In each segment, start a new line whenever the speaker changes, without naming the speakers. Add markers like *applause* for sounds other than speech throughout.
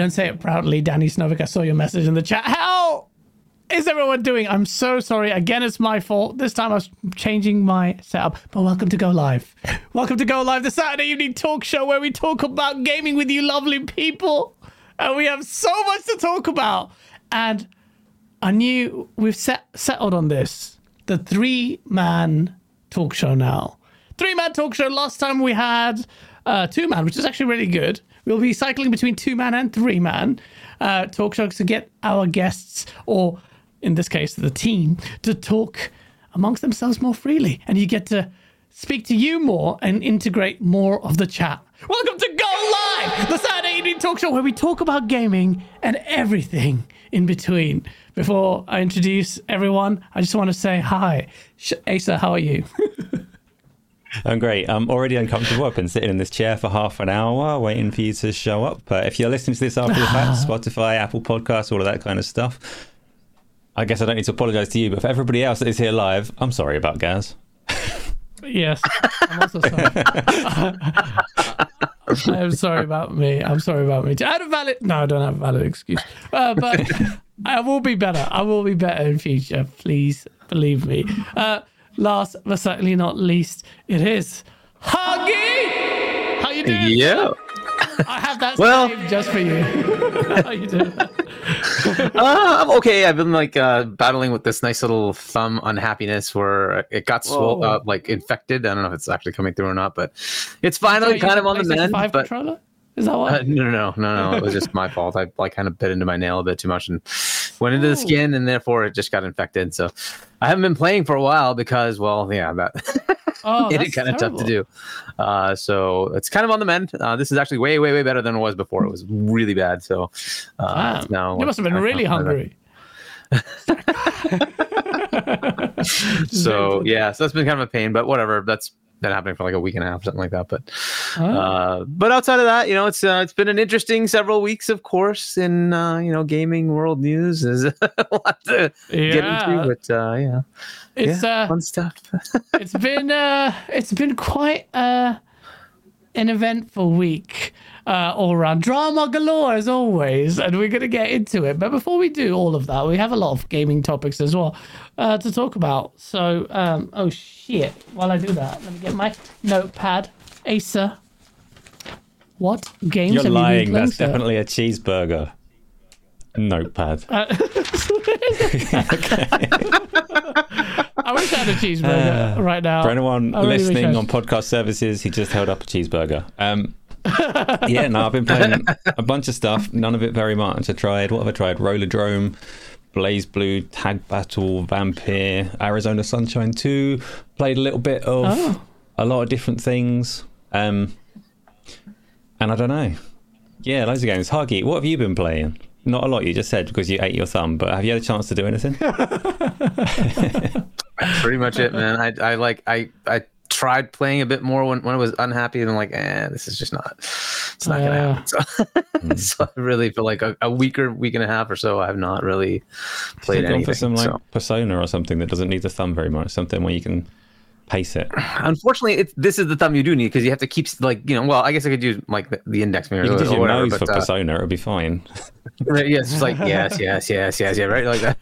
don't say it proudly, Danny Snovik. I saw your message in the chat. How is everyone doing? I'm so sorry. Again, it's my fault. This time I was changing my setup. But welcome to Go Live. Welcome to Go Live, the Saturday evening talk show where we talk about gaming with you lovely people. And we have so much to talk about. And I knew we've set, settled on this the three man talk show now. Three man talk show. Last time we had uh, two man, which is actually really good. We'll be cycling between two man and three man uh, talk shows to get our guests, or in this case, the team, to talk amongst themselves more freely. And you get to speak to you more and integrate more of the chat. Welcome to Go Live, the Saturday evening talk show where we talk about gaming and everything in between. Before I introduce everyone, I just want to say hi. Asa, how are you? *laughs*
I'm great. I'm already uncomfortable. I've been sitting in this chair for half an hour waiting for you to show up. But if you're listening to this after the fact, *sighs* Spotify, Apple Podcasts, all of that kind of stuff, I guess I don't need to apologize to you. But for everybody else that is here live, I'm sorry about Gaz.
yes, I'm also sorry. *laughs* I'm sorry about me. I'm sorry about me. I had a valid. No, I don't have a valid excuse. Uh, but *laughs* I will be better. I will be better in future. Please believe me. Uh, last but certainly not least, it is Huggy. How you doing?
Yeah.
I have that
Well-
just for you. *laughs* How you doing? *laughs*
uh, I'm okay. I've been like uh, battling with this nice little thumb unhappiness where it got
Whoa.
uh, like infected. I don't know if it's actually coming through or not, but it's finally
You
kind of on the mend.
5
But
controller? Is that what?
uh, no, no, no, no, no. It was just my fault. I like kind of bit into my nail a bit too much and went into the skin, and therefore it just got infected. So I haven't been playing for a while because, well, yeah, that *laughs*
oh,
it kind of tough to do. Uh, so it's kind of on the mend. Uh, this is actually way, way, way better than it was before. It was really bad. So uh, now
you must have been really hungry. *laughs*
so *laughs* yeah, so that's been kind of a pain, but whatever. That's been happening for like a week and a half, something like that. But
Oh.
uh, but outside of that, you know, it's uh, it's been an interesting several weeks, of course, in uh, you know gaming world news. *laughs* Is a lot to get
Yeah.
into, but uh, yeah,
it's
yeah,
uh,
fun stuff. *laughs*
it's been uh, it's been quite uh, an eventful week uh, all around. Drama galore as always, and we're gonna get into it. But before we do all of that, we have a lot of gaming topics as well uh, to talk about. So, um, oh shit! While I do that, let me get my notepad. Asa, what games
You're
have
lying.
you?
That's definitely a cheeseburger. Notepad.
Uh, *laughs* I wish I had a cheeseburger right now.
For anyone
really
listening on podcast services, he just held up a cheeseburger. Um, *laughs* yeah, no, I've been playing a bunch of stuff. None of it very much. I tried. What have I tried? Rollerdrome, BlazBlue, Tag Battle, Vampire, Arizona Sunshine 2. Played a little bit of
Oh.
a lot of different things. Um, and I don't know. Yeah, loads of games. Huggy, what have you been playing? Not a lot, you just said because you ate your thumb, but have you had a chance to do anything? *laughs*
Pretty much it, man. I I like I I tried playing a bit more when, when I was unhappy, and I'm like, eh, this is just not. It's not gonna happen. *laughs* So, *laughs* so I really feel like a, a week or week and a half or so, I have not really played anything.
for some like
so.
persona or something that doesn't need the thumb very much, something where you can pace it.
Unfortunately, it's this is the thumb you do need because you have to keep like you know. Well, I guess I could use like the, the index finger
You can use your
whatever,
nose
but,
for
uh,
persona, it'll be fine. *laughs*
right, yeah, it's just like yes, yes, yes, yes, yeah, right, like that.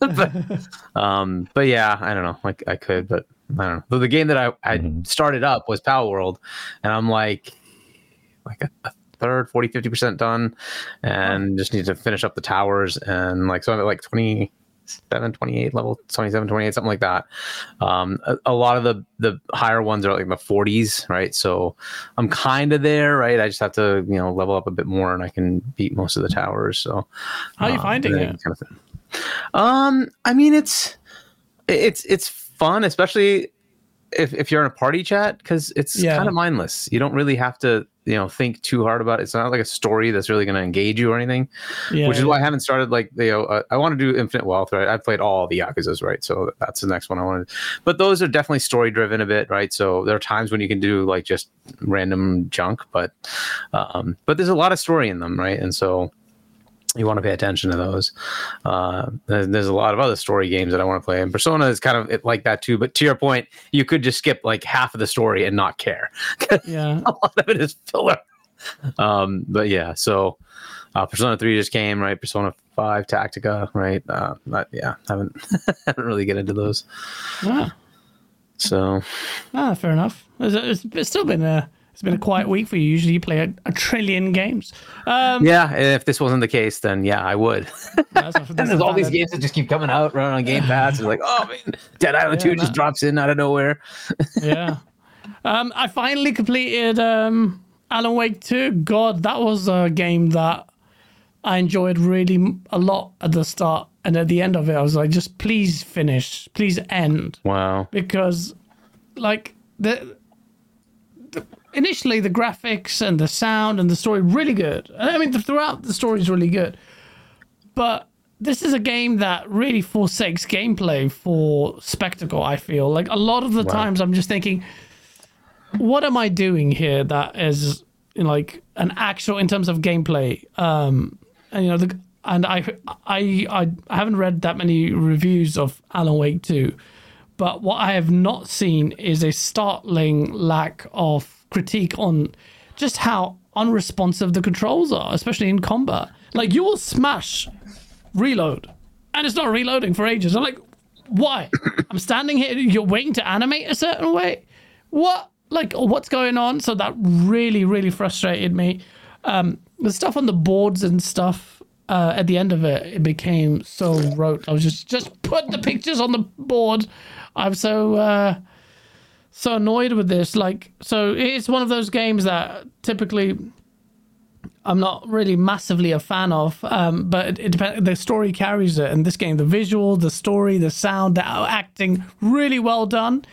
*laughs* but, um, but yeah, I don't know. Like I could, but I don't know. But the game that I I
Mhm.
started up was Palworld, and I'm like, like a, a third, 40, 50 percent done, and just need to finish up the towers, and like so I'm at like 27, 28 level, 27, 28, something like that. Um, a, a lot of the the higher ones are like in the 40s, right? So I'm kind of there, right? I just have to, you know, level up a bit more, and I can beat most of the towers. So
How are you
uh,
finding it?
Kind of. Um, I mean, it's it's it's fun, especially if if you're in a party chat because it's
Yeah.
kind of mindless. You don't really have to, you know, think too hard about it. It's not like a story that's really going to engage you or anything
Yeah,
which is
yeah.
why I haven't started like you know uh, I want to do Infinite Wealth right. I've played all the Yakuza's right, so that's the next one I wanted. But those are definitely story driven a bit, right? So there are times when you can do like just random junk, but um, but there's a lot of story in them, right? And so you want to pay attention to those. Uh, there's, a lot of other story games that I want to play, and Persona is kind of like that too. But to your point, you could just skip like half of the story and not care. *laughs*
Yeah.
a lot of it is filler. Um, but yeah, so uh, Persona Three just came, right? Persona Five Tactica, right? Uh, not, yeah, haven't *laughs* haven't really get into those.
Ah,
So
ah, fair enough. It's, it's, it's still been a it's been a quiet week for you. Usually you play a, a trillion games. Um,
yeah, if this wasn't the case, then yeah, I would. *laughs* And there's all these games that just keep coming out, running on Game *laughs* Pass. It's like, oh man, Dead Island
Yeah,
Two just drops in out of nowhere. *laughs*
yeah. Um, I finally completed um, Alan Wake 2. God, that was a game that I enjoyed really a lot at the start. And at the end of it, I was like, just please finish, please end.
Wow.
Because, like, the initially the graphics and the sound and the story really good. I mean, throughout the story is really good. But this is a game that really forsakes gameplay for spectacle. I feel like a lot of the times I'm just thinking, what am I doing here? That is you know, like an actual in terms of gameplay. Um, and you know, the, and I, I, I, I haven't read that many reviews of Alan Wake 2, but what I have not seen is a startling lack of critique on just how unresponsive the controls are, especially in combat. Like you will smash reload, and it's not reloading for ages. I'm like, why? *coughs* I'm standing here. You're waiting to animate a certain way. What? Like, what's going on? So that really, really frustrated me. Um, the stuff on the boards and stuff uh, at the end of it, it became so rote. I was just just put the pictures on the board. I'm so uh, so annoyed with this. Like, so it's one of those games that typically I'm not really massively a fan of, um, but it, depends. The story carries it, and this game, the visual, the story, the sound, the acting, really well done.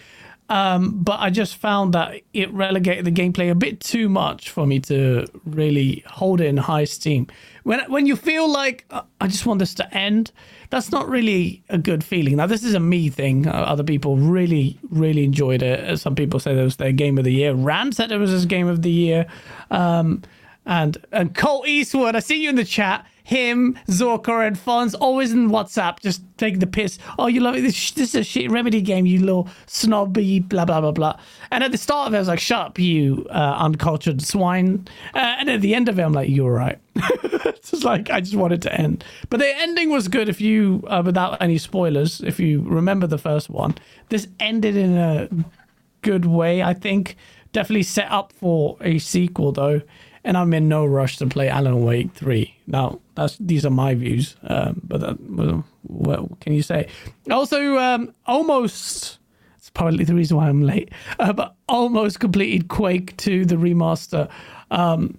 Um, but I just found that it relegated the gameplay a bit too much for me to really hold it in high esteem. When when you feel like uh, I just want this to end, that's not really a good feeling. Now this is a me thing. Uh, other people really really enjoyed it. Uh, Some people say it was their game of the year. Rand said it was his game of the year. Um, and and Colt Eastwood, I see you in the chat. Him, Zorka, and Fonz always in WhatsApp, just taking the piss. Oh, you love it. This, this is a shit remedy game, you little snobby, blah blah blah blah. And at the start of it, I was like, "Shut up, you uh, uncultured swine." Uh, and at the end of it, I'm like, "You're right." *laughs* it's just like I just wanted to end, but the ending was good. If you, uh, without any spoilers, if you remember the first one, this ended in a good way. I think definitely set up for a sequel though, and I'm in no rush to play Alan Wake three. Now that's these are my views, um, but that, well, what can you say? Also, um, almost. It's probably the reason why I'm late, uh, but almost completed Quake 2, the remaster. Um,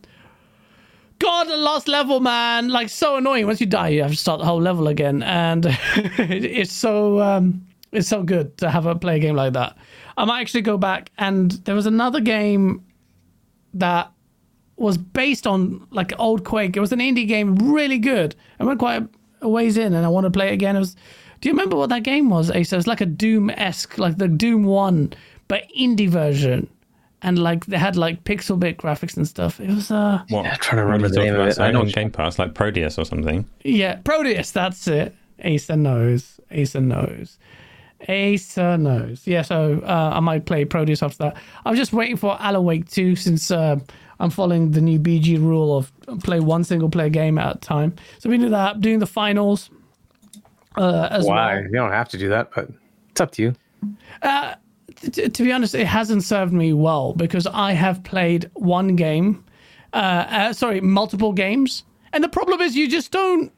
God, the last level, man! Like so annoying. Once you die, you have to start the whole level again, and *laughs* it's so um, it's so good to have a play a game like that. I might actually go back, and there was another game that was based on like old Quake. It was an indie game, really good. I went quite a ways in, and I want to play it again. It was. Do you remember what that game was? Asa? It was like a Doom esque, like the Doom One, but indie version, and like they had like pixel bit graphics and stuff. It was uh
What?
Yeah, trying to
what are
remember
you
the name
talking
of
about?
it. I know
on Game Pass, like Prodeus or something.
yeah Prodeus. That's it. Asa knows. Asa knows. Asa knows. Yeah, so uh, I might play Prodeus after that. I'm just waiting for Alan Wake 2 since uh, I'm following the new BG rule of play one single player game at a time. So we do that. Doing the finals uh, as
Why?
well.
You don't have to do that, but it's up to you.
T- to be honest, it hasn't served me well because I have played one game, uh, uh, sorry, multiple games, and the problem is you just don't.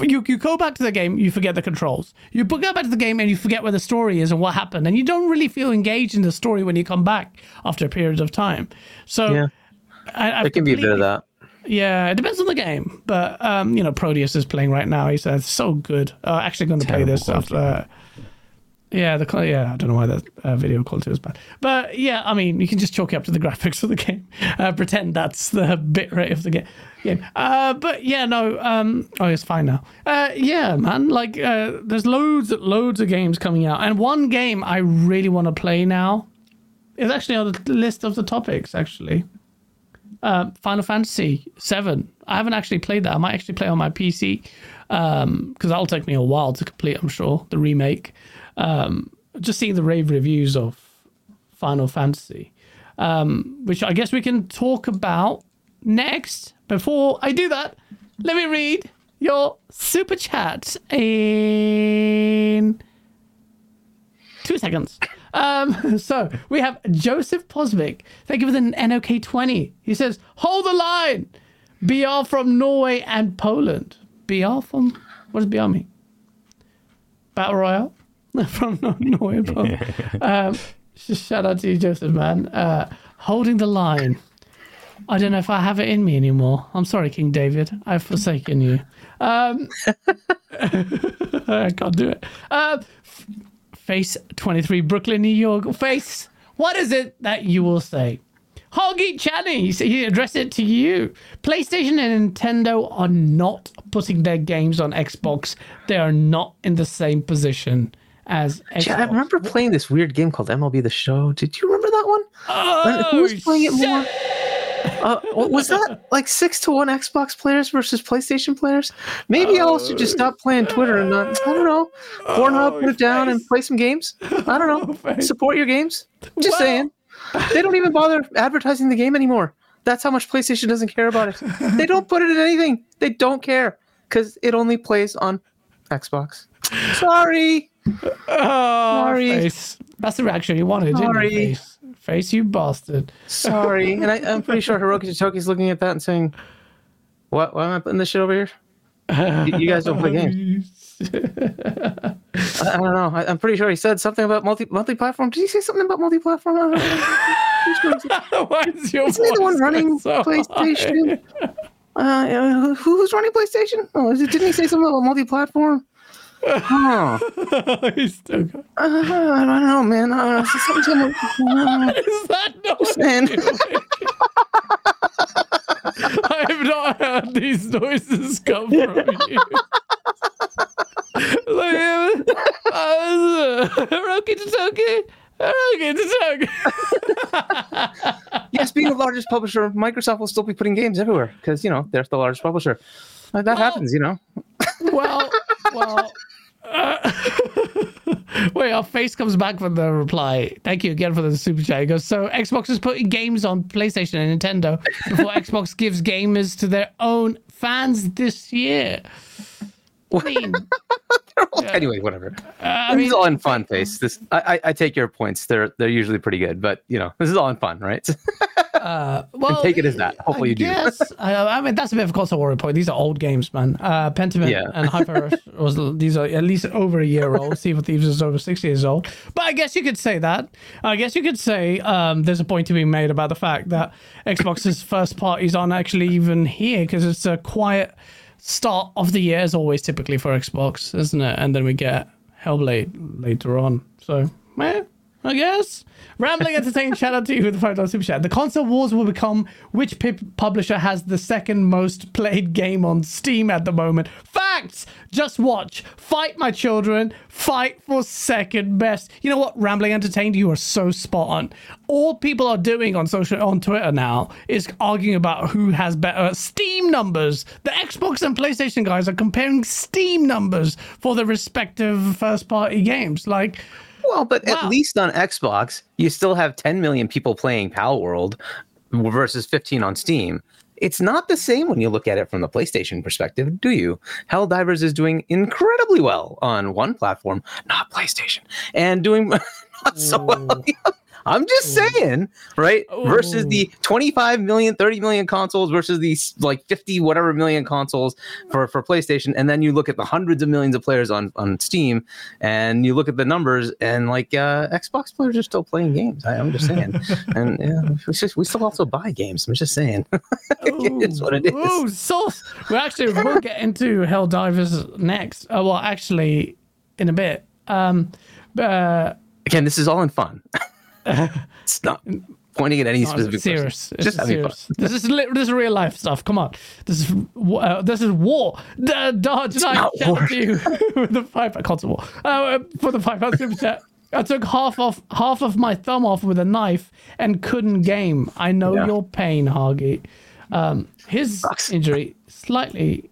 You you go back to the game, you forget the controls. You go back to the game and you forget where the story is and what happened, and you don't really feel engaged in the story when you come back after a period of time. So.
Yeah.
I,
It can be a bit of that.
Yeah, it depends on the game, but um, you know, Prodeus is playing right now. He says so good. Uh, actually, going to play this
quality.
after. Yeah, the yeah, I don't know why that uh, video quality was bad, but yeah, I mean, you can just chalk it up to the *laughs* graphics of the game. Uh, pretend that's the bit rate of the game. game. Uh, but yeah, no. Um, oh, it's fine now. Uh, yeah, man. Like, uh, there's loads, loads of games coming out, and one game I really want to play now is actually on the list of the topics. Actually, Uh, Final Fantasy Seven. I haven't actually played that. I might actually play on my PC because um, that'll take me a while to complete. I'm sure the remake. Um, just seeing the rave reviews of Final Fantasy, um, which I guess we can talk about next. Before I do that, let me read your super chat in two seconds. Um, *laughs* so we have Joseph Posvik. Thank you for the NOK20. He says, hold the line. BR from Norway and Poland. BR from, what does BR mean? Battle Royale? *laughs* from Norway and Poland. *laughs* um, shout out to you, Joseph, man. Uh, holding the line. I don't know if I have it in me anymore. I'm sorry, King David. I've forsaken you. Um, I can't do it. Uh, Face 23, Brooklyn, New York. Face, what is it that you will say? Hoggy Chani, he addressed it to you. PlayStation and Nintendo are not putting their games on Xbox. They are not in the same position as Xbox.
Yeah, I remember playing this weird game called MLB The Show. Did you remember that one?
Oh,
Who was oh, playing it
shit.
Uh, was that like six to one Xbox players versus PlayStation players? Maybe I also just stop playing Twitter and not, I don't know, Pornhub, put it down and play some games. I don't know, *laughs*
face.
support your games. Just
Well-
saying. They don't even bother advertising the game anymore. That's how much PlayStation doesn't care about it. They don't put it in anything. They don't care because it only plays on Xbox. Sorry.
Oh,
Sorry.
face. That's the reaction you wanted, didn't
Sorry.
Face? You bastard.
Sorry. *laughs* And I, I'm pretty sure Hiroki Totoki's looking at that and saying, What why am I putting this shit over here? You, you guys don't play games. *laughs* I, I don't know. I, I'm pretty sure he said something about multi multi platform. Did he say something about multi platform? I don't know. *laughs*
Why is your
Isn't he the one running
so?
PlayStation? Uh, who, who's running PlayStation? Oh, is it, didn't he say something about multi-platform? Huh. *laughs*
He's still got-
Uh, I don't know, man. Uh. Uh, *laughs*
Is that not
man. *laughs*
I have not heard these noises come from you. like, uh, Rocky Totoki, Rocky Totoki.
yes, being the largest publisher, Microsoft will still be putting games everywhere because you know they're the largest publisher. That happens, you know.
Well, well. Uh, *laughs* wait, our face comes back from the reply. Thank you again for the super chat. He goes, so Xbox is putting games on PlayStation and Nintendo before *laughs* Xbox gives gamers to their own fans this year. Mean, *laughs*
Anyway, whatever.
I
this is all in fun, face. This I, I take your points. They're they're usually pretty good, but you know this is all in fun, right? *laughs*
Uh, well,
take it as that. Hopefully
I
you do.
guess. *laughs* I, I mean, that's a bit of a console war point. These are old games, man. Uh, Pentiment
Yeah.
and Hi-Fi Rush these are at least over a year old. Sea of Thieves is over six years old. But I guess you could say that. I guess you could say um, there's a point to be made about the fact that Xbox's first parties aren't actually even here because it's a quiet start of the year, is always, typically for Xbox, isn't it? And then we get Hellblade later on. So, eh, I guess. Rambling Entertainment, shout out to you with the $5 super chat. The console wars will become which publisher has the second most played game on Steam at the moment. Facts! Just watch. Fight, my children. Fight for second best. You know what, Rambling Entertained, you are so spot on. All people are doing on social on Twitter now is arguing about who has better Steam numbers. The Xbox and PlayStation guys are comparing Steam numbers for the respective first party games. Like,
Well, but
Wow.
at least on Xbox, you still have 10 million people playing Palworld versus 15 on Steam. It's not the same when you look at it from the PlayStation perspective, do you? Helldivers is doing incredibly well on one platform, not PlayStation, and doing *laughs* not so well. I'm just saying, right? Versus the 25 million, 30 million consoles versus these like 50 whatever million consoles for, for PlayStation. And then you look at the hundreds of millions of players on, on Steam and you look at the numbers and like uh, Xbox players are still playing games. I, I'm just saying. *laughs* and yeah, we, just, we still also buy games. I'm just saying. *laughs* it's what it is.
Ooh, sauce. We actually we'll *laughs* get into Helldivers next. Uh, well, actually, in a bit. Um, but, uh,
Again, this is all in fun. It's not pointing at any specific person.
serious. It's
Just having fun.
serious. This is li- this is real life stuff. Come on. This is uh, this is war. The Dodge
not
shout
war.
you *laughs* with the five console war. Uh, for the five pound super chat. I took half off half of my thumb off with a knife and couldn't game. I know
Yeah.
your pain, Hargy. Um, his injury slightly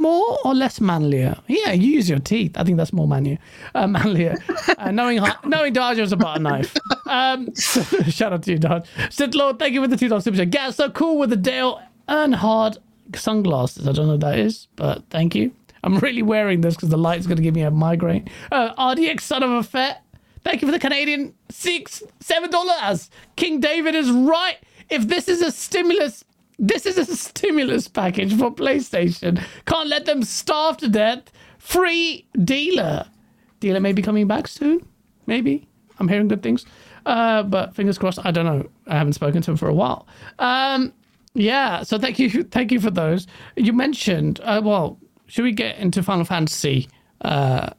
more or less manlier. Yeah, you use your teeth. I think that's more manlier. Uh, manlier. *laughs* Uh, knowing knowing Dodge was about a knife. Um, *laughs* shout out to you, Dodge. Sid Lord, thank you for the two dollars super chat. Get so cool with the Dale Earnhardt sunglasses. I don't know what that is, but thank you. I'm really wearing this because the light's going to give me a migraine. Uh, RDX, son of a fet. Thank you for the Canadian six, seven dollars. King David is right. If this is a stimulus, this is a stimulus package for PlayStation. Can't let them starve to death. Free dealer. Dealer may be coming back soon. Maybe. I'm hearing good things. Uh, but fingers crossed. I don't know. I haven't spoken to him for a while. Um, yeah. So thank you. Thank you for those. You mentioned. Uh, well, should we get into Final Fantasy uh,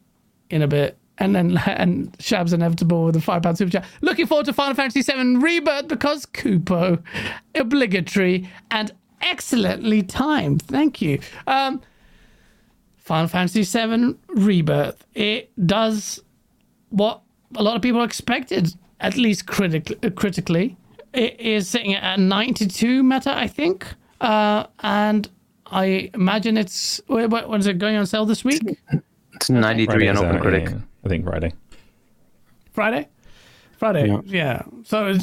in a bit? And then *laughs* and Shab's inevitable with a five pound super chat. Looking forward to Final Fantasy VII Rebirth because Kupo, obligatory and excellently timed. Thank you. Um, Final Fantasy VII Rebirth. It does what a lot of people expected, at least critic- uh, critically. It is sitting at 92 meta, I think. Uh, and I imagine it's, what, what what is it going on sale this week?
It's 93 on
Friday's
Open Critic.
yeah. I think Friday.
Friday? Friday, yeah.
Yeah.
So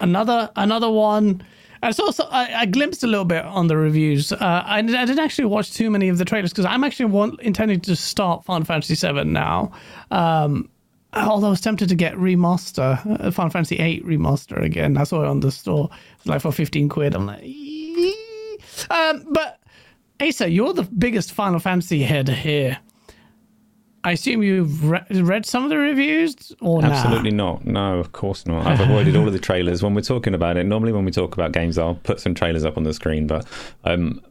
another another one. I it's also I, I glimpsed a little bit on the reviews. Uh, I, I didn't actually watch too many of the trailers because I'm actually want, intending to start Final Fantasy VII now. Um, although I was tempted to get remaster uh, Final Fantasy VIII remaster again. I saw it on the store, it's like for 15 quid. I'm like, um, but Asa, you're the biggest Final Fantasy head here. I assume you've re- read some of the reviews or nah?
Absolutely not. No, of course not. I've avoided all of the trailers when we're talking about it. Normally, when we talk about games, I'll put some trailers up on the screen, but I'm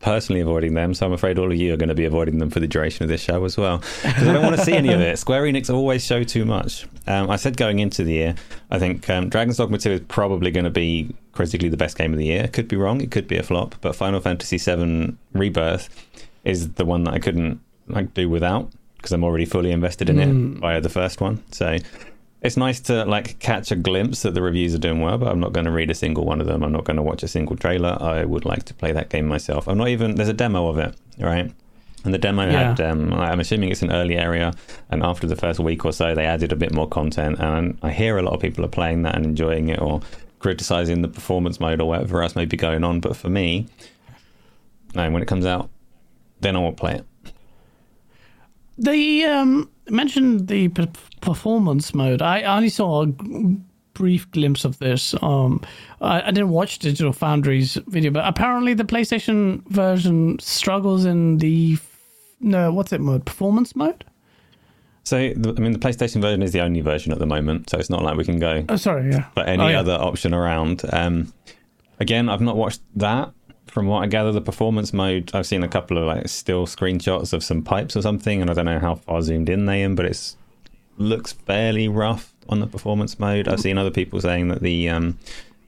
personally avoiding them. So I'm afraid all of you are going to be avoiding them for the duration of this show as well, because I don't want to see any of it. Square Enix always show too much. Um, I said going into the year, I think um, Dragon's Dogma 2 is probably going to be critically the best game of the year. It could be wrong. It could be a flop, but Final Fantasy VII Rebirth is the one that I couldn't like do without because I'm already fully invested in it via the first one. So it's nice to like catch a glimpse that the reviews are doing well, but I'm not going to read a single one of them. I'm not going to watch a single trailer. I would like to play that game myself. I'm not even. There's a demo of it, right? And the demo had. Um, I'm assuming it's an early area, and after the first week or so, they added a bit more content. And I hear a lot of people are playing that and enjoying it, or criticizing the performance mode or whatever else may be going on. But for me, no. When it comes out, then I won't play it.
The um mentioned the p- performance mode. I only saw a g- brief glimpse of this. Um, I, I didn't watch Digital Foundry's video, but apparently the PlayStation version struggles in the f- no, what's it mode? Performance mode?
So, I mean, the PlayStation version is the only version at the moment, so it's not like we can go
Oh, sorry, yeah.
for any
Oh, yeah.
other option around. Um, again, I've not watched that. From what I gather, the performance mode, I've seen a couple of like still screenshots of some pipes or something, and I don't know how far zoomed in they am, but it's looks fairly rough on the performance mode. I've seen other people saying that the um,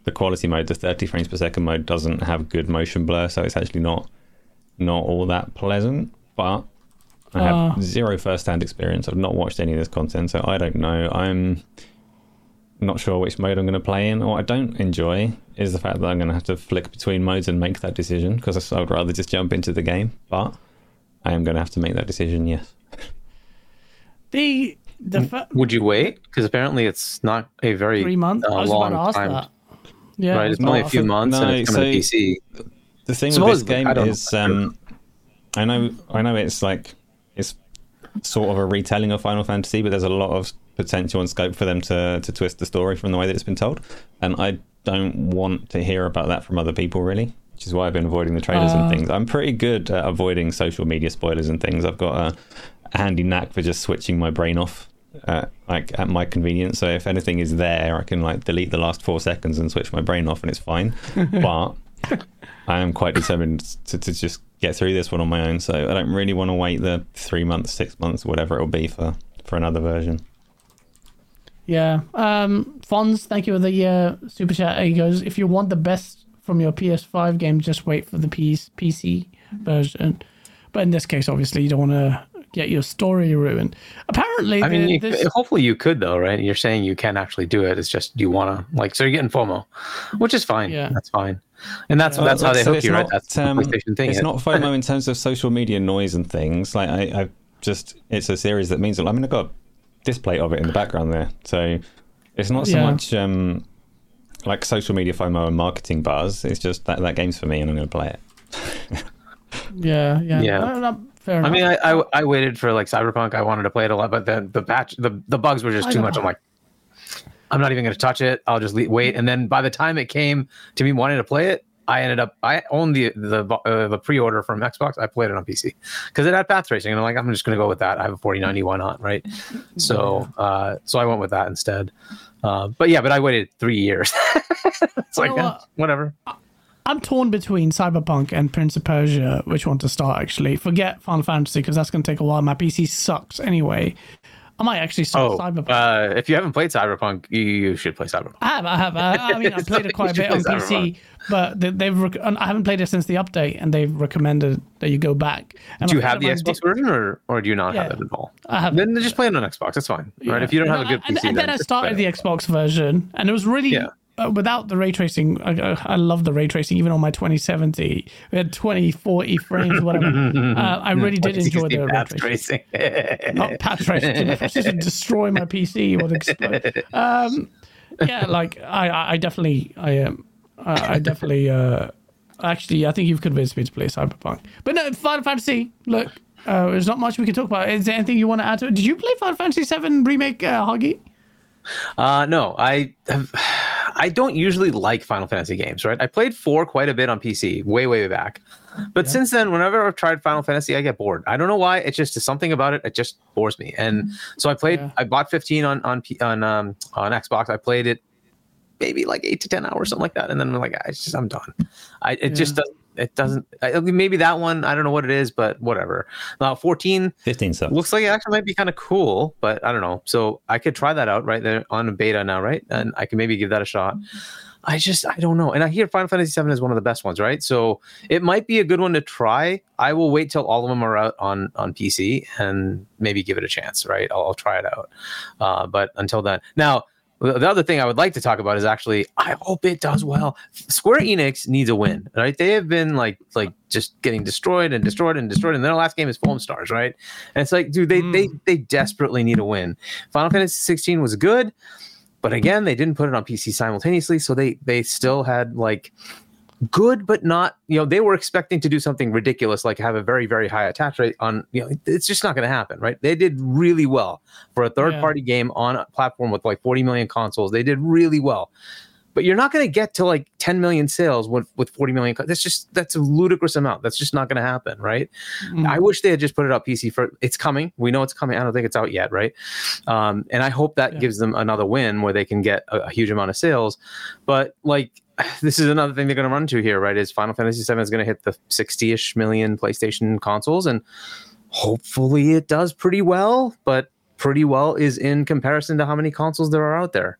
the quality mode, the 30 frames per second mode, doesn't have good motion blur, so it's actually not not all that pleasant. But I have
Ah.
zero first-hand experience. I've not watched any of this content, so I don't know. I'm not sure which mode I'm going to play in. What I don't enjoy is the fact that I'm going to have to flick between modes and make that decision because I would rather just jump into the game. But I am going to have to make that decision. Yes.
The the fir-
Would you wait? Because apparently it's not a very
three months.
uh,
I was
long
about to ask
time.
that. Yeah,
Right, it's only a few
so-
months and
no,
it's coming to
so-
PC.
The thing
So
with this game
I
is, um, I know, I know, it's like it's sort of a retelling of Final Fantasy, but there's a lot of potential and scope for them to to twist the story from the way that it's been told, and I don't want to hear about that from other people really. Which is why I've been avoiding the trailers
Uh.
and things. I'm pretty good at avoiding social media spoilers and things. I've got a, a handy knack for just switching my brain off. Uh, like at my convenience, so if anything is there, I can like delete the last four seconds and switch my brain off, and it's fine. *laughs* but I am quite determined to, to just get through this one on my own. So I don't really want to wait the three months, six months, whatever it'll be for for another version.
Yeah. Um, Fonz, thank you for the uh, super chat. He goes, if you want the best from your PS5 game, just wait for the PS- PC version. But in this case, obviously, you don't want to get your story ruined. Apparently,
I mean,
the-
you,
this-
hopefully you could though, right? You're saying you can actually do it. It's just you want to like, so you're getting FOMO, which is fine.
Yeah.
That's fine, and that's that's how
Like,
they
so
hook
it's
you, right?
not,
That's the
um,
PlayStation thing.
It's
It-
not FOMO in terms of social media noise and things. Like I, I just, it's a series that means. a lot. I mean, I've got a display of it in the background there, so it's not so
Yeah.
much um, like social media FOMO and marketing buzz. It's just that that game's for me, and I'm going to play it. *laughs*
yeah, yeah,
Yeah.
No, no, fair
I mean, I, I I waited for like Cyberpunk. I wanted to play it a lot, but then the batch the the bugs were just
I
too
know.
much. I'm like, I'm not even going to touch it. I'll just leave, wait. And then by the time it came to me wanting to play it, I ended up I owned the the uh, the pre order from Xbox. I played it on PC because it had path tracing, and I'm like, I'm just going to go with that. I have a 4090. Why not? Right. *laughs* So uh, so I went with that instead. Uh, but yeah, but I waited three years. *laughs* it's like eh, whatever.
I'm torn between Cyberpunk and Prince of Persia. Which one to start? Actually, forget Final Fantasy because that's going to take a while. My PC sucks anyway. I might actually start
Oh,
Cyberpunk.
uh, if you haven't played Cyberpunk, you, you should play Cyberpunk.
I have, I have. I, I mean, *laughs* I've played it quite a bit on
like
PC, but they, they've. Rec- and I haven't played it since the update, and they've recommended that you go back. And
Do you have the Xbox version, or or do you not have it at all?
I have.
Then just play it on Xbox. That's fine, right?
Yeah.
If you don't have a good PC,
and then I started the. Xbox version, and it was really
Yeah.
Uh, without the ray tracing. I, I, love the ray tracing, even on my 2070, we had 20, 40 frames, whatever. *laughs* uh, I really did enjoy the ray tracing.
tracing.
Not path tracing. Just to *laughs* destroy my PC or explode. Um, yeah, like I, I definitely, I um, I, I definitely. Uh, actually, I think you've convinced me to play Cyberpunk. But no, Final Fantasy. Look, uh, there's not much we can talk about. Is there anything you want to add to it? Did you play Final Fantasy VII remake, uh, Huggy?
Uh, no, I have. I don't usually like Final Fantasy games, right? I played four quite a bit on PC, way, way back. But since then, whenever I've tried Final Fantasy, I get bored. I don't know why. It's just something about it. It just bores me. And so I played.
Yeah.
I bought 15 on on P- on um on Xbox. I played it maybe like eight to ten hours, something like that. And then I'm like, I just I'm done. I it just doesn't. It doesn't. I, maybe that one. I don't know what it is, but whatever. Now 14
Fifteen subs.
looks like it actually might be kind of cool, but I don't know. So I could try that out right there on beta now, right? And I can maybe give that a shot. I just I don't know. And I hear Final Fantasy VII is one of the best ones, right? So it might be a good one to try. I will wait till all of them are out on on PC and maybe give it a chance, right? I'll, I'll try it out. Uh, but until then, now the the other thing I would like to talk about is actually I hope it does mm-hmm. well. Square Enix needs a win, right? They have been like like just getting destroyed and destroyed and destroyed, and their last game is Foam Stars, right? And it's like, dude, they they mm. they desperately need a win. Final Fantasy 16 was good, but again, they didn't put it on PC simultaneously, so they they still had like good but not you know they were expecting to do something ridiculous like have a very very high attach rate on you know it's just not going to happen right they did really well for a third
Yeah.
party game on a platform with like 40 million consoles they did really well but you're not going to get to like 10 million sales with with 40 million that's just that's a ludicrous amount that's just not going to happen right
Mm.
I wish they had just put it up PC for it's coming. We know it's coming. I don't think it's out yet, right? Um, and I hope that
Yeah.
gives them another win where they can get a, a huge amount of sales. But like *sighs* this is another thing they're going to run into here, right? Is Final Fantasy VII is going to hit the 60-ish million PlayStation consoles, and hopefully it does pretty well. But pretty well is in comparison to how many consoles there are out there.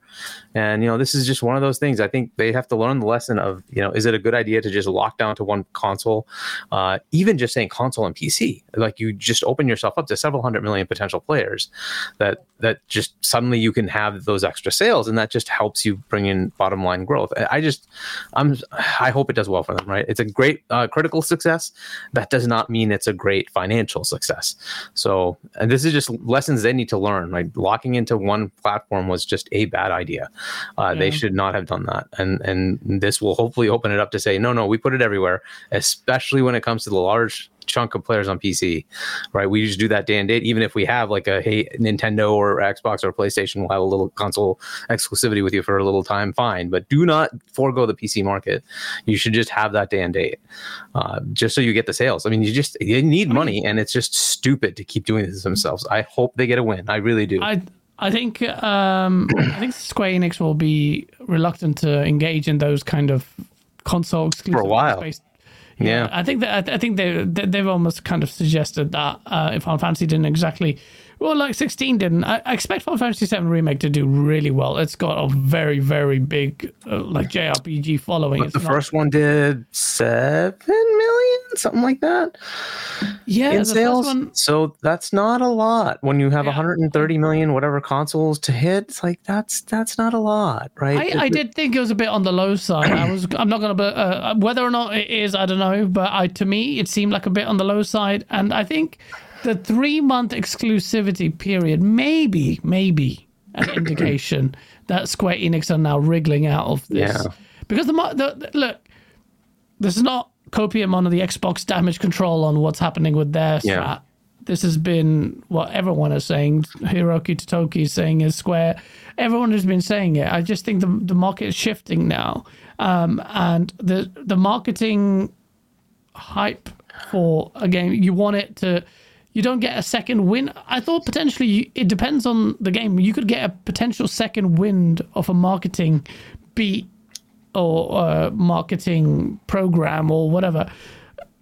And you know, this is just one of those things. I think they have to learn the lesson of, you know, is it a good idea to just lock down to one console? Uh, even just saying console and PC, like you just open yourself up to several hundred million potential players. That that just suddenly you can have those extra sales, and that just helps you bring in bottom line growth. I just, I'm, I hope it does well for them. Right? It's a great uh, critical success. That does not mean it's a great financial success. So, and this is just lessons they need to learn. Like locking into one platform was just a bad idea. Uh, They should not have done that. And and this will hopefully open it up to say, no, no, we put it everywhere, especially when it comes to the large chunk of players on PC. Right? We just do that day and date. Even if we have like a hey Nintendo or Xbox or PlayStation we'll have a little console exclusivity with you for a little time, fine. But do not forego the PC market. You should just have that day and date, uh, just so you get the sales. I mean, you just you need money, and it's just stupid to keep doing this themselves. I hope they get a win. I really do.
I I think um, I think Square Enix will be reluctant to engage in those kind of console exclusive
For a while.
based-
yeah.
I think that I think they they- they've almost kind of suggested that uh, if Final Fantasy didn't exactly well like 16 didn't I, I expect Final Fantasy 7 remake to do really well. It's got a very very big uh, like JRPG following.
But
It's
the
not-
first one did seven million, something like that
Yeah,
in
the
sales.
first one.
So that's not a lot when you have
Yeah.
130 million whatever consoles to hit. It's like that's that's not a lot, right?
I, I did think it was a bit on the low side. I was. I'm not going to. Uh, whether or not it is, I don't know. But I, to me, it seemed like a bit on the low side. And I think the three month exclusivity period, maybe, maybe an *clears throat* indication that Square Enix are now wriggling out of this.
Yeah.
Because the, the, the look, this is not copium on the Xbox damage control on what's happening with their
Yeah.
strat. This has been what everyone is saying. Hiroki Totoki is saying is Square. Everyone has been saying it. I just think the the market is shifting now, um, and the the marketing hype for a game you want it to. You don't get a second win. I thought potentially you, it depends on the game. You could get a potential second wind of a marketing beat or uh, marketing program or whatever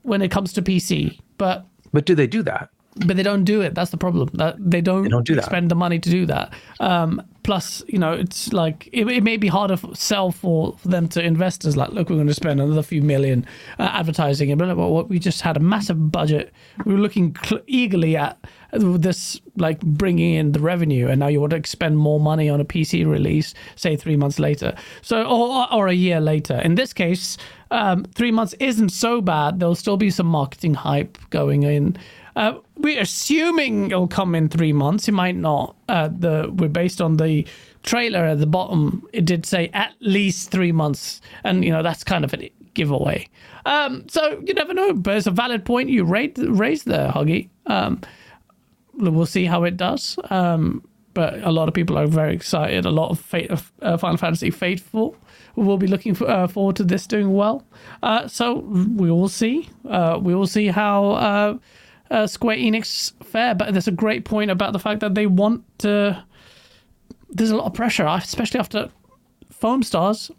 when it comes to PC. But
but do they do that?
but they don't do it. That's the problem. That they don't, they
don't do that.
spend the money to do that. Um, plus, you know, it's like it, it may be harder for sell for, them to investors. Like, look, we're going to spend another few million uh, advertising, and blah, blah, blah. We just had a massive budget. We were looking cl- eagerly at this, like bringing in the revenue, and now you want to expend more money on a PC release, say three months later, so or or a year later. In this case, um, three months isn't so bad. There'll still be some marketing hype going in. Uh, we're assuming it'll come in three months. It might not. Uh, the we're based on the trailer at the bottom. It did say at least three months, and you know that's kind of a giveaway. Um, so you never know, but it's a valid point you raised, raised there, Huggy. Um, we'll see how it does. Um, but a lot of people are very excited. A lot of fate, uh, Final Fantasy faithful will be looking for, uh, forward to this doing well. Uh, so we will see. Uh, we will see how uh, Square Enix fair, But there's a great point about the fact that they want to. There's a lot of pressure, especially after Foam Stars.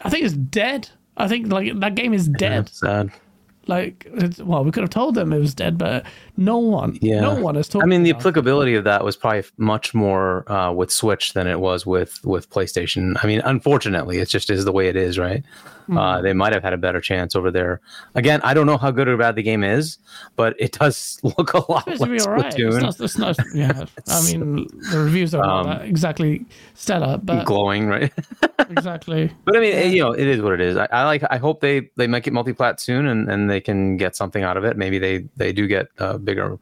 I think it's dead. I think like that game is dead.
That's sad.
Like, it's, well, we could have told them it was dead, but no one,
Yeah.
no one has told.
I mean, the
it.
applicability of that was probably much more uh, with Switch than it was with with PlayStation. I mean, unfortunately, it just is the way it is, right?
Hmm.
Uh, they might have had a better chance over there. Again, I don't know how good or bad the game is, but it does *laughs* look a lot
It's
like
be alright. It's
Splatoon.
not, it's not, yeah. *laughs* I mean, the reviews are
Um,
not exactly stellar, but
glowing, right? *laughs*
exactly.
But I mean, you know, it is what it is. I, I like. I hope they they make it multi-plat soon, and, and they can get something out of it. Maybe they they do get a bigger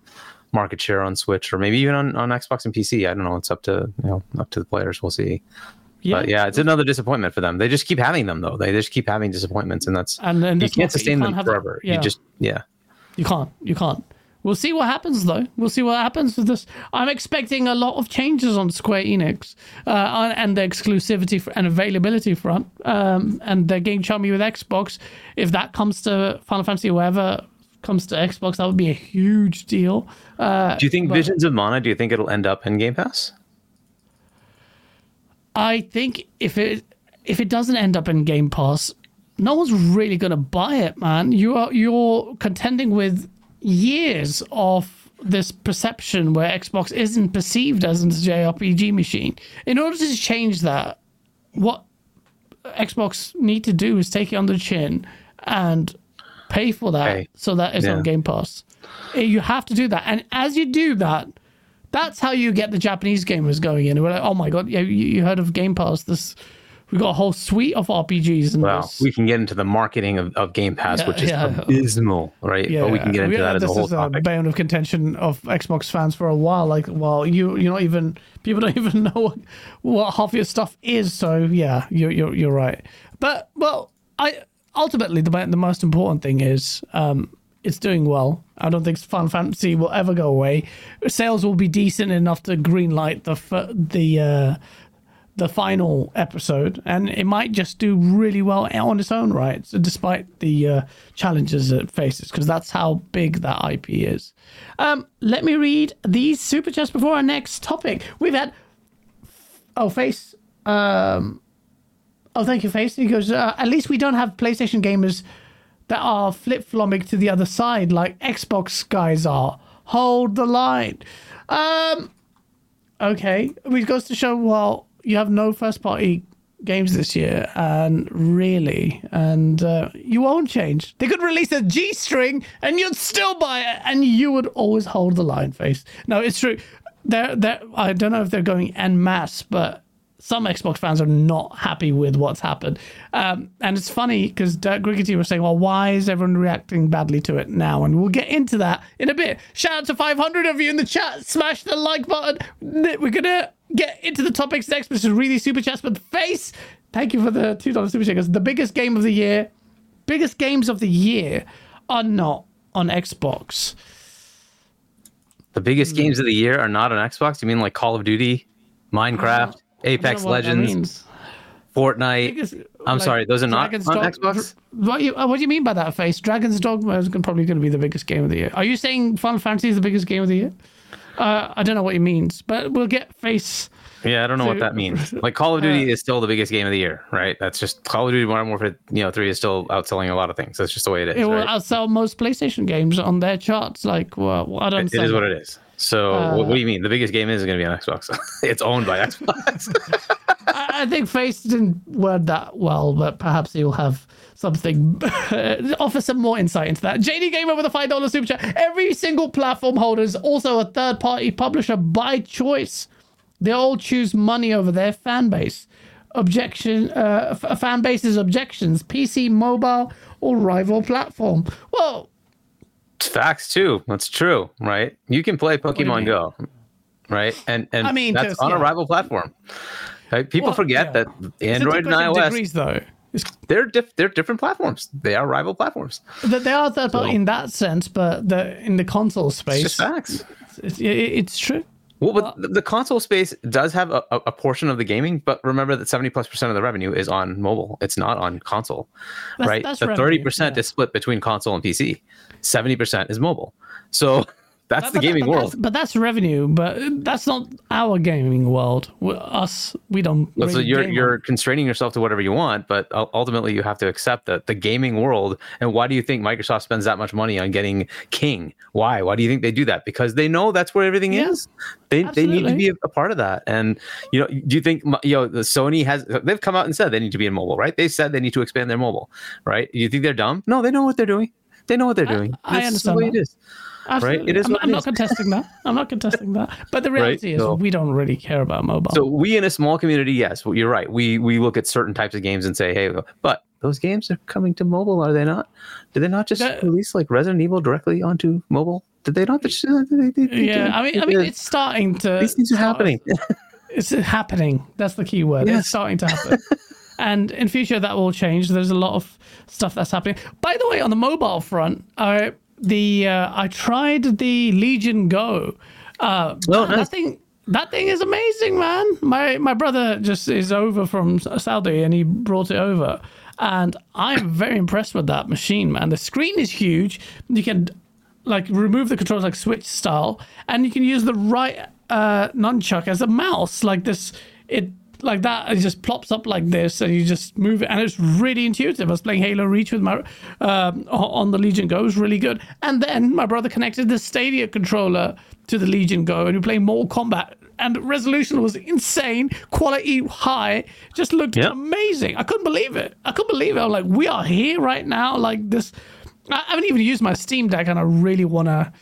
market share on Switch, or maybe even on, on Xbox and PC. I don't know. It's up to you know up to the players. We'll see.
Yeah,
But yeah, it's another disappointment for them. They just keep having them though. They just keep having disappointments, and that's
and then
you can't sustain them
have-
forever.
yeah,
You just yeah.
you can't, you can't. We'll see what happens though. We'll see what happens with this. I'm expecting a lot of changes on Square Enix uh, on- and the exclusivity fr- and availability front. Um, and they're getting chummy with Xbox. If that comes to Final Fantasy, or whatever comes to Xbox, that would be a huge deal. Uh,
Do you think
but-
Visions of Mana? Do you think it'll end up in Game Pass?
I think if it if it doesn't end up in Game Pass, no one's really gonna buy it, man. You are you're contending with years of this perception where Xbox isn't perceived as a JRPG machine. In order to change that, what Xbox need to do is take it on the chin and pay for that
Pay.
so that it's
Yeah.
on Game Pass. Eh, You have to do that, and as you do that, that's how you get the Japanese gamers going in. We're like, oh my god, yeah, you, you heard of Game Pass? This we got a whole suite of RPGs and
Well,
this.
we can get into the marketing of, of Game Pass,
Yeah,
which is
yeah.
abysmal, right? but we can get into
Yeah,
that as a
this
whole
is a bone of contention of Xbox fans for a while. Like, well, you you're not even people don't *laughs* even know what, what half your stuff is. So yeah, you're you're you're right. But well, I ultimately the the most important thing is um, it's doing well. I don't think Final Fantasy will ever go away. Sales will be decent enough to greenlight the f- the. Uh, the final episode, and it might just do really well on its own right, so despite the uh, challenges it faces, because that's how big that IP is. Um, let me read these super chats before our next topic. We've had oh face. Um, oh, thank you, face. He goes. Uh, at least we don't have PlayStation gamers that are flip flopping to the other side like Xbox guys are. Hold the line. Um, okay, which goes to show well you have no first party games this year, and really, and uh, you won't change. They could release a G string, and you'd still buy it, and you would always hold the line face. No, it's true. They're, they're, I don't know if they're going en masse, but some Xbox fans are not happy with what's happened. Um, and it's funny because Dirk Griggity was saying, well, why is everyone reacting badly to it now? And we'll get into that in a bit. Shout out to 500 of you in the chat. Smash the like button. We're going to get into the topics next, which is really super chats. But face, thank you for the $2 super chat. The biggest game of the year, biggest games of the year are not on Xbox.
The biggest games of the year are not on Xbox. You mean like Call of Duty, Minecraft, Apex
I don't know what that
Legends. Fortnite?
Biggest-
I'm
like,
sorry, those are not
Dragon's
on
Dog-
Xbox.
What, you, uh, what do you mean by that face? Dragon's Dogma is probably going to be the biggest game of the year. Are you saying Final Fantasy is the biggest game of the year? Uh, I don't know what he means, but we'll get face.
Yeah, I don't know what that means. *laughs* Like Call of Duty is still the biggest game of the year, right? That's just Call of Duty Modern Warfare, you know, three is still outselling a lot of things. That's just the way it is.
It will
right?
outsell most PlayStation games on their charts. Like, well, I don't.
It is what it is. So
Uh,
what, what do you mean? The biggest game is going to be on Xbox. *laughs* it's owned by *laughs* Xbox.
I, I think Face didn't word that well, but perhaps he'll have something *laughs* offer some more insight into that. JD Gamer with a five dollar super chat. Every single platform holder is also a third party publisher by choice. They all choose money over their fan base. Objection, uh, f- fan base's objections: PC, mobile, or rival platform. Well,
Facts too. That's true, right? You can play Pokemon? Go, right? And and
I mean,
that's on a rival platform. Right? People
Well,
forget
yeah.
that Android and iOS
degrees, though. It's
they're diff- they're different platforms. They are rival platforms.
that they are that,
So-
in that sense, but the in the console
It's
space,
just facts.
it's, it, it's true.
Well, but the, the console space does have a, a portion of the gaming, but remember that seventy plus percent of the revenue is on mobile. It's not on console,
That's-
right?
that's
the thirty percent
yeah.
is split between console and PC. Seventy percent is mobile. So *laughs* that's
But-
the
but-
gaming
but
world.
That's, but that's revenue. But that's not our gaming world. us, we don't.
Well, so you're you're
on-
constraining yourself to whatever you want, but ultimately you have to accept that the gaming world. And why do you think Microsoft spends that much money on getting King? Why? Why do you think they do that? Because they know that's where everything
Yeah,
is. They they need to be a, a part of that. And you know, do you think you know the Sony has? They've come out and said they need to be in mobile, right? They said they need to expand their mobile, right? You think they're dumb? No, they know what they're doing. They know what they're doing.
I
the
understand
way
that.
it is.
Absolutely.
It is
I'm, I'm
it
not
is.
contesting that. I'm not contesting that. But the reality is,
So-
we don't really care about mobile.
So we in a small community, yes, well, you're right. We we look at certain types of games and say, hey, but those games are coming to mobile, are they not? Did they not just
That-
release like Resident Evil directly onto mobile? Did they not? Just, uh, they- they- they
yeah, I mean, I mean, it's starting to.
these things are happening. *laughs*
It's happening. That's the key word.
Yes.
It's starting to happen. *laughs* and in future, that will change. There's a lot of stuff that's happening. By the way, on the mobile front, uh, the uh, I tried the Legion Go. Uh,
Oh,
that thing. That thing is amazing, man. My my brother just is over from Saudi and he brought it over, and I'm very impressed with that machine, man. The screen is huge. You can like remove the controls like Switch style, and you can use the right uh, nunchuck as a mouse, like this. It like that. It just plops up like this, and you just move it, and it's really intuitive. I was playing Halo Reach with my um, on the Legion Go. It was really good. And then my brother connected the Stadia controller to the Legion Go, and we played Mortal Kombat. And resolution was insane, quality high, just looked
Yeah.
amazing. I couldn't believe it. I couldn't believe it. I'm like, we are here right now. Like this, I haven't even used my Steam Deck, and I really wanna,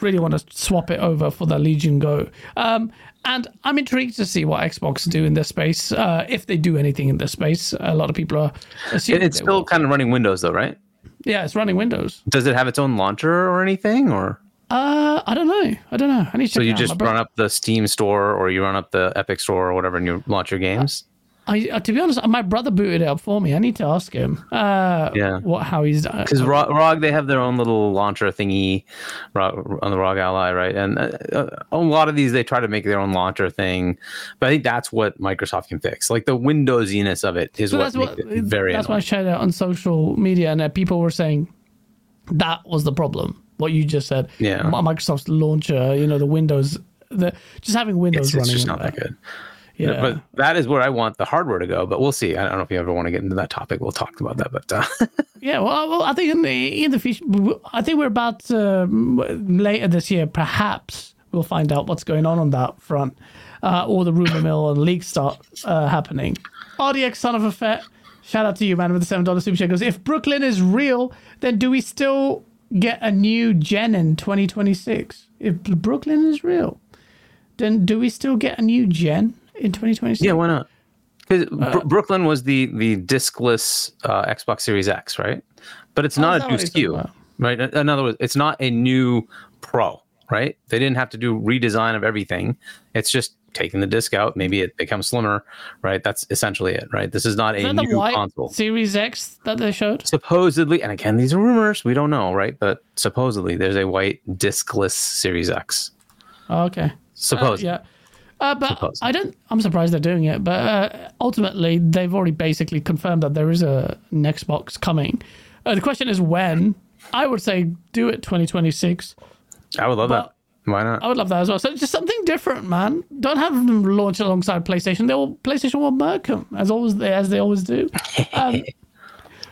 really wanna swap it over for the Legion Go. Um, and I'm intrigued to see what Xbox do in this space, uh, if they do anything in this space. A lot of people are assuming
it's still
will.
kind of running Windows though, right?
yeah, it's running Windows.
Does it have its own launcher or anything, or
Uh, I don't know. I don't know. I need to
so you just run up the Steam store or you run up the Epic store or whatever, and you launch your games?
I, uh, to be honest, my brother booted it up for me. I need to ask him. Uh,
Yeah.
What? How he's?
Because ROG, they have their own little launcher thingy ROG, on the ROG Ally, right? And uh, uh, a lot of these, they try to make their own launcher thing. But I think that's what Microsoft can fix. Like the Windowsiness of it is
So
what
what
it very
that's why I
annoying.
shared it on social media, and uh, people were saying that was the problem. What you just said,
Yeah.
Mi- Microsoft's launcher, you know, the Windows, the just having Windows
It's, it's just not that good.
Yeah,
But that is where I want the hardware to go. But we'll see. I don't know if you ever want to get into that topic. We'll talk about that. But uh, *laughs*
yeah. Well, well, I think in the in the future, I think we're about um, later this year. Perhaps we'll find out what's going on on that front, uh, or the rumor mill and leaks start uh, happening. RDX son of a fet, shout out to you, man, with the seven dollar super chat. Goes, if Brooklin is real, then do we still get a new gen in 2026? If Brooklin is real, then do we still get a new gen in 2026?
Yeah, why not? Because
Uh,
Brooklin was the the discless uh, Xbox Series X, right? But it's
Oh,
not a new SKU, right? In other words, it's not a new Pro, right? They didn't have to do redesign of everything. It's just taking the disc out. Maybe it becomes slimmer, right? That's essentially it, right? This is not
Is
a new console.
Series X that they showed?
Supposedly, and again, these are rumors. We don't know, right? But supposedly, there's a white discless Series X.
Oh, okay.
Suppose.
yeah. Uh, but I don't. I'm surprised they're doing it. But uh, ultimately, they've already basically confirmed that there is a an Xbox coming. Uh, the question is when. I would say do it 2026.
I would love
But-
that. Why not?
I would love that as well. So just something different, man. Don't have them launch alongside PlayStation. They'll PlayStation will murk them as always as they always do. *laughs* Um,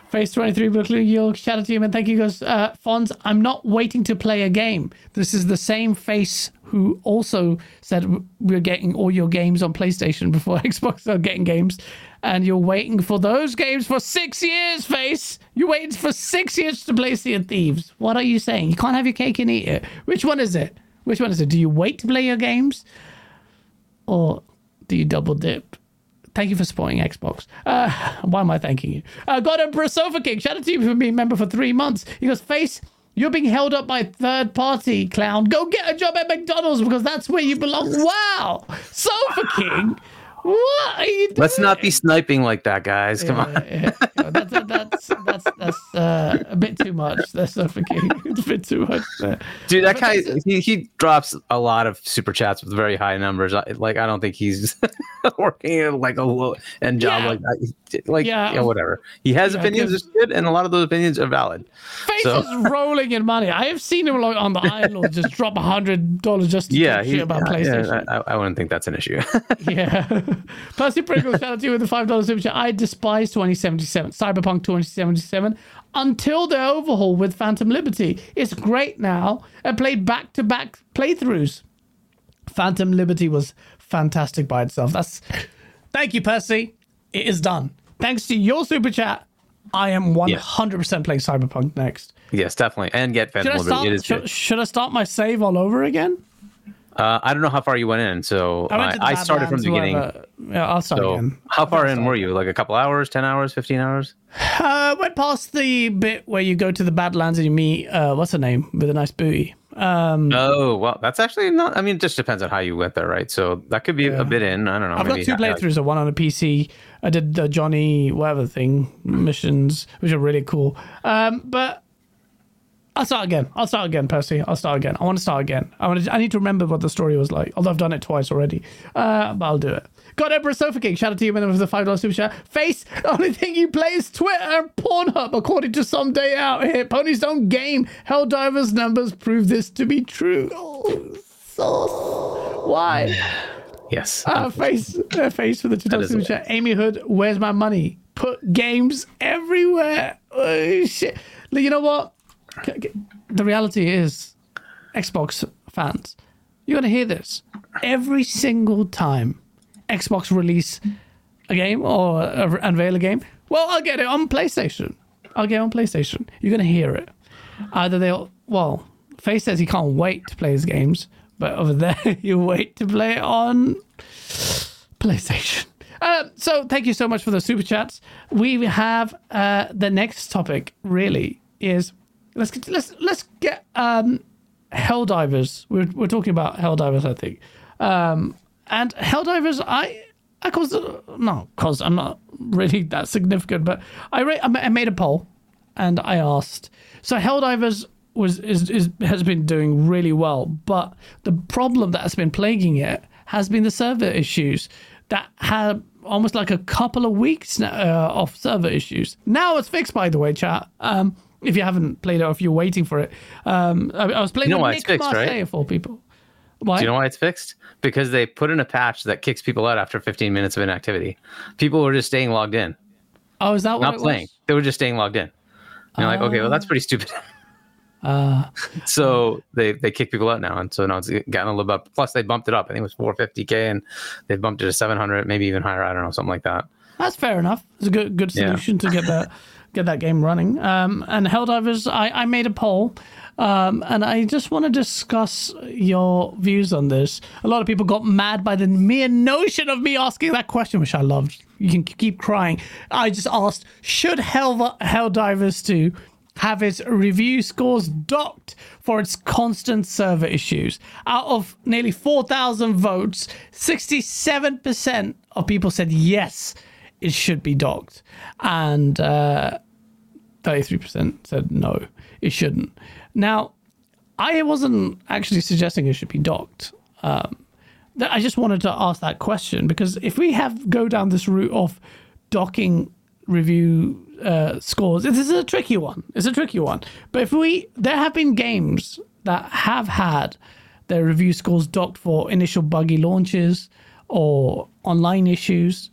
Face 23 Brooklyn, you'll shout out to you, man. Thank you, guys. Uh, Fonz, I'm not waiting to play a game. This is the same face who also said we're getting all your games on PlayStation before *laughs* Xbox are getting games. And you're waiting for those games for six years, face. You're waiting for six years to play Sea of Thieves. What are you saying? You can't have your cake and eat it. Which one is it? Which one is it? Do you wait to play your games? Or do you double dip? Thank you for supporting Xbox. Uh, *laughs* why am I thanking you? Uh, God Emperor Sofa King, shout out to you for being a member for three months. He goes, Face, you're being held up by third party clown. Go get a job at McDonald's because that's where you belong. Wow. Sofa King, what are you doing?
Let's not be sniping like that, guys. Come on.
Yeah, yeah, that's that's that's that's uh, a bit too much. That's Sofa King. *laughs* It's a bit too much. There.
Dude, that guy he, he drops a lot of super chats with very high numbers. I- Like I don't think he's *laughs* working at like a low end job
Yeah.
like that. Like
Yeah.
yeah. whatever. He has
Yeah,
opinions, good, and a lot of those opinions are valid.
Face
So-
is *laughs* rolling in money. I have seen him like on the Iron Lord just drop a hundred dollars just to
Yeah,
talk
he,
about
yeah,
PlayStation.
yeah, I, I wouldn't think that's an issue.
Yeah. *laughs* Percy Pringles, shout out to you with the $5 super chat. I despise 2077, Cyberpunk 2077, until the overhaul with Phantom Liberty. It's great now. I played back to back playthroughs. Phantom Liberty was fantastic by itself. That's thank you, Percy. It is done. Thanks to your super chat, I am 100% playing Cyberpunk next.
yes, definitely, and get
Should
Phantom Liberty. It
start,
is
should, should I start my save all over again?
Uh, I don't know how far you went in, so
I
I, I started from the beginning.
whatever. Yeah, I'll start
So
again.
how far in were you? Like a couple hours, ten hours, fifteen hours?
Uh, went past the bit where you go to the Badlands and you meet uh, what's her name with a nice booty. Um,
Oh well, that's actually not. I mean, it just depends on how you went there, right? So that could be a bit in. I don't know.
I've got two
ha- like-
playthroughs. One on a PC. I did the Johnny whatever thing missions, which are really cool. Um, but I'll start again. I'll start again, Percy. I'll start again. I want to start again. I want to. I need to remember what the story was like. Although I've done it twice already. Uh, but I'll do it. God Emperor Sofa King. Shout out to you, man, with the five dollars super chat. Face. The only thing you play is Twitter and Pornhub, according to some day out here. Ponies don't game. Helldivers numbers prove this to be true. Oh, sauce. Why?
Yes.
Uh, face, uh, face for the two dollars super chat. Amy Hood, where's my money? Put games everywhere. Oh, shit. You know what? The reality is, Xbox fans, you're gonna hear this every single time Xbox release a game or uh, unveil a game. Well, I'll get it on PlayStation. I'll get it on PlayStation. You're gonna hear it. Either they'll well, Face says he can't wait to play his games, but over there *laughs* you wait to play it on PlayStation. Uh, so thank you so much for the super chats. We have uh, the next topic. Really is let's get, let's let's get um, Helldivers. We're we're talking about Helldivers, I think. Um, and Helldivers, I I cause no, cause I'm not really that significant, but I I made a poll and I asked. So Helldivers was is, is has been doing really well, but the problem that has been plaguing it has been the server issues that had almost like a couple of weeks now, uh, of server issues. Now it's fixed, by the way, chat. Um, if you haven't played it or if you're waiting for it, um, I, I was playing
You know
with Nick
fixed, right?
Marseille, of all people. Why?
Do you know why it's fixed? Because they put in a patch that kicks people out after 15 minutes of inactivity. People were just staying logged in,
oh, is that what
not playing.
was?
They were just staying logged in. And you're like, okay, well, that's pretty stupid. *laughs*
Uh, *laughs*
So they they kick people out now, and so now it's gotten a little bit. Plus, they bumped it up. I think it was 450k, and they bumped it to 700, maybe even higher. I don't know, something like that.
That's fair enough. It's a good good
Yeah.
solution to get that *laughs* get that game running. Um, and Helldivers, I, I made a poll, um, and I just want to discuss your views on this. A lot of people got mad by the mere notion of me asking that question, which I loved. You can keep crying. I just asked, should Hell Helldivers 2 have its review scores docked for its constant server issues. Out of nearly 4,000 votes, 67% of people said yes, it should be docked. And uh, 33% said no, it shouldn't. Now, I wasn't actually suggesting it should be docked. Um, I just wanted to ask that question because if we have go down this route of docking review uh, scores, this is a tricky one. It's a tricky one. But if we, there have been games that have had their review scores docked for initial buggy launches or online issues.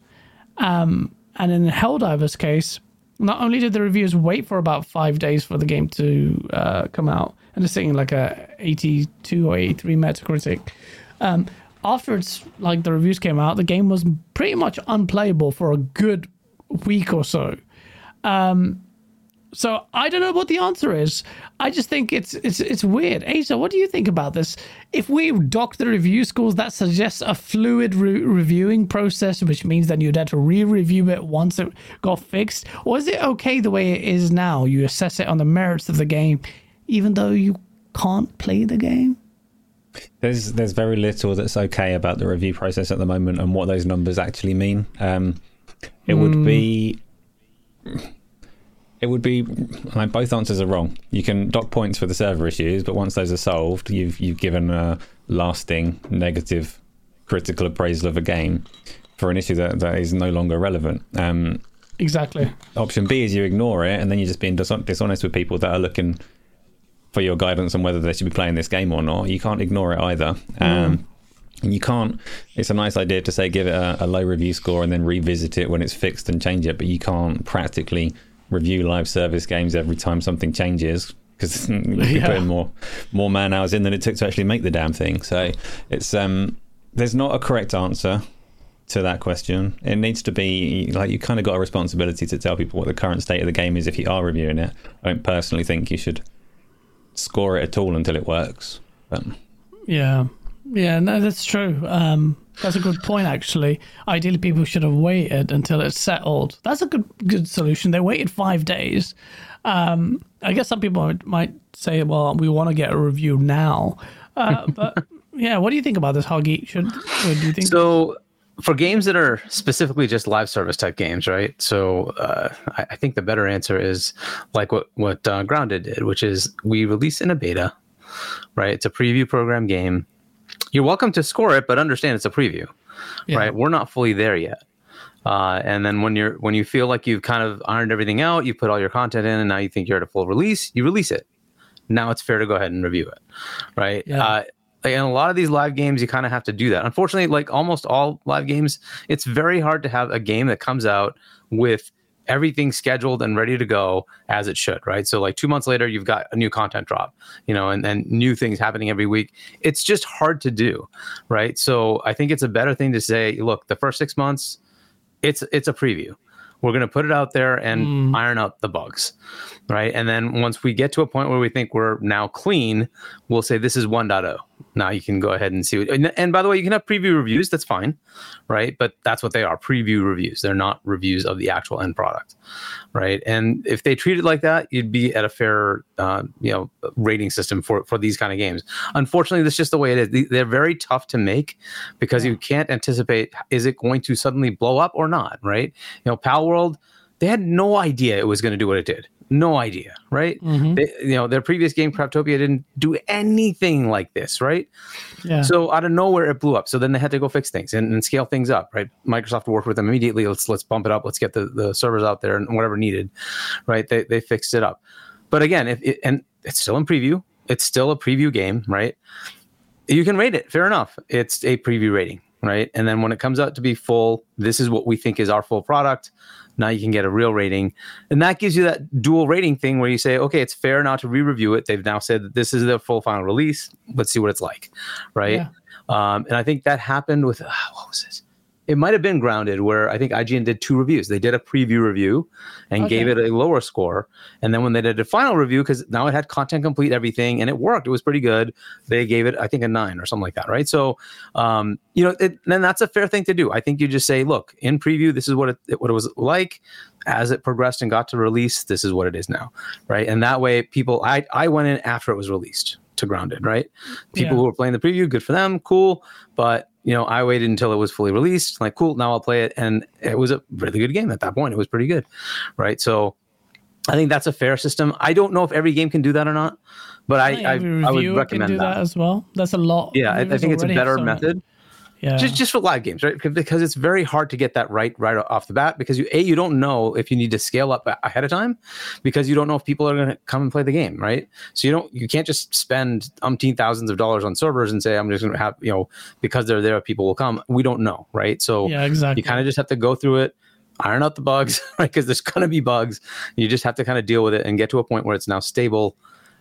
Um, and in Helldivers' case, not only did the reviewers wait for about five days for the game to uh, come out, and it's sitting like a 82 or 83 Metacritic. Um, after it's like the reviews came out, the game was pretty much unplayable for a good week or so. Um, so I don't know what the answer is. I just think it's it's it's weird. Asa, what do you think about this? If we dock the review scores, that suggests a fluid re- reviewing process, which means that you'd have to re-review it once it got fixed, or is it okay the way it is now? You assess it on the merits of the game, even though you can't play the game.
There's there's very little that's okay about the review process at the moment and what those numbers actually mean. Um, it would be it would be like both answers are wrong. You can dock points for the server issues, but once those are solved, you've you've given a lasting negative critical appraisal of a game for an issue that, that is no longer relevant. Um,
Exactly.
option B is you ignore it and then you're just being dis- dishonest with people that are looking for your guidance on whether they should be playing this game or not. You can't ignore it either. Um, and you can't. It's a nice idea to say give it a, a low review score and then revisit it when it's fixed and change it, but you can't practically review live service games every time something changes because *laughs* you
Yeah.
put in more more man hours in than it took to actually make the damn thing. So it's um, there's not a correct answer to that question. It needs to be like you kind of got a responsibility to tell people what the current state of the game is if you are reviewing it. I don't personally think you should score it at all until it works. But
Yeah. Yeah, no, that's true. Um, that's a good point, actually. Ideally, people should have waited until it's settled. That's a good good solution. They waited five days. Um, I guess some people might, say, "Well, we want to get a review now." Uh, *laughs* but yeah, what do you think about this, Huggy? Should do you think?
So for games that are specifically just live service type games, right? So uh, I, I think the better answer is like what what uh, Grounded did, which is we release in a beta, right? It's a preview program game. You're welcome to score it, but understand it's a preview,
Yeah.
right? We're not fully there yet. Uh, and then when you're when you feel like you've kind of ironed everything out, you put all your content in, and now you think you're at a full release, you release it. Now it's fair to go ahead and review it, right?
Yeah.
Uh, in a lot of these live games, you kind of have to do that. Unfortunately, like almost all live games, it's very hard to have a game that comes out with everything scheduled and ready to go as it should, right? So like two months later, you've got a new content drop, you know, and, and new things happening every week. It's just hard to do, right? So I think it's a better thing to say, look, the first six months, it's it's a preview. We're going to put it out there and iron out the bugs, right? And then once we get to a point where we think we're now clean, we'll say this is 1.0. Now you can go ahead and see. What, and, and by the way, you can have preview reviews. That's fine, right? But that's what they are: preview reviews. They're not reviews of the actual end product, right? And if they treat it like that, you'd be at a fair, uh, you know, rating system for for these kind of games. Unfortunately, that's just the way it is. They- They're very tough to make because you can't anticipate is it going to suddenly blow up or not, right? You know, Pal World, they had no idea it was going to do what it did. No idea, right? Mm-hmm. They, you know, their previous game, Craftopia, didn't do anything like this, right?
yeah.
So out of nowhere, it blew up. So then they had to go fix things and, and scale things up, right? Microsoft worked with them immediately. Let's let's bump it up. Let's get the, the servers out there and whatever needed, right? They they fixed it up. But again, if it, and it's still in preview. It's still a preview game, right? You can rate it. Fair enough. It's a preview rating, right? And then when it comes out to be full, this is what we think is our full product. Now you can get a real rating. And that gives you that dual rating thing where you say, okay, it's fair now to re review it. They've now said that this is the full final release. Let's see what it's like, right?
Yeah.
Um, and I think that happened with, uh, *sighs* what was this? It might have been grounded where I think IGN did two reviews. They did a preview review and
Okay.
gave it a lower score. And then when they did a final review, because now it had content complete, everything, and it worked, it was pretty good. They gave it, I think, a nine or something like that, right? So, um, you know, it, then that's a fair thing to do. I think you just say, look, in preview, this is what it what it was like. As it progressed and got to release, this is what it is now, right? And that way, people, I I went in after it was released to Grounded, right? People
Yeah.
who were playing the preview, good for them, cool. But you know, I waited until it was fully released. Like, cool, now I'll play it, and it was a really good game at that point. It was pretty good, right? So, I think that's a fair system. I don't know if every game can do that or not, but I I, I would recommend
do that.
that.
as well. That's a lot.
Yeah, I, I think it's a better method
Yeah.
just just for live games, right? Because it's very hard to get that right right off the bat because you a you don't know if you need to scale up ahead of time because you don't know if people are going to come and play the game, right? So you don't you can't just spend umpteen thousands of dollars on servers and say I'm just going to have you know because they're there people will come. We don't know, right? So
yeah, exactly.
you kind of just have to go through it iron out the bugs *laughs* right because there's going to be bugs you just have to kind of deal with it and get to a point where it's now stable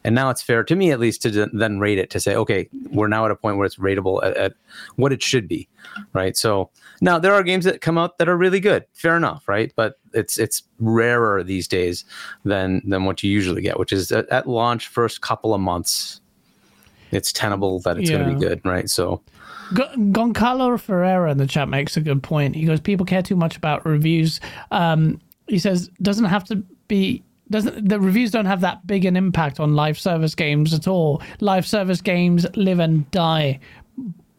and now it's fair to me at least to then rate it to say okay we're now at a point where it's rateable at, at what it should be right so now there are games that come out that are really good fair enough right but it's it's rarer these days than than what you usually get which is at, at launch first couple of months it's tenable that it's going to be good right so
G- Goncalo Ferreira in the chat makes a good point. He goes, "People care too much about reviews." Um, he says, "Doesn't have to be." Doesn't the reviews don't have that big an impact on live service games at all? Live service games live and die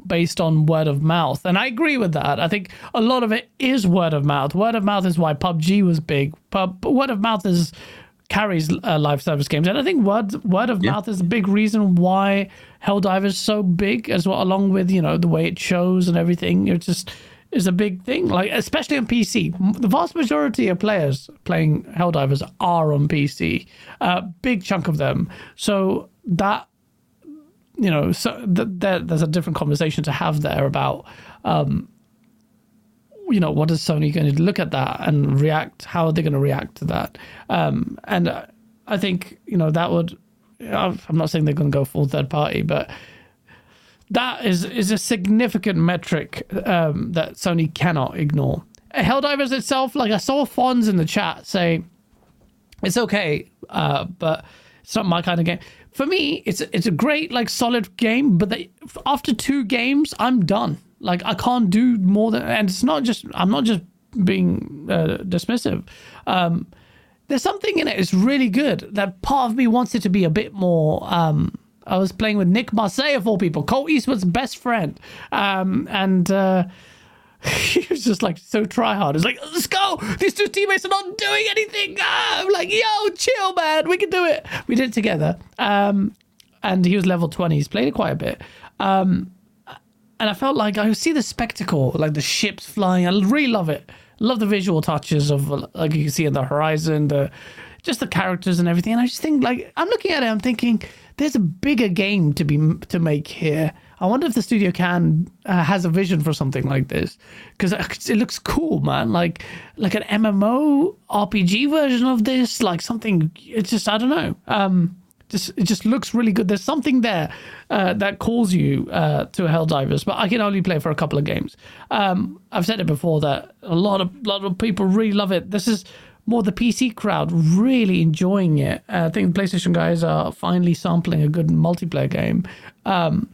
based on word of mouth, and I agree with that. I think a lot of it is word of mouth. Word of mouth is why PUBG was big. Pub, word of mouth is carries uh, live service games, and I think word word of mouth is a big reason why Helldivers is so big as well, along with you know the way it shows and everything. It just is a big thing, like especially on PC. The vast majority of players playing Helldivers are on PC, a big chunk of them. So that you know, so th- there, there's a different conversation to have there about you know, what is Sony going to look at that and react? How are they going to react to that? Um, and uh, I think you know that would. I'm not saying they're going to go full third party, but that is is a significant metric um, that Sony cannot ignore. Helldivers itself, like I saw Fonz in the chat say, it's okay, uh, but it's not my kind of game. For me, it's it's a great like solid game, but they, after two games, I'm done. Like I can't do more than, and it's not just I'm not just being uh, dismissive. Um, there's something in it. It's really good. That part of me wants it to be a bit more. Um, I was playing with Nick Marseille of all people, Colt Eastwood's best friend, um, and. Uh, *laughs* he was just like so try hard. It's like, let's go. These two teammates are not doing anything. Ah! I'm like, yo, chill, man. We can do it. We did it together. Um, and he was level 20. He's played it quite a bit. Um, and I felt like I see the spectacle, like the ships flying. I really love it. Love the visual touches of like you can see in the horizon, the just the characters and everything. And I just think like I'm looking at it, I'm thinking there's a bigger game to be to make here. I wonder if the studio can uh, has a vision for something like this because it looks cool, man. Like like an MMO RPG version of this, like something. It's just I don't know. Um, just it just looks really good. There's something there uh, that calls you uh, to Helldivers, but I can only play for a couple of games. Um, I've said it before that a lot of lot of people really love it. This is more the PC crowd really enjoying it. Uh, I think the PlayStation guys are finally sampling a good multiplayer game. Um,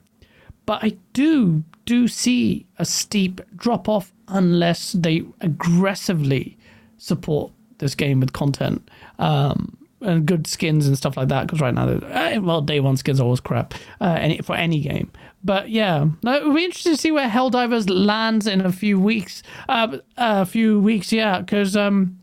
but I do do see a steep drop off unless they aggressively support this game with content um, and good skins and stuff like that. Because right now, uh, well, day one skins are always crap uh, any, for any game. But yeah, no, it'll be interesting to see where Helldivers lands in a few weeks. Uh, a few weeks, yeah, because. Um,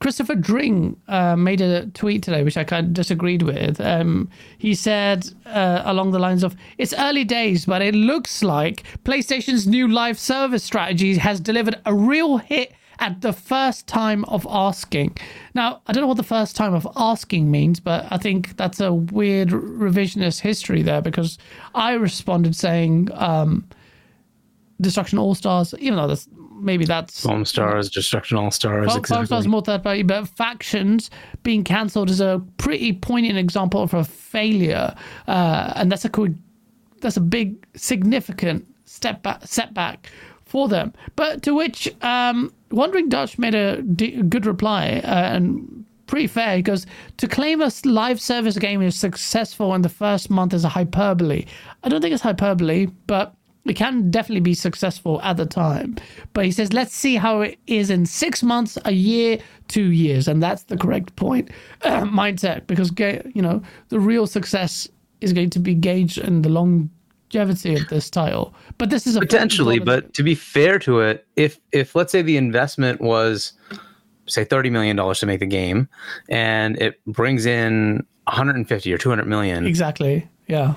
Christopher Dring uh, made a tweet today, which I kind of disagreed with. Um, he said uh, along the lines of, "It's early days, but it looks like PlayStation's new live service strategy has delivered a real hit at the first time of asking." Now, I don't know what the first time of asking means, but I think that's a weird revisionist history there because I responded saying. Um, Destruction All Stars, even though that's maybe that's
Foam Stars, Destruction All Stars,
Foam Foam Stars more third party, but factions being cancelled is a pretty poignant example of a failure, uh, and that's a cool, that's a big significant step back setback for them. But to which um, Wandering Dutch made a d- good reply uh, and pretty fair. He goes, To claim a live service game is successful in the first month is a hyperbole. I don't think it's hyperbole, but it can definitely be successful at the time. But he says, Let's see how it is in six months, a year, two years. And that's the correct point uh, *clears throat* mindset because, you know, the real success is going to be gauged in the long longevity of this title. But this is a
potentially. But to be fair to it, if if let's say the investment was say thirty million dollars to make the game, and it brings in 150 or 200 million,
exactly. Yeah.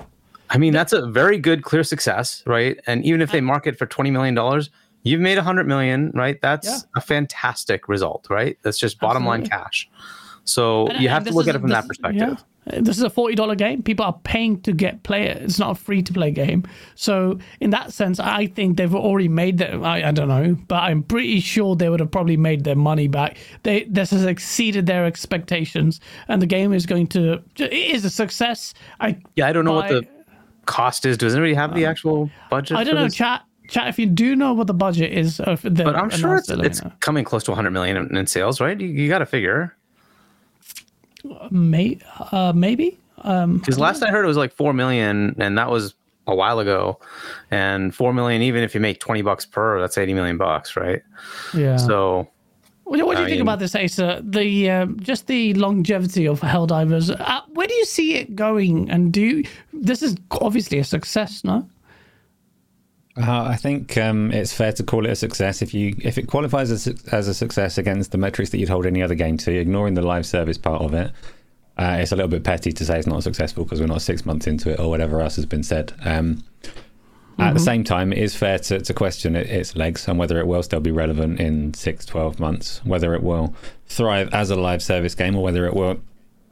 I mean, that's a very good, clear success, right? And even if they market for 20 million dollars, you've made 100 million, right? That's yeah. a fantastic result, right? That's just bottom Absolutely. line cash. So and, you have to look at it from this, that perspective. Yeah.
This is a $40 game. People are paying to get play it. It's not a free to play game. So, in that sense, I think they've already made their, I, I don't know, but I'm pretty sure they would have probably made their money back. They This has exceeded their expectations, and the game is going to, it is a success. I
Yeah, I don't know what the cost is. Does anybody have the actual budget?
I don't know, this? chat. Chat, if you do know what the budget is, of the,
but I'm sure it's, it's coming close to 100 million in, in sales, right? You, you got to figure.
May, uh, maybe.
Because um, last I heard it was like four million, and that was a while ago. And four million, even if you make twenty bucks per, that's eighty million bucks, right?
Yeah.
So.
What, do you I think mean, about this, Asa? The uh, just the longevity of Helldivers. Uh, where do you see it going? And do you, this is obviously a success, no?
Uh, I think um, it's fair to call it a success if you if it qualifies as, as a success against the metrics that you'd hold any other game to, ignoring the live service part of it. Uh, it's a little bit petty to say it's not successful because we're not six months into it or whatever else has been said. Um, mm-hmm. At the mm-hmm. same time, it is fair to, to question it, its legs and whether it will still be relevant in six, 12 months, whether it will thrive as a live service game or whether it will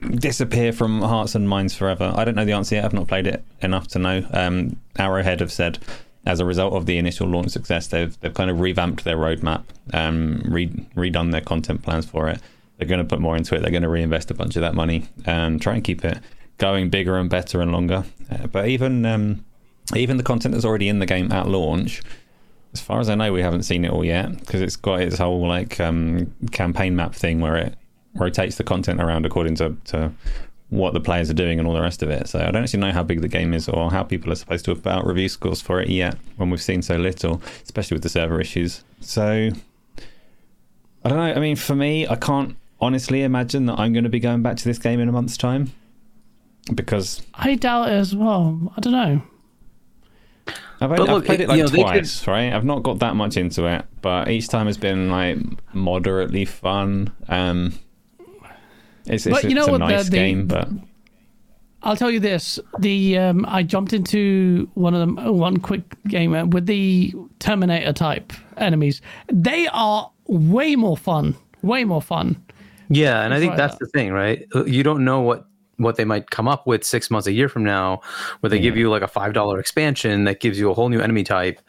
disappear from hearts and minds forever. I don't know the answer yet. I've not played it enough to know. Um, Arrowhead have said as a result of the initial launch success, they've they've kind of revamped their roadmap, um, re- redone their content plans for it. They're going to put more into it. They're going to reinvest a bunch of that money and try and keep it going bigger and better and longer. Uh, but even um, even the content that's already in the game at launch, as far as I know, we haven't seen it all yet because it's got its whole like um, campaign map thing where it rotates the content around according to, to what the players are doing and all the rest of it. So I don't actually know how big the game is or how people are supposed to have put review scores for it yet when we've seen so little, especially with the server issues. So I don't know. I mean, for me, I can't honestly imagine that I'm going to be going back to this game in a month's time because
I doubt it as well. I don't know.
I've, only, look, I've played it like you know, twice, could... right? I've not got that much into it, but each time has been like moderately fun. Um, it's, it's, but you know it's a what, nice the, the, game, but
I'll tell you this: the um, I jumped into one of them, one quick game uh, with the Terminator type enemies. They are way more fun, way more fun.
Yeah, and I think that's the thing, right? You don't know what what they might come up with six months, a year from now, where they yeah. give you like a five dollar expansion that gives you a whole new enemy type,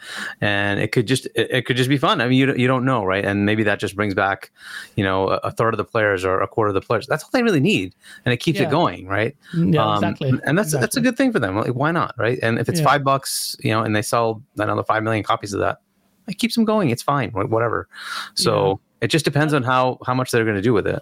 and it could just it, it, could just be fun. I mean, you you don't know, right? And maybe that just brings back, you know, a, a third of the players or a quarter of the players. That's all they really need, and it keeps yeah. it going, right?
Yeah, um, exactly.
And that's
exactly.
that's a good thing for them. Like, why not, right? And if it's yeah. five bucks, you know, and they sell another five million copies of that, it keeps them going. It's fine, whatever. So it just depends on how how much they're going to do with it.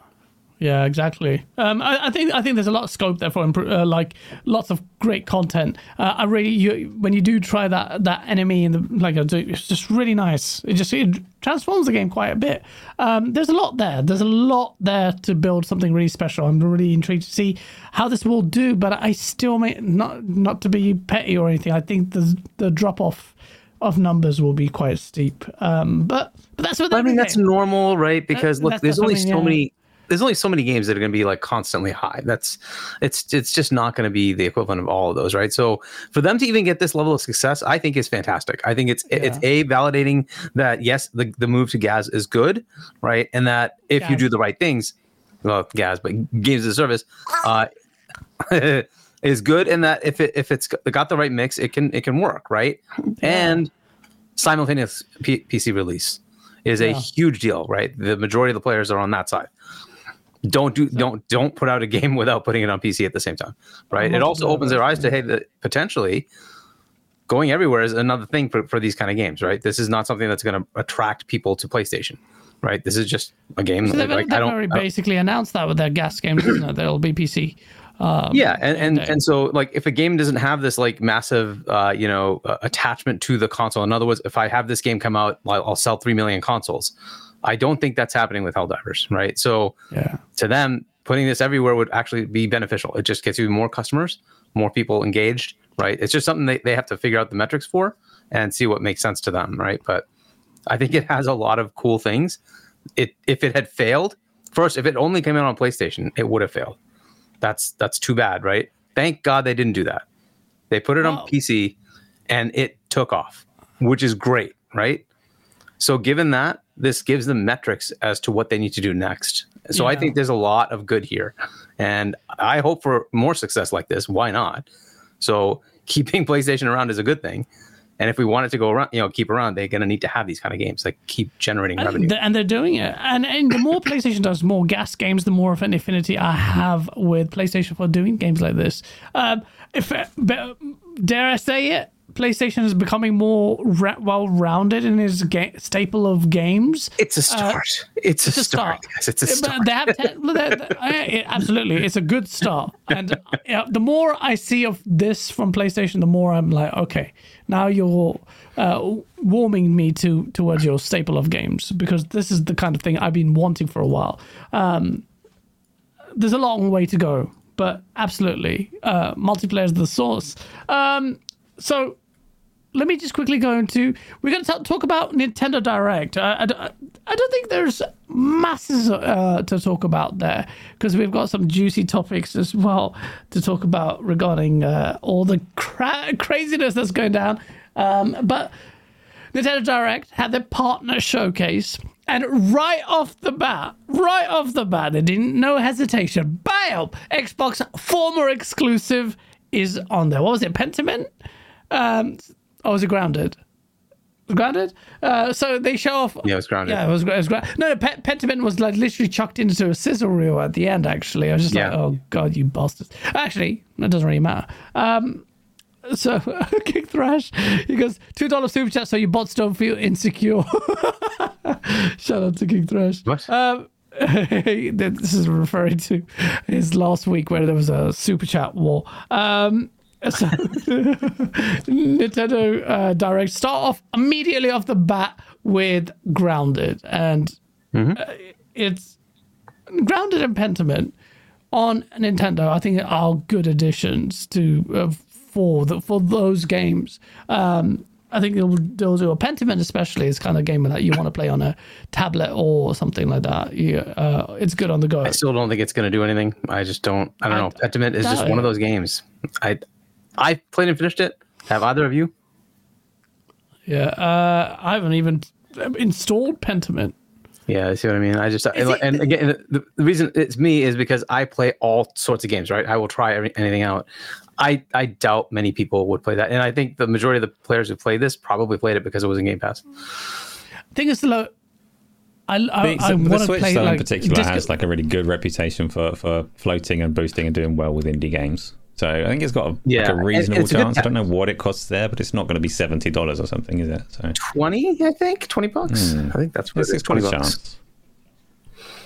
Yeah, exactly. Um, I, I, think I think there's a lot of scope there for uh, like lots of great content. Uh, I really, you, when you do try that that enemy in the like, it's just really nice. It just it transforms the game quite a bit. Um, there's a lot there. There's a lot there to build something really special. I'm really intrigued to see how this will do. But I still may not not to be petty or anything. I think the the drop off of numbers will be quite steep. Um, but but that's what
I mean. That's normal, right? Because that, look, there's only so yeah. many there's only so many games that are going to be like constantly high. That's it's it's just not going to be the equivalent of all of those, right? So for them to even get this level of success, I think is fantastic. I think it's yeah. it's a validating that yes, the the move to GaaS is good, right? And that if GaaS. you do the right things, well, GaaS, but games as a service, uh, *laughs* is good, and that if it if it's got the right mix, it can it can work, right? Yeah. And simultaneous P- PC release is a huge deal, right? The majority of the players are on that side. Don't do don't don't put out a *laughs* game without putting it on PC at the same time, right? It also opens their eyes to hey, that potentially going everywhere is another thing for, for these kind of games, right? This is not something that's going to attract people to PlayStation, right? This is just a game.
So they've,
like,
they've
I don't,
already basically announced that with their GaaS games, isn't it? There'll be PC. Um,
yeah and and,
day.
and so like if a game doesn't have this like massive uh you know uh, attachment to the console in other words if i have this game come out i'll, I'll sell 3 million consoles i don't think that's happening with helldivers right? So
yeah.
to them putting this everywhere would actually be beneficial. It just gets you more customers more people engaged right? It's just something they, they have to figure out the metrics for and see what makes sense to them right? But i think it has a lot of cool things. It if it had failed first if it only came out on playstation it would have failed. That's that's too bad right? Thank god they didn't do that. They put it
Well-
on pc and it took off which is great right? So given that this gives them metrics as to what they need to do next. So i think there's a lot of good here. And i hope for more success like this. Why not? So keeping *laughs* playstation around is a good thing. And if we want it to go around you know keep around they're going to need to have these kind of games like keep generating
And,
revenue.
th- and they're doing it. And, and the more *laughs* PlayStation does more GaaS games, the more of an affinity I have with PlayStation for doing games like this. Um, if dare I say it, PlayStation is becoming more ra- well-rounded in its ga- staple of games.
it's a start it's, a
Uh, It's a
start,
start.
guys. it's a start
they have ten, well, they- they- I- it- absolutely, it's a good start. And uh, the more I see of this from PlayStation, the more I'm like, okay, now you're uh, warming me to towards your staple of games because this is the kind of thing I've been wanting for a while. Um, there's a long way to go, but absolutely, uh, multiplayer is the source. Um, so let me just quickly go into. We're going to talk about Nintendo Direct. I, I, don't- I don't think there's masses uh, to talk about there because we've got some juicy topics as well to talk about regarding uh, all the cra- craziness that's going down. Um, but Nintendo Direct had their partner showcase, and right off the bat, right off the bat, they didn't no hesitation. Bam! Xbox former exclusive is on there. What was it? Pentiment? Um, or was it Grounded? Grounded. Uh, so they show off.
yeah it was grounded
Yeah, it was, it was great. No, no Pe- Pentiment was like literally chucked into a sizzle reel at the end. Actually, I was just like, "Oh God, you bastards!" Actually, that doesn't really matter. Um, so *laughs* Kick Thrash, he goes two dollar super chat, so your bots don't feel insecure. *laughs* Shout out to Kick Thrash.
What?
Um, *laughs* this is referring to his last week where there was a super chat war. Um, so Nintendo uh, Direct start off immediately off the bat with Grounded, and uh, it's Grounded and Pentiment on Nintendo. I think are good additions to uh, for the, for those games. Um, I think they'll, they'll do a Pentiment, especially is kind of game that you want to play on a tablet or something like that. Yeah, uh, it's good on the go.
I still don't think it's going to do anything. I just don't. I don't
I-
know. Pentiment is just one of those games. I I played and finished it. Have either of you?
Yeah, uh, I haven't even installed Pentiment.
Yeah, I see what I mean. I just and,
it-
and again, the, the reason it's me is because I play all sorts of games. Right, I will try every, anything out. I I doubt many people would play that, and I think the majority of the players who played this probably played it because it was in Game Pass.
thing is, though, I, I, I
the
want to play
though
like
in particular
Disco-
has like a really good reputation for, for floating and boosting and doing well with indie games. So I think it's got a,
Yeah,
like a reasonable
it's
chance. I don't know what it costs there, but it's not going to be seventy dollars or something, is it? So
Twenty, I think, twenty bucks. Hmm. I think that's what
it's,
it is.
it's got
Twenty bucks.
chance.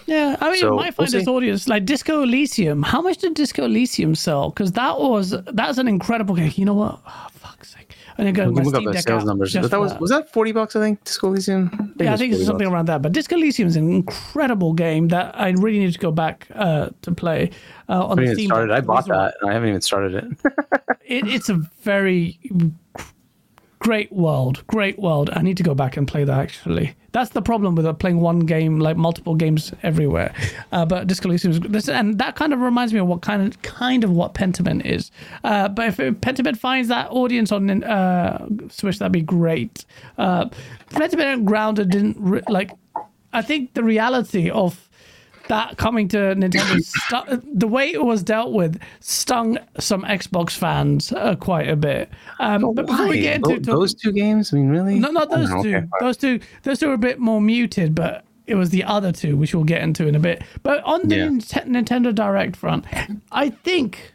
Yeah, I mean,
So,
it might find
we'll
this
see.
audience like Disco Elysium. How much did Disco Elysium sell? Because that was that's an incredible game. You know what? Oh, fuck's sake! And then go
can look up the sales numbers. But that was was that forty bucks? I think Disco Elysium.
yeah, I think it's something
bucks.
around that. But Disco Elysium is an incredible game that I really need to go back uh, to play uh, on
I
the
haven't even
Steam.
started. I bought that, and I haven't even started it. *laughs*
It, it's a very great world, great world. I need to go back and play that. Actually, that's the problem with uh, playing one game, like multiple games everywhere. *laughs* Uh, but Disco Elysium is this, and that kind of reminds me of what kind of kind of what Pentiment is. Uh, but if Pentiment finds that audience on uh, Switch, that'd be great. Uh, Pentiment and Grounded didn't re- like. I think the reality of that coming to Nintendo, *laughs* stu- the way it was dealt with, stung some Xbox fans uh, quite a bit. Um, but before we get into
Tho- those two games, I mean, really?
no, not those
Oh,
two.
okay.
Those two, those two are a bit more muted, but it was the other two, which we'll get into in a bit. But on the
Yeah.
Nint- Nintendo Direct front, I think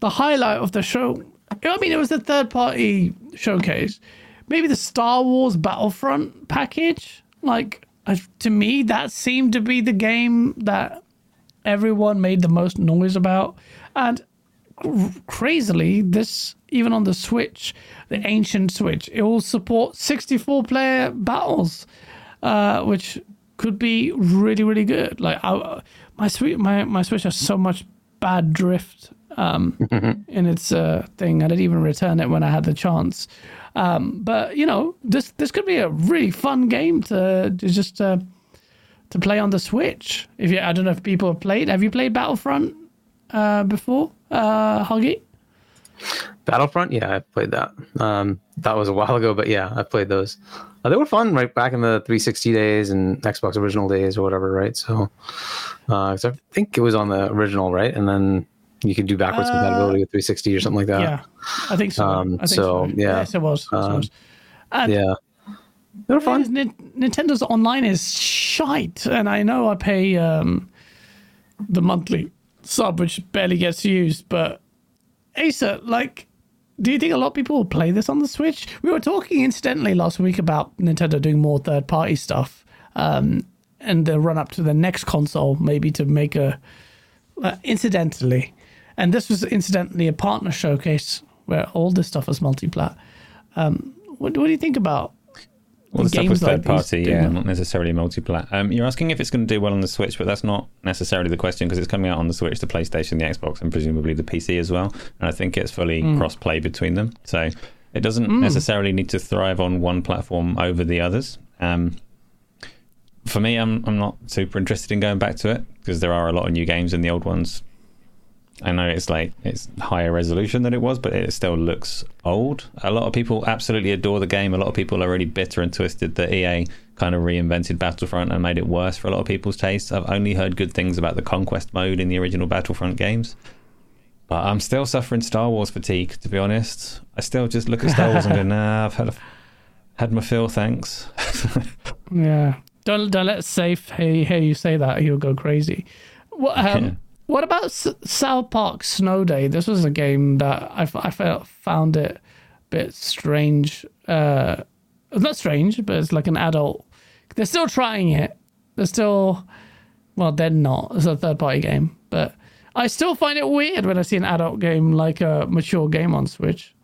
the highlight of the show. I mean, it was the third-party showcase. Maybe the Star Wars Battlefront package. Like uh, to me, that seemed to be the game that everyone made the most noise about, and crazily, this even on the Switch, the ancient Switch, it will support 64 player battles, uh, which could be really really good. Like I, my Switch, my my Switch has so much bad drift um, *laughs* in its uh, thing. I didn't even return it when I had the chance. Um, but you know, this this could be a really fun game to, to just uh, to play on the Switch. If you, I don't know if people have played. Have you played Battlefront uh, before, uh, Huggy?
Battlefront, yeah, I played that. Um, that was a while ago, but yeah, I played those. Uh, they were fun, right back in the 360 days and Xbox original days or whatever, right? So, uh, I think it was on the original, right? And then you could do backwards compatibility with 360 or something like that.
Uh, yeah, I think so.
um,
I think
so, yeah.
yes, it was.
Um, yeah, they were
Fun. Nintendo's online is shite, and I know I pay um, the monthly sub, which barely gets used. But Asa, like, do you think a lot of people will play this on the Switch? We were talking incidentally last week about Nintendo doing more third-party stuff, um, and the run up to the next console, maybe to make a uh, incidentally, and this was incidentally a partner showcase where all this stuff was multi-plat. Um, what, what do you think about
Well, the stuff
games
was
like
third
these
party, yeah, not necessarily multiplat. Um, you're asking if it's going to do well on the Switch, but that's not necessarily the question because it's coming out on the Switch, the PlayStation, the Xbox, and presumably the PC as well. And I think it's fully
Hmm.
cross play between them. So it doesn't necessarily need to thrive on one platform over the others. Um, for me, I'm I'm not super interested in going back to it because there are a lot of new games and the old ones. I know it's like it's higher resolution than it was, but it still looks old. A lot of people absolutely adore the game. A lot of people are really bitter and twisted that EA kind of reinvented Battlefront and made it worse for a lot of people's tastes. I've only heard good things about the conquest mode in the original Battlefront games. But I'm still suffering Star Wars fatigue, to be honest. I still just look at Star Wars and go, *laughs* nah, I've had a, had my fill, thanks. *laughs*
Yeah. Don't don't let Safe hear, hear you say that. He'll go crazy. What um. What about S- South Park Snow Day? This was a game that I, f- I felt found it a bit strange. Uh, not strange, but it's like an adult. They're still trying it. They're still well, they're not. It's a third party game, but I still find it weird when I see an adult game like a mature game on Switch.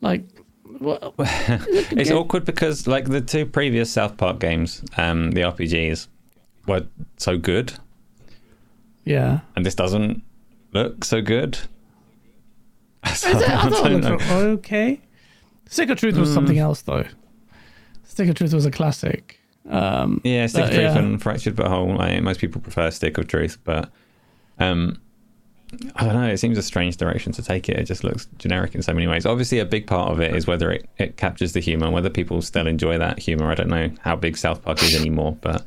Like, what? *laughs*
It's awkward because like the two previous South Park games, um, the RPGs, were so good,
yeah.
and this doesn't look so good. *laughs* So,
it? I
I
thought
don't
it
know.
looked okay. Stick of Truth was something else, though. Stick of Truth was a classic. Um,
Yeah, Stick of Truth
yeah.
and Fractured But Whole. I, most people prefer Stick of Truth, but um, I don't know. It seems a strange direction to take it. It just looks generic in so many ways. Obviously, a big part of it is whether it, it captures the humor, whether people still enjoy that humor. I don't know how big South Park is anymore, but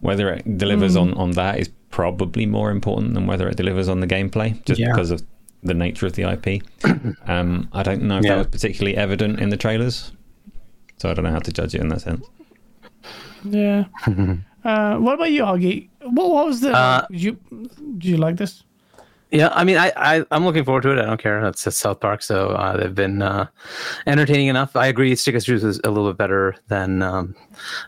whether it delivers
Hmm.
on, on that is probably more important than whether it delivers on the gameplay, just
Yeah.
because of the nature of the IP. *coughs* um, I don't know if
Yeah.
that was particularly evident in the trailers, so I don't know how to judge it in that sense.
yeah. *laughs* uh, what about you, Huggy? What, what was the?
Uh,
did you do you like this?
Yeah, I mean, I, I I'm looking forward to it. I don't care. It's, it's South Park, so uh, they've been uh, entertaining enough. I agree. Stick of Truth is a little bit better than um,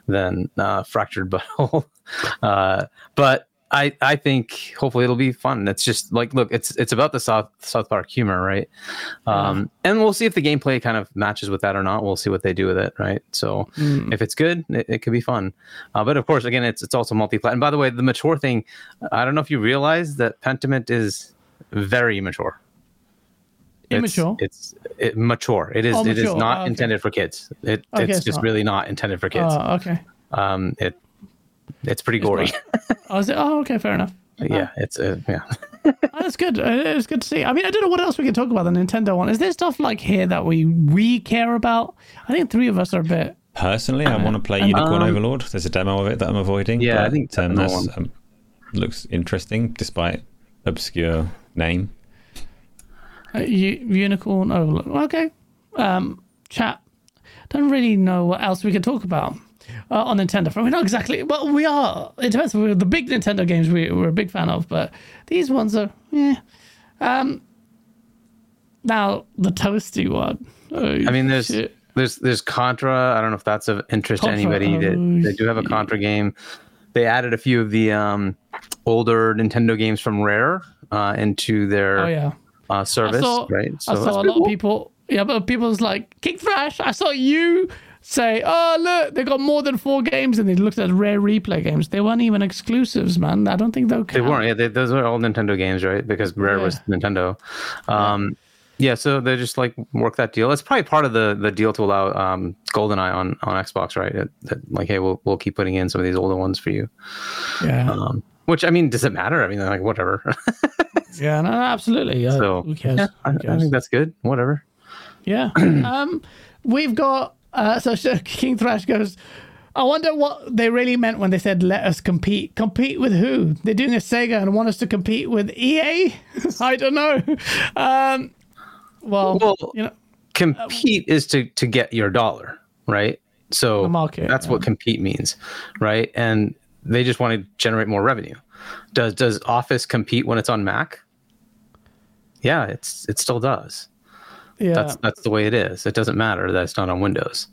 than uh, Fractured Butthole, *laughs* uh, but I I think hopefully it'll be fun. It's just like look, it's it's about the South South Park humor, right? Um, and we'll see if the gameplay kind of matches with that or not. We'll see what they do with it, right? So if it's good, it, it could be fun. Uh, but of course, again, it's it's also multi-plat. And by the way, the mature thing, I don't know if you realize that Pentiment is very mature. It's-
Immature?
It's, it, mature. It is.
Oh,
It is not
Oh, okay.
intended for kids. It,
Okay,
it's
it's
just
not.
really not intended for kids.
Oh, okay.
um, it it's pretty gory. *laughs*
Oh, is it? Oh, okay. Fair enough.
yeah, it's uh, yeah. *laughs*
Oh, that's good. Uh, It's good to see. I mean, I don't know what else we can talk about the Nintendo one. Is there stuff like here that we we care about? I think three of us are a bit.
Personally, I want to play Unicorn
Um,
Overlord. There's a demo of it that I'm avoiding.
Yeah, I think
um,
that's
that's um, looks interesting despite obscure name.
Uh, U- Unicorn Overlord. Okay. Um, chat. Don't really know what else we can talk about uh, on Nintendo. From We're not exactly. Well, we are. It depends. We're the big Nintendo games we, we're a big fan of, but these ones are. Yeah. Um. Now the toasty one. Oh,
I mean, there's
shit.
there's there's Contra. I don't know if that's of interest
Contra,
to anybody.
oh,
They, they do have a Contra game. They added a few of the um, older Nintendo games from Rare uh, into their
Oh yeah.
uh, service,
saw,
right?
I saw a lot of people. Yeah, but people's like King Thrash. I saw you say, "Oh look, they got more than four games," and they looked at rare replay games. They weren't even exclusives, man. I don't think they'll count.
They weren't. Yeah, they, those are all Nintendo games, right? Because Rare
Yeah.
was Nintendo. Um, yeah. so they just like work that deal. It's probably part of the the deal to allow um, GoldenEye on on Xbox, right? That, that, like, hey, we'll we'll keep putting in some of these older ones for you.
Yeah,
Um, which I mean, does it matter? I mean, like whatever. *laughs*
yeah, no, absolutely. Uh,
so
who cares?
yeah, I,
Who
I
cares?
think that's good. Whatever.
Yeah. *clears throat* um, we've got uh, so *laughs* King Thrash goes. I wonder what they really meant when they said "let us compete." Compete with who? They're doing a Sega and want us to compete with EA. *laughs* I don't know. Um, well,
Well,
you know,
compete is to to get your dollar, right? So
market,
that's what compete means, right? And they just want to generate more revenue. Does does Office compete when it's on Mac? Yeah, it's it still does.
Yeah.
That's that's the way it is. It doesn't matter that it's not on Windows,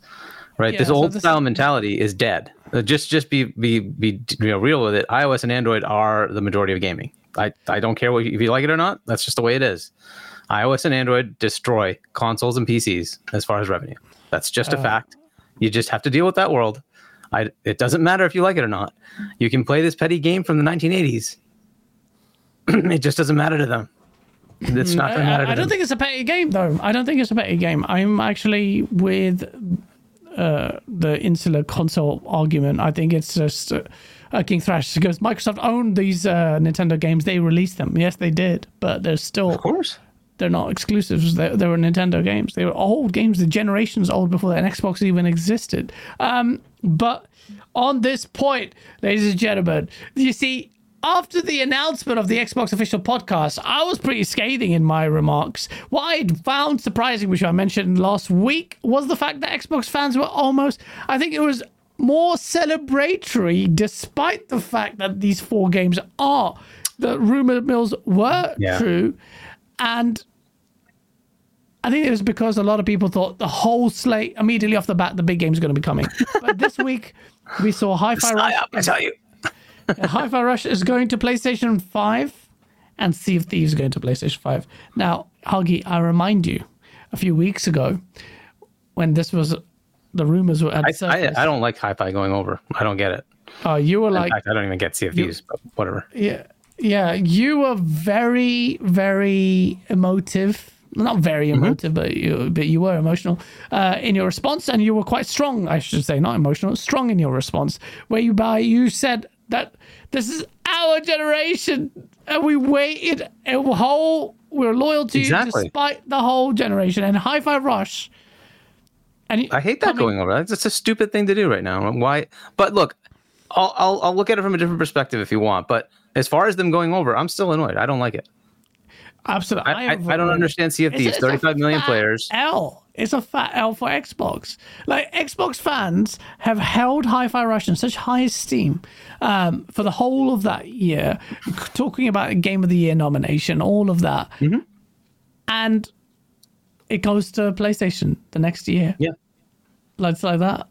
right?
Yeah,
this
so
old
this
style
is-
mentality is dead. Uh, Just just be be be you know, real with it. iOS and Android are the majority of gaming. I I don't care what you, if you like it or not. That's just the way it is. iOS and Android destroy consoles and PCs as far as revenue. That's just
Uh.
a fact. You just have to deal with that world. I, it doesn't matter if you like it or not. You can play this petty game from the 1980s. *clears throat* it just doesn't matter to them. It's not going to matter
I, I don't think it's a petty game, though. I don't think it's a petty game. I'm actually with uh, the insular console argument. I think it's just uh, uh, King Thrash because Microsoft owned these uh, Nintendo games. They released them. Yes, they did, but they're still
of course.
they're not exclusives. They, they were Nintendo games. They were old games, the generations old before that, and Xbox even existed. Um, but on this point, ladies and gentlemen, you see, after the announcement of the Xbox official podcast, I was pretty scathing in my remarks. What I found surprising, which I mentioned last week, was the fact that Xbox fans were almost, I think it was more celebratory, despite the fact that these four games are. The rumor mills were
Yeah.
true. And I think it was because a lot of people thought the whole slate immediately off the bat, the big game's going to be coming. But this *laughs* week, we saw Hi-Fi Rush.
I tell you. *laughs*
Hi-Fi Rush is going to PlayStation 5, and Sea of Thieves is going to PlayStation 5. Now, Huggy, I remind you, a few weeks ago, when this was the rumors were at
I, I,
surface,
I don't like hi-fi going over. I don't get it.
uh, you were
In
like,
fact, I don't even get Sea CFUs, but whatever.
Yeah, yeah. You were very, very emotive. Not very
Mm-hmm.
emotive, but you, but you were emotional uh, in your response, and you were quite strong. I should say, not emotional, strong in your response. Where you by you said that this is our generation, and we waited a whole. We're loyal to
Exactly.
you despite the whole generation. And Hi-Fi Rush. And
I hate that
coming-
going over. That's just a stupid thing to do right now. Why? But look, I'll, I'll I'll look at it from a different perspective if you want. But as far as them going over, I'm still annoyed. I don't like it.
Absolutely,
I, I, I don't understand
it's
35 million players.
L. It's a fat L for Xbox. Like Xbox fans have held Hi-Fi Rush in such high esteem um, for the whole of that year, talking about a Game of the Year nomination, all of that,
Mm-hmm.
and it goes to PlayStation the next year.
Yeah.
Like like that.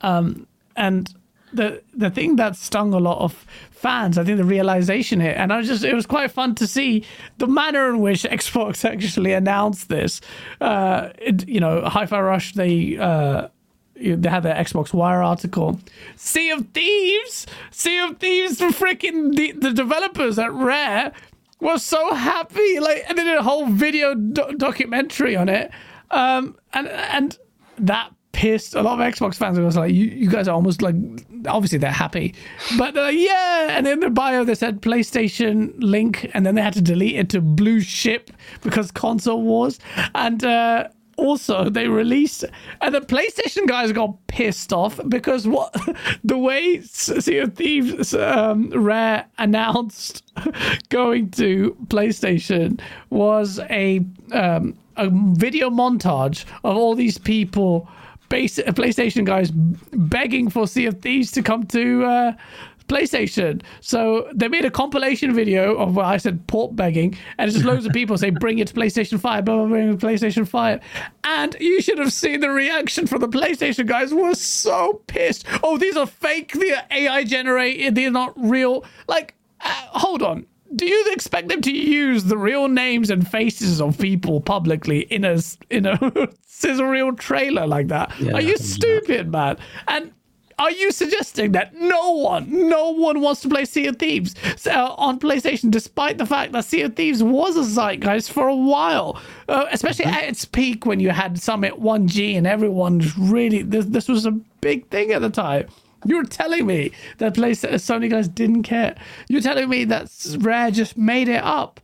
Um, and the the thing that stung a lot of fans, I think the realization here, and I was just it was quite fun to see the manner in which Xbox *laughs* actually announced this. Uh, it, you know, Hi-Fi Rush they. Uh, they had their Xbox Wire article. Sea of Thieves, Sea of Thieves, the freaking the, the developers at Rare was so happy. Like, and they did a whole video do- documentary on it. Um, and and that pissed a lot of Xbox fans. were like, you, you guys are almost like, obviously they're happy, but they're like, yeah. And in the bio they said PlayStation link, and then they had to delete it to Blue Ship because console wars. And uh, also they released and the PlayStation guys got pissed off because what *laughs* the way Sea of Thieves um, Rare announced *laughs* going to PlayStation was a um, a video montage of all these people base PlayStation guys begging for Sea of Thieves to come to uh, PlayStation. So they made a compilation video of what I said port begging, and it's just loads of people say, "Bring it to PlayStation Five, blah blah, to PlayStation Five," and you should have seen the reaction from the PlayStation guys. Were so pissed. Oh, these are fake. They're AI generated. They're not real. Like, uh, hold on. Do you expect them to use the real names and faces of people publicly in a in a *laughs* sizzle trailer like that?
Yeah,
are you stupid, man? And are you suggesting that no one, no one wants to play Sea of Thieves uh, on PlayStation, despite the fact that Sea of Thieves was a zeitgeist for a while, uh, especially
Mm-hmm.
at its peak when you had summit1g and everyone really this, this was a big thing at the time. You're telling me that place Sony guys didn't care. You're telling me that Rare just made it up,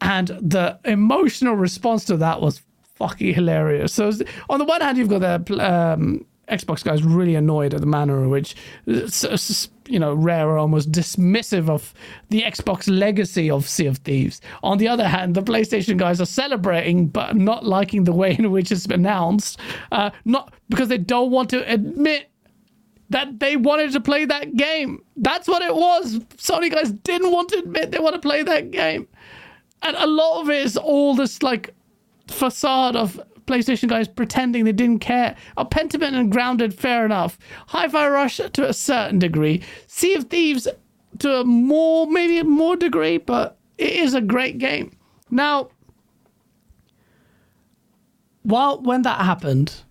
and the emotional response to that was fucking hilarious. So on the one hand, you've got the um, Xbox guys really annoyed at the manner in which you know Rare are almost dismissive of the Xbox legacy of Sea of Thieves. On the other hand, the PlayStation guys are celebrating but not liking the way in which it's announced, uh, not because they don't want to admit that they wanted to play that game. That's what it was. Sony guys didn't want to admit they want to play that game. And a lot of it is all this like facade of PlayStation guys pretending they didn't care. A Pentiment and Grounded, fair enough. Hi-Fi Rush to a certain degree. Sea of Thieves to a more, maybe a more degree, but it is a great game. Now, while when that happened,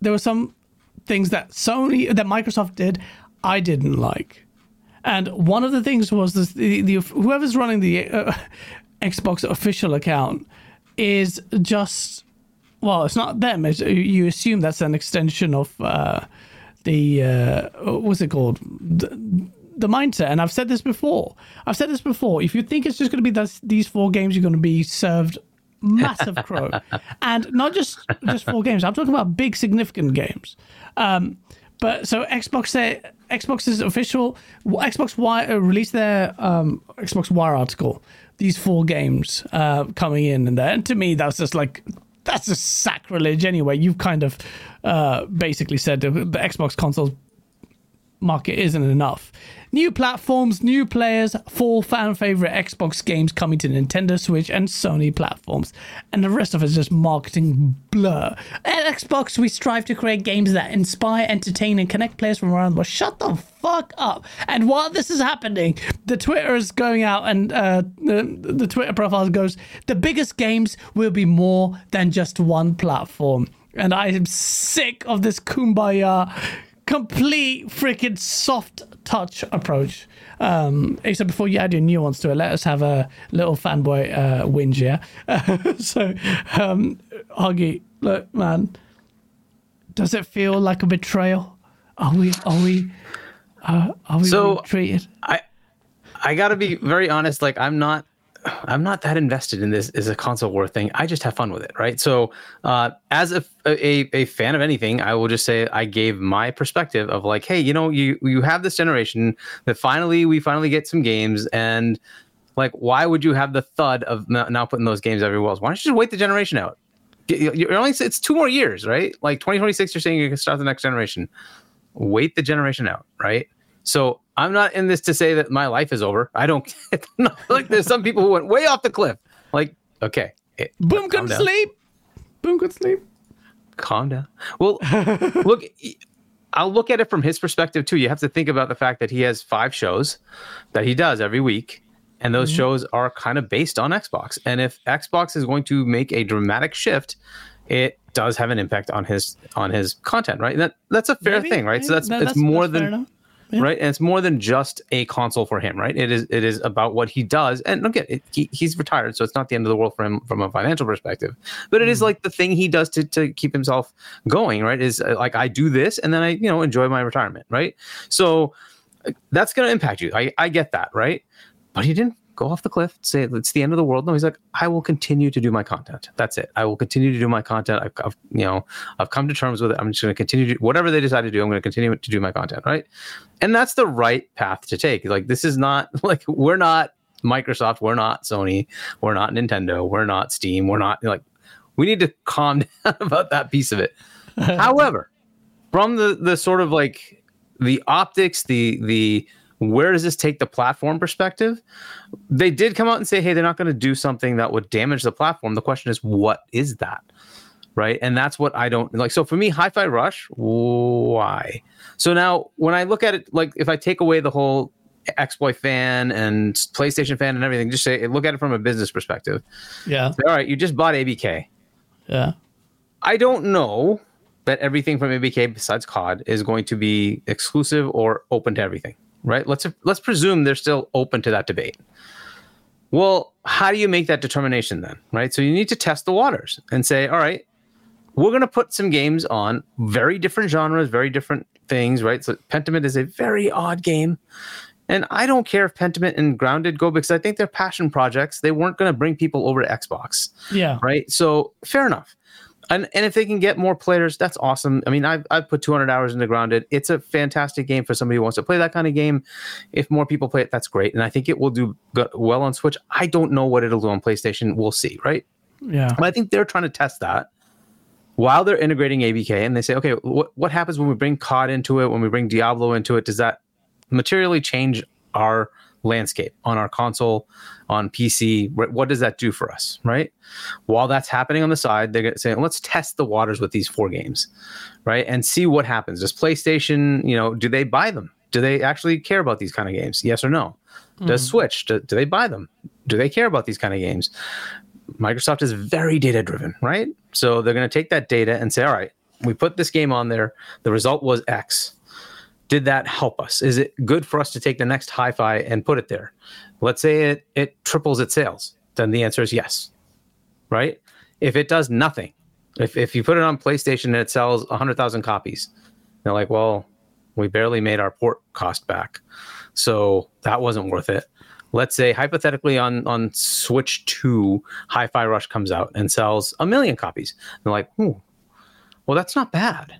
there were some things that Sony, that Microsoft did, I didn't like. And one of the things was this, the, the whoever's running the uh, Xbox official account is just well, it's not them. It's, you assume that's an extension of uh, the uh, what's it called? The, the mindset. And I've said this before. I've said this before. If you think it's just going to be this, these four games, you're going to be served massive *laughs* crow, and not just just four games. I'm talking about big, significant games. Um, but so Xbox said Xbox's official Xbox Wire uh, released their um, Xbox Wire article. These four games uh, coming in and there, and to me that's just like that's a sacrilege anyway. You've kind of uh, basically said the Xbox consoles market isn't enough. New platforms, new players, four fan favorite Xbox games coming to Nintendo Switch and Sony platforms. And the rest of it is just marketing blur. At Xbox, we strive to create games that inspire, entertain, and connect players from around the world. Shut the fuck up. And while this is happening, the Twitter is going out and uh, the, the Twitter profile goes, the biggest games will be more than just one platform. And I am sick of this kumbaya complete freaking soft touch approach. Um, except before you add your nuance to it, let us have a little fanboy uh, whinge, yeah? *laughs* so, um, Huggy, look, man, does it feel like a betrayal? Are we, are we, uh, are we
So-
treated?
I I gotta be very honest. Like I'm not I'm not that invested in this as a console war thing. I just have fun with it, right? So uh, as a, a a fan of anything, I will just say I gave my perspective of like, hey, you know, you you have this generation that finally we finally get some games and like why would you have the thud of no- now putting those games everywhere else? Why don't you just wait the generation out? You're only it's two more years, right? Like 2026, you're saying you can start the next generation. Wait the generation out, right? So I'm not in this to say that my life is over. I don't *laughs* like there's some people who went way off the cliff. Like, okay, it,
Boom could sleep. Boom could sleep.
calm down. Well, *laughs* look, I'll look at it from his perspective too. You have to think about the fact that he has five shows that he does every week, and those mm-hmm. shows are kind of based on Xbox. And if Xbox is going to make a dramatic shift, it does have an impact on his on his content, right? That that's a fair
Maybe,
thing, right? So that's
That-
it's more
that's
than.
Yeah.
right? And it's more than just a console for him right? It is it is about what he does. And look at it he, he's retired so it's not the end of the world for him from a financial perspective. But it is like the thing he does to, to keep himself going right? Is uh, like i do this and then i you know enjoy my retirement right? So uh, that's going to impact you. I, I get that right? But he didn't go off the cliff, say it's the end of the world. No, he's like, I will continue to do my content. That's it. I will continue to do my content. I've, I've you know, I've come to terms with it. I'm just going to continue to whatever they decide to do. I'm going to continue to do my content, right? And that's the right path to take. Like this is not *laughs* like we're not Microsoft, we're not Sony, we're not Nintendo, we're not Steam, we're not like we need to calm *laughs* down about that piece of it. *laughs* However, from the the sort of like the optics, the the where does this take the platform perspective? They did come out and say, hey, they're not going to do something that would damage the platform. The question is, what is that? Right. And that's what I don't like. So for me, Hi Fi Rush, why? So now when I look at it, like if I take away the whole Xbox fan and PlayStation fan and everything, just say, look at it from a business perspective.
Yeah.
All right. You just bought ABK.
Yeah.
I don't know that everything from ABK besides COD is going to be exclusive or open to everything, right? Let's let's presume they're still open to that debate. Well, how do you make that determination then, right? So you need to test the waters and say, all right, we're going to put some games on very different genres, very different things, right? So Pentiment is a very odd game. And I don't care if Pentiment and Grounded go because I think they're passion projects. They weren't going to bring people over to Xbox.
Yeah.
Right. So fair enough. And, and if they can get more players, that's awesome. I mean, I've, I've put 200 hours into Grounded. It's a fantastic game for somebody who wants to play that kind of game. If more people play it, that's great. And I think it will do well on Switch. I don't know what it'll do on PlayStation. We'll see. Right.
Yeah.
But I think they're trying to test that while they're integrating ABK. And they say, okay, what, what happens when we bring COD into it, when we bring Diablo into it? Does that materially change our landscape on our console on pc what does that do for us right? While that's happening on the side they're saying let's test the waters with these four games right? And see what happens. Does playstation you know do they buy them? Do they actually care about these kind of games? Yes or no? Does mm. switch do, do they buy them? Do they care about these kind of games? Microsoft is very data driven right? So they're going to take that data and say all right we put this game on there. The result was x did that help us? Is it good for us to take the next hi-fi and put it there? Let's say it it triples its sales. Then the answer is yes. Right? If it does nothing, if if you put it on PlayStation and it sells 100,000 copies, they're like, "Well, we barely made our port cost back." So that wasn't worth it. Let's say hypothetically on on Switch 2, Hi-Fi Rush comes out and sells a million copies. They're like, "Ooh. Well, that's not bad."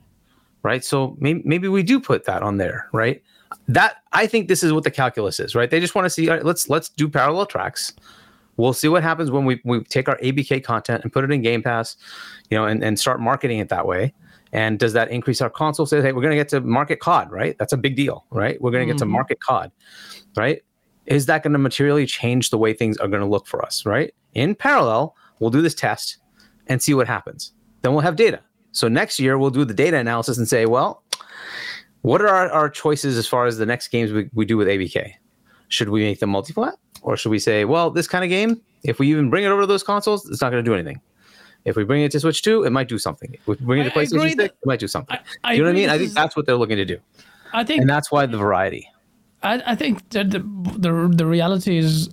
Right? So maybe maybe we do put that on there, right? That I think this is what the calculus is, right? They just want to see. Right, let's let's do parallel tracks. We'll see what happens when we, we take our ABK content and put it in Game Pass, you know, and, and start marketing it that way. And does that increase our console sales? Hey, we're going to get to market COD, right? That's a big deal, right? We're going to get mm-hmm. to market COD, right? Is that going to materially change the way things are going to look for us, right? In parallel, we'll do this test and see what happens. Then we'll have data. So next year we'll do the data analysis and say, well, what are our, our choices as far as the next games we, we do with ABK? Should we make them multi-plat? Or should we say, well, this kind of game, if we even bring it over to those consoles, it's not going to do anything. If we bring it to Switch 2, it might do something. If we bring it to PlayStation 6, it might do something. I, I you know what I mean? I think that's what they're looking to do.
I think,
and that's why the variety.
I, I think the, the the reality is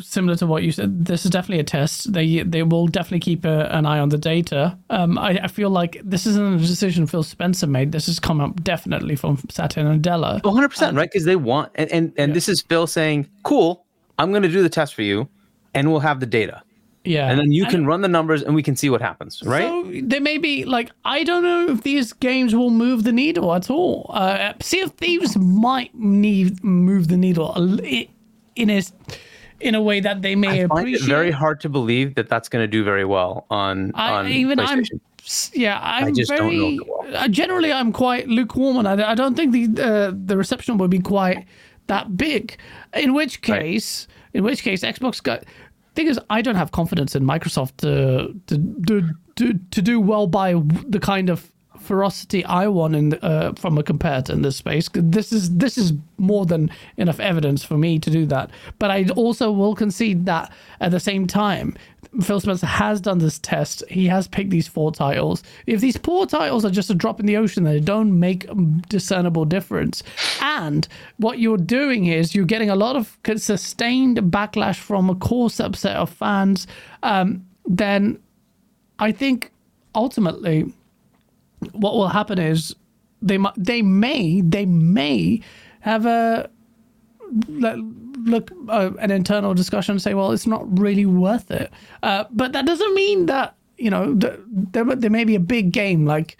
similar to what you said, this is definitely a test. They they will definitely keep a, an eye on the data. Um, I, I, feel like this isn't a decision Phil Spencer made. This has come up definitely from Satya and Nadella.
100 percent right because they want and and, and yeah. this is Phil saying, "Cool, I'm going to do the test for you, and we'll have the data."
Yeah.
And then you can run the numbers and we can see what happens, right? So
they may be like, I don't know if these games will move the needle at all. Uh, sea of Thieves might need move the needle in a in a way that they may I find appreciate.
It very hard to believe that that's going to do very well on I, on even I'm
yeah I'm I just very don't know uh, generally I'm quite lukewarm and I, I don't think the uh, the reception will be quite that big. In which case, right. in which case, Xbox got. Thing is, I don't have confidence in Microsoft to to to, to do well by the kind of ferocity I want in uh, from a competitor in this space. This is this is more than enough evidence for me to do that. But I also will concede that at the same time, Phil Spencer has done this test. He has picked these four titles. If these four titles are just a drop in the ocean, they don't make a discernible difference. And what you're doing is you're getting a lot of sustained backlash from a core subset of fans. Um, then I think ultimately what will happen is they they may they may have a look uh, an internal discussion and say, well, it's not really worth it. Uh, but that doesn't mean that you know th- there there may be a big game like.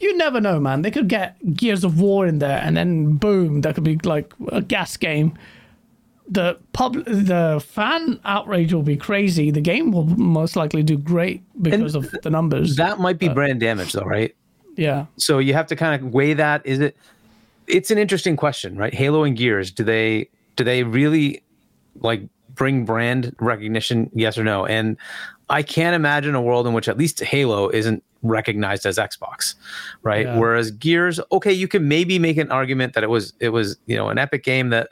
You never know, man. They could get Gears of War in there, and then boom, that could be like a gas game the pub the fan outrage will be crazy. The game will most likely do great because
And
of the numbers.
That might be brand damage, though, right?
Yeah.
So you have to kind of weigh that. Is it? It's an interesting question, right? Halo and Gears. Do they do they really like bring brand recognition? Yes or no? And I can't imagine a world in which at least Halo isn't recognized as Xbox, right?
Yeah.
Whereas Gears, okay, you can maybe make an argument that it was it was you know an Epic game that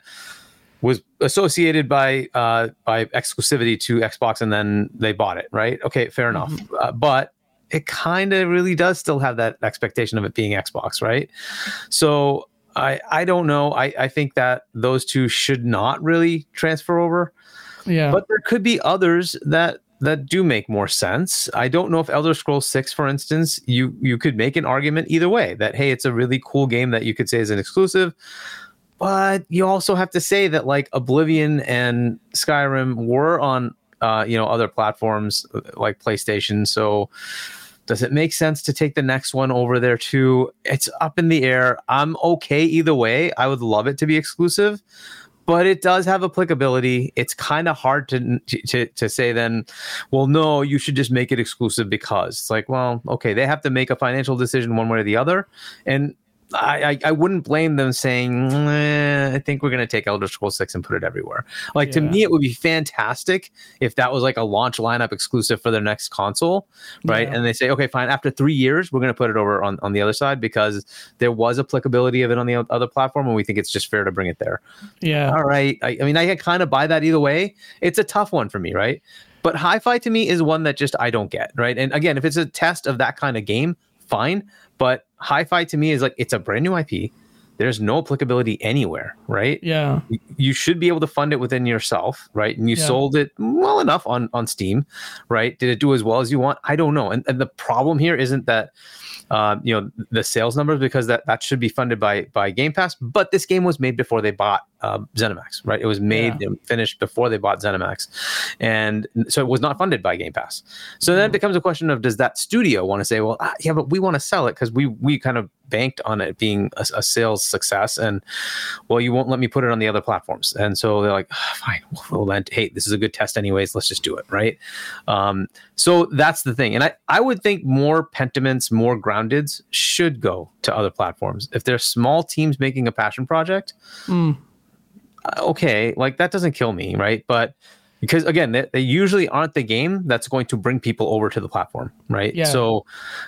was associated by uh, by exclusivity to Xbox, and then they bought it, right? Okay, fair enough. Uh, but it kind of really does still have that expectation of it being Xbox, right? So I I don't know. I I think that those two should not really transfer over,
Yeah.
but there could be others that that do make more sense. I don't know if Elder Scrolls 6 for instance, you you could make an argument either way that hey, it's a really cool game that you could say is an exclusive. But you also have to say that like Oblivion and Skyrim were on uh, you know other platforms uh, like PlayStation, so does it make sense to take the next one over there too? It's up in the air. I'm okay either way. I would love it to be exclusive, but it does have applicability. It's kind of hard to, to to say then, well, no, you should just make it exclusive because it's like, well, okay, they have to make a financial decision one way or the other, and I, I, wouldn't blame them saying, "Eh, I think we're going to take Elder Scrolls 6 and put it everywhere. Like, to me, it would be fantastic if that was like a launch lineup exclusive for their next console, right?
Yeah.
And they say, okay, fine, after three years, we're going to put it over on, on the other side because there was applicability of it on the other platform, and we think it's just fair to bring it there.
yeah.
All right. I, I mean, I can kind of buy that either way. It's a tough one for me, right? But hi fi to me is one that just I don't get, right? And again, if it's a test of that kind of game, fine. But hi fi to me is like it's a brand new IP. There's no applicability anywhere, right?
Yeah.
You should be able to fund it within yourself, right? And you
Yeah.
sold it well enough on on Steam, right? Did it do as well as you want? I don't know. And, and the problem here isn't that um, you know the sales numbers because that that should be funded by by Game Pass. But this game was made before they bought uh, ZeniMax, right? It was made
Yeah.
and finished before they bought ZeniMax, and so it was not funded by Game Pass. So then it becomes a question of does that studio want to say, well, ah, yeah, but we want to sell it because we we kind of banked on it being a, a sales success, and well, you won't let me put it on the other platforms, and so they're like, "Ah, fine, well then, hey, this is a good test anyways. Let's just do it, right? Um, so that's the thing, and I I would think more Pentiments, more Groundeds should go to other platforms if they're small teams making a passion project
Mm.
Okay, like that doesn't kill me, right? But because again, they, they usually aren't the game that's going to bring people over to the platform, right?
Yeah.
So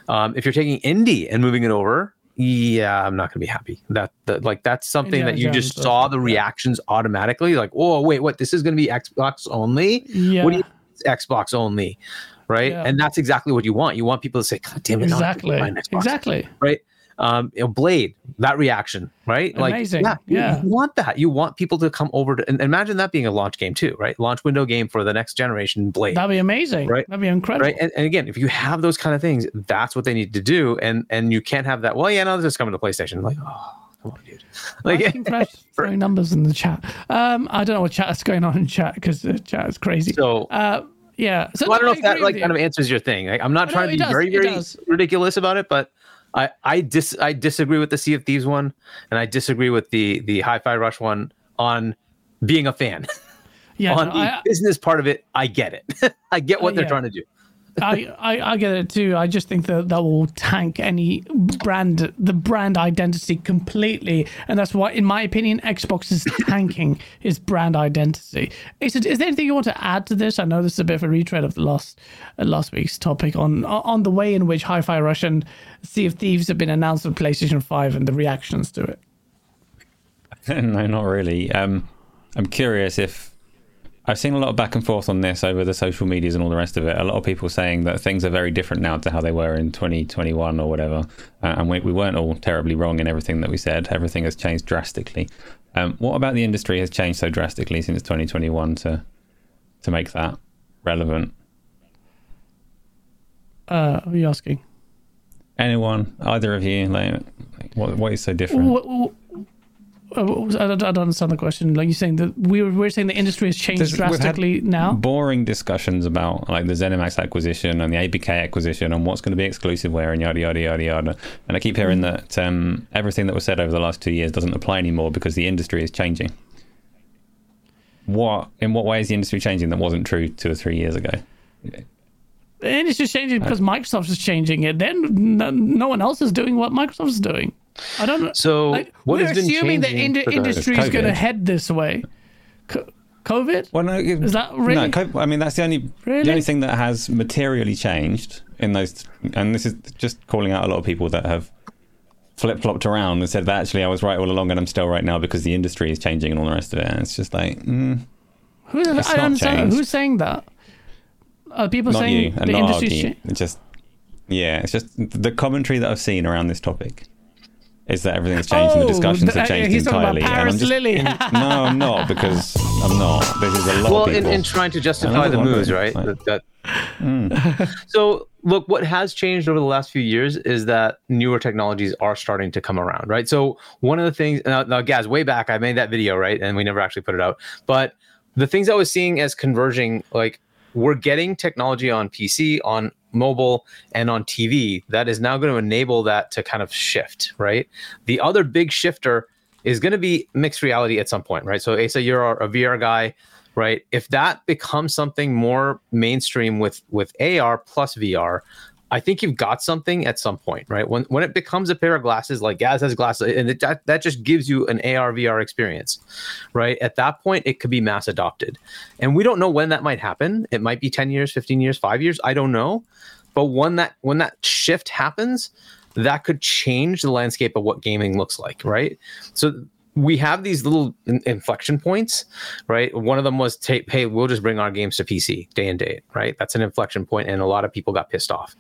um, if you're taking indie and moving it over, yeah, I'm not going to be happy. That, that like that's something
Indiana
that you just saw the
yeah.
reactions automatically, like, oh wait, what? This is going to be Xbox only?
Yeah.
What do you Xbox only? Right,
Yeah.
and that's exactly what you want. You want people to say, "God damn it, no, I have to
exactly. Exactly.
right? Um, you know, Blade, that reaction, right?
Amazing.
Like, yeah,
Yeah.
You, you want that. You want people to come over to, and imagine that being a launch game too, right? Launch window game for the next generation Blade,
That'd be amazing.
Right.
That'd be incredible.
right? And, and again, if you have those kind of things, that's what they need to do, and and you can't have that. Well, yeah, no, this is coming to PlayStation. Like, oh, come on, dude. Like, *laughs*
throwing numbers in the chat. Um, I don't know what chat is going on in chat because the chat is crazy.
so.
uh, yeah. So
well, I don't know
no,
if that like kind of answers your thing. Like, I'm not
No,
trying to be
does,
very, very ridiculous about it, but I I dis I disagree with the Sea of Thieves one, and I disagree with the the Hi-Fi Rush one on being a fan.
yeah, *laughs*
on
no,
the
I,
business part of it, I get it. *laughs* I get what
Uh,
they're
yeah.
trying to do.
I, I, I get it too. I just think that that will tank any brand, the brand identity completely, and that's why, in my opinion, Xbox is tanking its brand identity. Is, it, is there anything you want to add to this? I know this is a bit of a retread of the last uh, last week's topic on on the way in which Hi-Fi Rush and Sea of Thieves have been announced on PlayStation Five and the reactions to it. *laughs*
no, not really. Um, I'm curious if I've seen a lot of back and forth on this over the social medias and all the rest of it. A lot of people saying that things are very different now to how they were in 2021 or whatever, uh, and we, we weren't all terribly wrong in everything that we said. Everything has changed drastically. Um, what about the industry has changed so drastically since 2021 to to make that relevant?
Uh, are you asking?
Anyone, either of you, like, what what is so different?
What, what was- I don't, I don't understand the question. Like you're saying that we were, we're saying the industry has changed
There's-
drastically now.
Boring discussions about like the ZeniMax acquisition and the ABK acquisition and what's going to be exclusiveware and yada yada yada yada. And I keep hearing that um, everything that was said over the last two years doesn't apply anymore because the industry is changing. What in what way is the industry changing that wasn't true two or three years ago?
The industry's changing because Microsoft is changing it. Then no, no one else is doing what Microsoft is doing. I don't know.
So
Like,
what
we're
has been
assuming that
changing
ind- industry is going to head this way. Co- COVID?
Well, no, it-
Is that really-
No, co- I mean that's the only
Really?
the only thing that has materially changed in those, and this is just calling out a lot of people that have flip flopped around and said that actually I was right all along and I'm still right now because the industry is changing and all the rest of it. And it's just like, mm,
Who, I
It's
don't
not
understand.
changed.
Who's saying that? Are people
not
saying
you and
the
not
industry's changing?
Just, yeah, it's just the commentary that I've seen around this topic is that everything's changed and
Oh,
the discussions
the-
have changed
he's talking about
entirely. and
Paris
I'm just,
Lily.
in- *laughs* no, I'm not because I'm not. This is a lot
well
of
in, in trying to justify the moves
right?
right
Like-
that, that- hmm. *laughs* so look what has changed over the last few years is that newer technologies are starting to come around right so one of the things now, now guys way back i made that video right and we never actually put it out but the things i was seeing as converging like we're getting technology on pc on mobile and on tv that is now going to enable that to kind of shift right? The other big shifter is going to be mixed reality at some point right? So asa you're a vr guy right? If that becomes something more mainstream with with ar plus vr i think you've got something at some point right? When when it becomes a pair of glasses like gaz has glasses and it, that, that just gives you an ar vr experience right? At that point it could be mass adopted. And we don't know when that might happen. It might be 10 years 15 years 5 years. I don't know. But when that when that shift happens that could change the landscape of what gaming looks like right? So we have these little in- inflection points, right? One of them was, ta- hey, we'll just bring our games to PC day and date, right? That's an inflection point, and a lot of people got pissed off.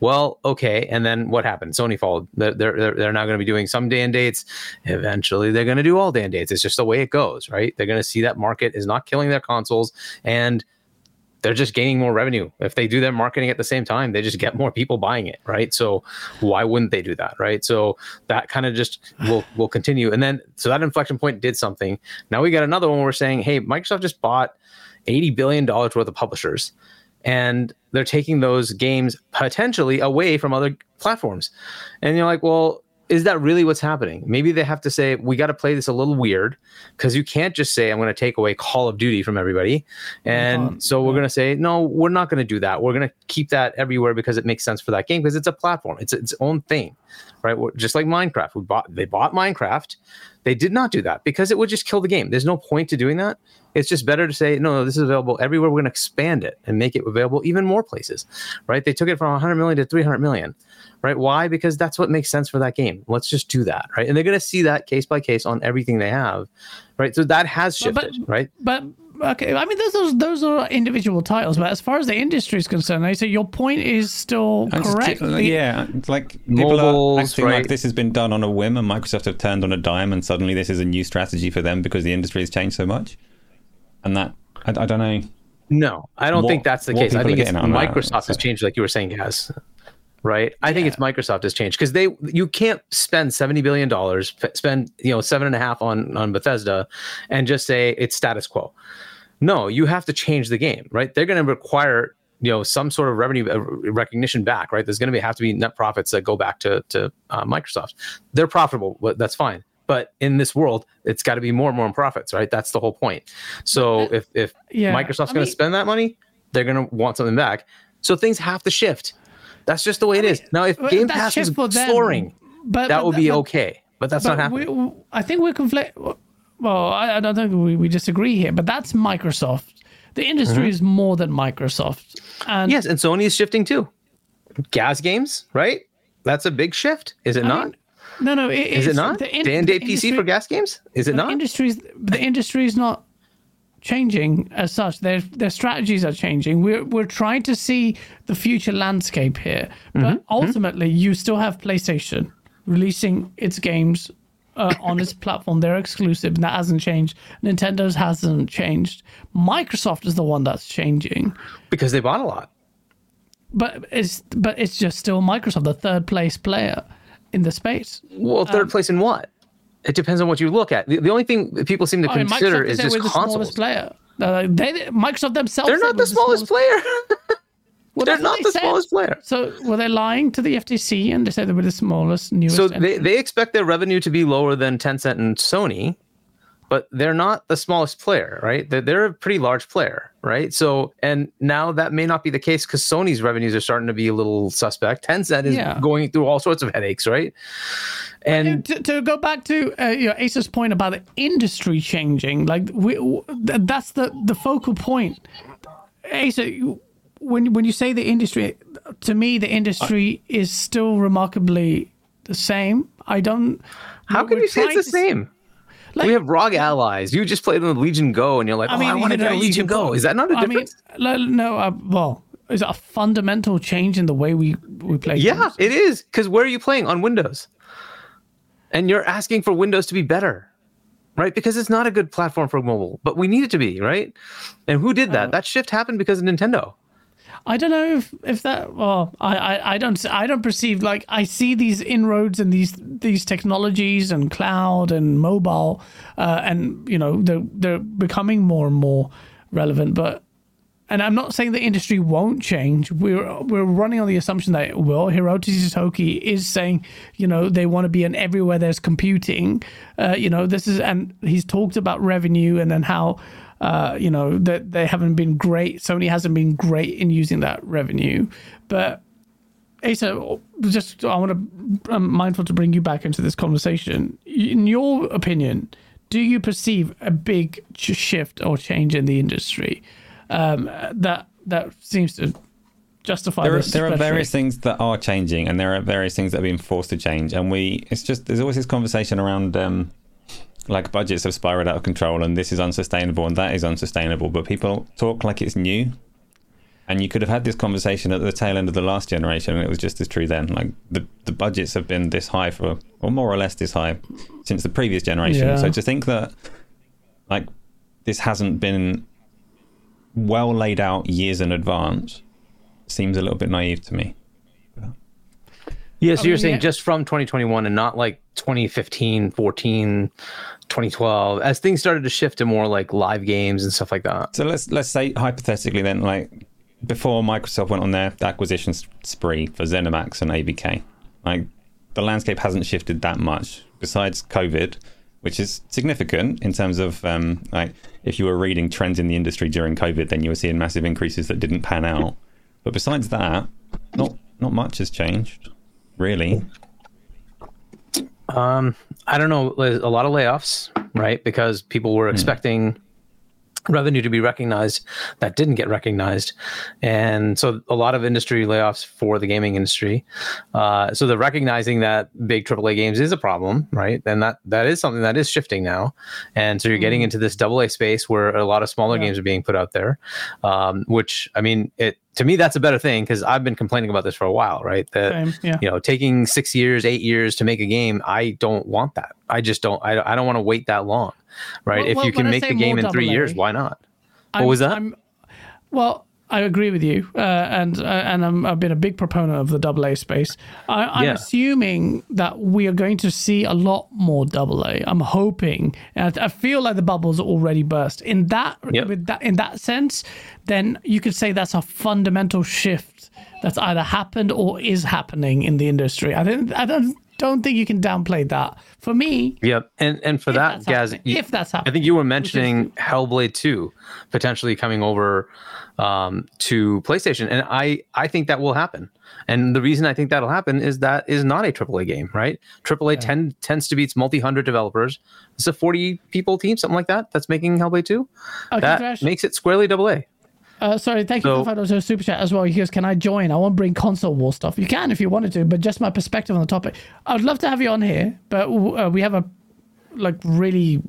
Well, okay, and then what happened? Sony followed. They're they're, they're now going to be doing some day and dates. Eventually, they're going to do all day and dates. It's just the way it goes, right? They're going to see that market is not killing their consoles, and they're just gaining more revenue. If they do their marketing at the same time, they just get more people buying it, right? So why wouldn't they do that, right? So that kind of just will *sighs* will continue. And then so that inflection point did something. Now we got another one where we're saying, hey, Microsoft just bought 80 billion dollars worth of publishers and they're taking those games potentially away from other platforms. And you're like, well, is that really what's happening? Maybe they have to say, we got to play this a little weird because you can't just say, I'm going to take away Call of Duty from everybody. And
can't,
so we're going to say, no, we're not going to do that. We're going to keep that everywhere because it makes sense for that game because it's a platform, it's its own thing, right? We're- Just like Minecraft, we bought, they bought Minecraft. They did not do that because it would just kill the game. There's no point to doing that. It's just better to say, no, no, this is available everywhere. We're going to expand it and make it available even more places, right? They took it from 100 million to 300 million, right? Why? Because that's what makes sense for that game. Let's just do that, right? And they're going to see that case by case on everything they have, right? So that has
But- but-
shifted, right?
But okay, I mean, those are, those are individual titles. But as far as the industry is concerned, I say your point is still
And just-
correct.
like, yeah, it's like people are
Mobiles,
acting
right?
like this has been done on a whim, and Microsoft have turned on a dime, and suddenly this is a new strategy for them because the industry has changed so much. And that I, I don't know.
No, I don't
What-
think that's the case. I think it's
on that,
Microsoft has
so-
changed, like you were saying, Gaz. Right? I think it's Microsoft has changed because they you can't spend seventy billion dollars, spend you know seven and a half on on Bethesda, and just say it's status quo. No, you have to change the game, right? They're going to require you know some sort of revenue uh, recognition back, right? There's going to be have to be net profits that go back to to uh, Microsoft. They're profitable, but that's fine. But in this world, it's got to be more and more in profits, right? That's the whole point. So if if
Yeah,
Microsoft's going
mean-
to spend that money, they're going to want something back. So things have to shift. That's just the way it is. Now, if Game Pass was soaring,
but
that
but-
would be
but-
okay. But that's not happening.
We, I think we're conflict. Well, I, I don't think we, we disagree here, but that's Microsoft. The industry is more than Microsoft, and
Mm-hmm. yes, and Sony is shifting too. GaaS games, right? That's a big shift, is it not?
mean, no, no, it,
is it not?
the in-
Day and
the
PC for GaaS games? Is it
the
not?
industry's the industry is not changing as such. Their their strategies are changing. We're we're trying to see the future landscape here,
Mm-hmm,
but ultimately, you still have PlayStation releasing its games. Uh, on its platform, they're exclusive, and that hasn't changed. Nintendo's hasn't changed. Microsoft is the one that's changing,
Because they bought a lot.
but it's but it's just still Microsoft, the third place player in the space.
Well, third
Um,
place in what? it depends on what you look at. The, the only thing that people seem to
I mean,
consider
Microsoft
is just
the
consoles.
smallest player. Uh, they, Microsoft themselves.
They're not
we're
the smallest player. *laughs*
Well,
They're not
they
the
said.
smallest player.
So were they lying to the FTC and they said they were the smallest, newest?
So they, they expect their revenue to be lower than Tencent and Sony, but they're not the smallest player, right? They're, they're a pretty large player, right? So, and now that may not be the case because Sony's revenues are starting to be a little suspect. Tencent is
Yeah.
going through all sorts of headaches, right? And
to, to go back to uh, you know, Asa's point about the industry changing, like we, w- that's the the focal point. Asa, when when you say the industry, to me the industry is still remarkably the same. I don't.
how can you say it's the same?
Like-
we have ROG allies. You just played on the Legion Go, and you're like, "Oh, I, want to
you know,
get a
you
Legion Go." Is that not a
I mean,
difference?
Mean, no. Uh, well, is it a fundamental change in the way we we play?
yeah,
games?
it is. Because where are you playing on Windows? And you're asking for Windows to be better, right? Because it's not a good platform for mobile, but we need it to be, right? And who did
Uh,
that? that shift happened because of Nintendo.
I don't know if, if that. Well, I, I, I don't I don't perceive like I see these inroads and these these technologies and cloud and mobile, uh, and you know they're they're becoming more and more relevant. But and I'm not saying the industry won't change. We're we're running on the assumption that it will. Hiroki Totoki is saying, you know, they want to be in everywhere there's computing. Uh, you know, this is and he's talked about revenue and then how, uh, you know, that they haven't been great. Sony hasn't been great in using that revenue, but. Asa, just I want to. I'm mindful to bring you back into this conversation. In your opinion, do you perceive a big ch- shift or change in the industry um, that that seems to justify
there are,
this?
there are various things that are changing and there are various things that are being forced to change and we it's just there's always this conversation around um like budgets have spiraled out of control and this is unsustainable and that is unsustainable but people talk like it's new and you could have had this conversation at the tail end of the last generation and it was just as true then like the, the budgets have been this high for or more or less this high since the previous generation
Yeah.
so to think that like this hasn't been well laid out years in advance seems a little bit naive to me.
Yeah, so
I
you're
mean,
saying
yeah.
just from 2021 and not like 2015, 14, 2012, as things started to shift to more like live games and stuff like that.
So let's let's say hypothetically then, like before Microsoft went on their acquisition spree for ZeniMax and ABK, like the landscape hasn't shifted that much. Besides COVID, which is significant in terms of um, like if you were reading trends in the industry during COVID, then you were seeing massive increases that didn't pan out. But besides that, not not much has changed, really.
Um, I don't know, a lot of layoffs, right? Because people were expecting revenue to be recognized that didn't get recognized. And so a lot of industry layoffs for the gaming industry. Uh, so the recognizing that big AAA games is a problem, right? And that that is something that is shifting now. And so you're getting into this double A space where a lot of smaller
Yeah.
games are being put out there, um, which I mean, it to me that's a better thing because I've been complaining about this for a while, right? That
Same, yeah.
you know taking six years eight years to make a game i don't want that i just don't i, I don't want to wait that long right
Well-
if
well,
you can make the game in three
AA,
years why not what
I'm-
was that
I'm, well, I agree with you, uh, and uh, and I'm, I've been a big proponent of the double A space. I, I'm
Yeah.
assuming that we are going to see a lot more double A. I'm hoping, and I, I feel like the bubbles already burst. In that,
Yep.
with that, in that sense, then you could say that's a fundamental shift that's either happened or is happening in the industry. I don't, I don't, don't think you can downplay that. For me,
yep. And and for that Gaz, you-
if that's happening, i
think you were mentioning hellblade 2 potentially coming over um, to playstation. And i i think that will happen. And the reason i think that'll happen is that is not a aaa game right? aaa tend, tends to be it's multi-hundred developers. It's a 40 people team something like that that's making hellblade 2
Okay,
that
Thrash.
makes it squarely double a
Uh, sorry, thank you
So-
for five dollars super chat as well. He goes, "Can I join? I want to bring console war stuff. You can if you wanted to, but just my perspective on the topic. I would love to have you on here, but uh, we have a like really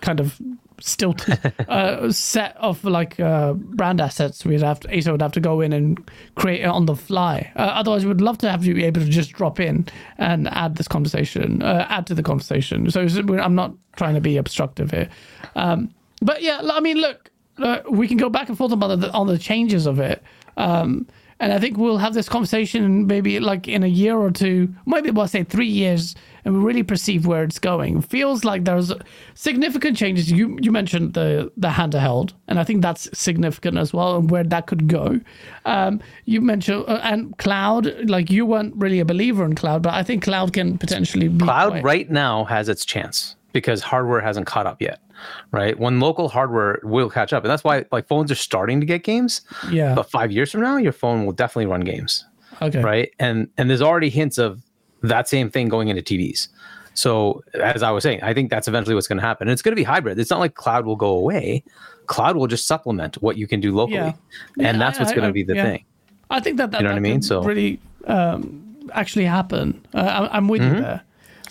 kind of stilted *laughs* uh, set of like uh, brand assets. We'd have to, Asa would have to go in and create it on the fly. Uh, otherwise, we'd love to have you be able to just drop in and add this conversation, uh, add to the conversation. So I'm not trying to be obstructive here. Um, but yeah, I mean, look, uh, we can go back and forth about the, on the changes of it. Um, and I think we'll have this conversation maybe like in a year or two, maybe we'll say three years, and we really perceive where it's going. Feels like there's significant changes. You you mentioned the the handheld, and I think that's significant as well, and where that could go. Um, you mentioned uh, and cloud. Like you weren't really a believer in cloud, but I think cloud can potentially be
Cloud
quite-
right now has its chance because hardware hasn't caught up yet, right? When local hardware will catch up, and that's why like phones are starting to get games.
Yeah.
But five years from now, your phone will definitely run games,
Okay.
right? And and there's already hints of that same thing going into TVs. So as I was saying, I think that's eventually what's going to happen. And it's going to be hybrid. It's not like cloud will go away. Cloud will just supplement what you can do locally,
Yeah.
and
Yeah,
that's what's
I-
going to be the
yeah.
thing.
I think that that,
You know what I mean? So-
really um, actually happen. Uh, I- I'm with
Mm-hmm.
you there.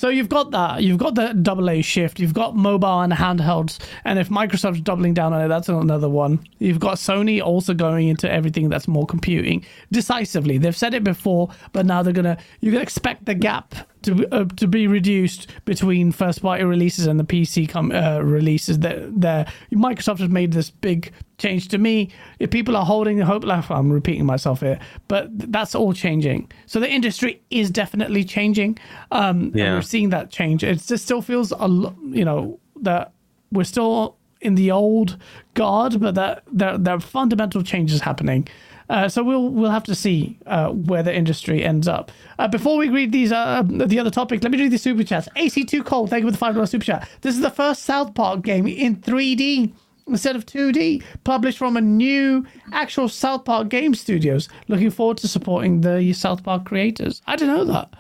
So you've got that. You've got the double A shift. You've got mobile and handhelds. And if Microsoft's doubling down on it, that's another one. You've got Sony also going into everything that's more computing decisively. They've said it before, but now they're gonna. You can expect the gap to uh, to be reduced between first party releases and the PC com- uh, releases. That there, Microsoft has made this big change. To me, if people are holding the hope, like I'm repeating myself here, but that's all changing. So the industry is definitely changing. Um, and
Yeah.
we're seeing that change. It just still feels a lot, you know, that we're still in the old guard, but that there there are fundamental changes happening. Uh, so we'll we'll have to see uh, where the industry ends up. Uh, before we read these uh, the other topic, let me read the super chats. AC2 Cole, thank you for the five dollar super chat. This is the first South Park game in 3D instead of 2D, published from a new actual South Park game studios. Looking forward to supporting the South Park creators. I didn't know that.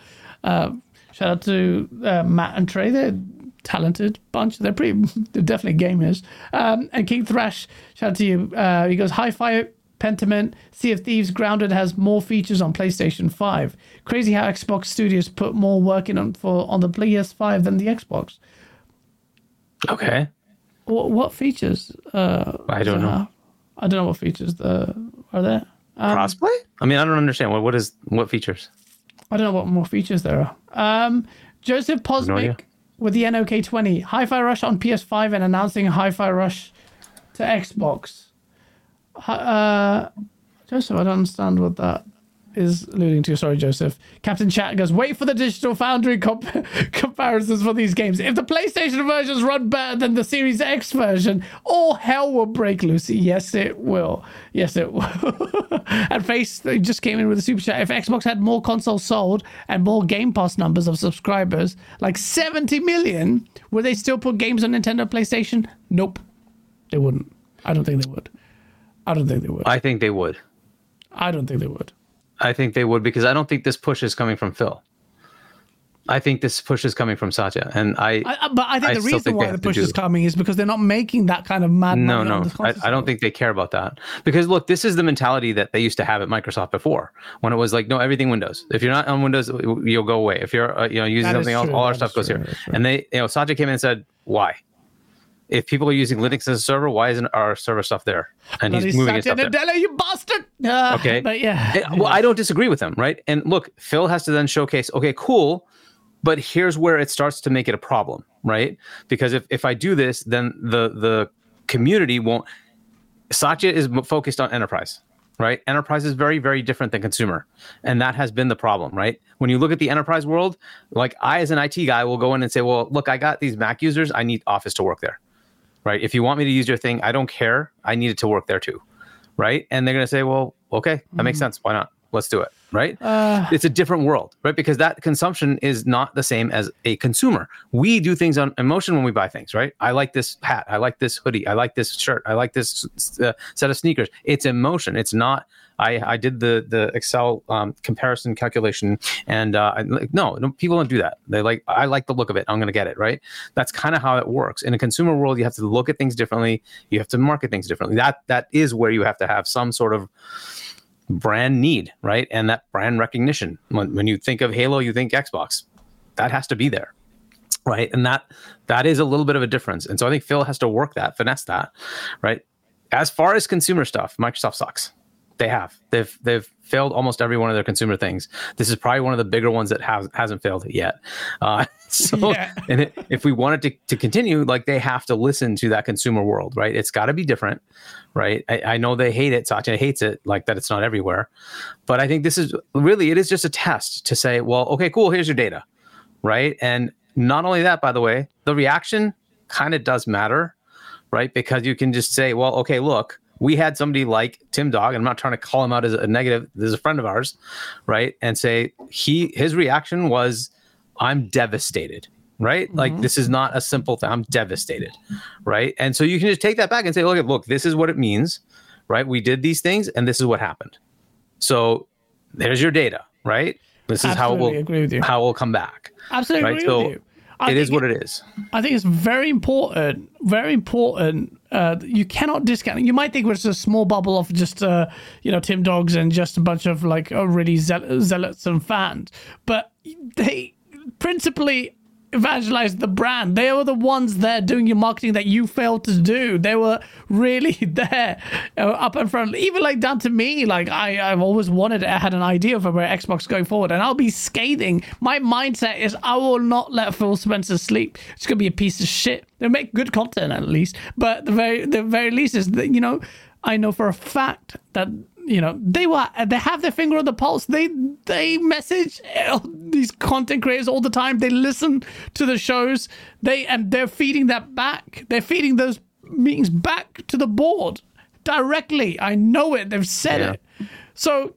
Uh, shout out to Matt and Trey. They're talented bunch. They're pretty. *laughs* They're definitely gamers. Um, and King Thrash, shout out to you. He goes Hi-Fi. Pentiment, Sea of Thieves, Grounded has more features on PlayStation 5. Crazy how Xbox Studios put more work in on for on the PS5 than the Xbox.
Okay.
What, what features? Uh,
I don't know.
have? I don't know what features the, are there. Um,
Crossplay? I mean, I don't understand. What what is what features?
I don't know what more features there are. Um, Joseph. Posnick with the NOK20, Hi-Fi Rush on PS5 and announcing Hi-Fi Rush to Xbox. Uh, Joseph, I don't understand what that is alluding to. Sorry, Joseph. Captain Chat goes, wait for the Digital Foundry comp- *laughs* comparisons for these games. If the PlayStation versions run better than the Series X version, all hell will break loose. Yes, it will. Yes, it will. *laughs* and Face they just came in with a super chat. If Xbox had more consoles sold and more Game Pass numbers of subscribers, like 70 million, would they still put games on Nintendo PlayStation? Nope. They wouldn't. I don't think they would. I don't think they would.
I think they would.
I don't think they would.
I think they would because I don't think this push is coming from Phil. I think this push is coming from Satya, and I,
I, but I think
I
the reason
think
why the push is coming is because they're not making that kind of mad
no, no, I, I don't think they care about that because look, this is the mentality that they used to have at Microsoft before, when it was like, no, everything Windows. If you're not on Windows, you'll go away. If you're, uh, you know, using
That
something else,
true,
all our
that
stuff
is
goes
true,
here. And they, you know, Satya came in and said, why? If people are using Linux as a server, why isn't our server stuff there? And
Bloody
he's moving his stuff there.
You bastard! Uh,
Okay.
but yeah,
Eh, Well, I don't disagree with him, right? And look, Phil has to then showcase, okay, cool, but here's where it starts to make it a problem, right? Because if, if I do this, then the the community won't. Satya is focused on enterprise, right? Enterprise is very, very different than consumer. And that has been the problem, right? When you look at the enterprise world, like I, as an IT guy, will go in and say, well, look, I got these Mac users. I need Office to work there, right? If you want me to use your thing, I don't care. I need it to work there too, right? And they're going to say, well, okay, that makes mm-hmm. sense. Why not? Let's do it, right? it's a different world, right? Because that consumption is not the same as a consumer. We do things on emotion when we buy things, right? I like this hat. I like this hoodie. I like this shirt. I like this uh, set of sneakers. It's emotion. It's not. I, I did the the Excel um, comparison calculation, and uh, I, like, no, no, people don't do that. They like I like the look of it. I'm going to get it, right? That's kind of how it works. In a consumer world, you have to look at things differently. You have to market things differently. That that is where you have to have some sort of brand need, right? And that brand recognition. When, when you think of Halo, you think Xbox. That has to be there, right? And that that is a little bit of a difference. And so I think Phil has to work that, finesse that, right? As far as consumer stuff, Microsoft sucks. They have. They've they've failed almost every one of their consumer things. This is probably one of the bigger ones that has hasn't failed yet. Uh, *laughs* so,
Yeah.
and it, if we want it to, to continue, like they have to listen to that consumer world, right? It's got to be different, right? I, I know they hate it. Satya hates it, like that. It's not everywhere, but I think this is really it is just a test to say, well, okay, cool. Here's your data. right? And not only that, by the way, the reaction kind of does matter, right? Because you can just say, well, okay, look, we had somebody like Tim Dog, and I'm not trying to call him out as a negative. This is a friend of ours, right? And say he his reaction was, "I'm devastated." Right, mm-hmm. like this is not a simple thing. I'm devastated, right? And so you can just take that back and say, "Look, look, this is what it means, right? We did these things, and this is what happened." So there's your data, right? This is how we'll agree with you. how we'll come back.
Absolutely right? agree so with you.
I it is what it is.
I think it's very important, very important. Uh, you cannot discount. You might think it's a small bubble of just, uh, you know, Tim Dogs and just a bunch of like already zealots and fans, but they principally evangelize the brand. They were the ones there doing your marketing that you failed to do. They were really *laughs* there, uh, up in front. Even like down to me, like I, I've always wanted, I had an idea for where Xbox going forward, and I'll be scathing. My mindset is I will not let Phil Spencer sleep. It's gonna be a piece of shit. They make good content at least, but the very, the very least is that you know. I know for a fact that you know they were they have their finger on the pulse. They they message these content creators all the time. They listen to the shows. They and they're feeding that back. They're feeding those meetings back to the board directly. I know it. They've said yeah. it. So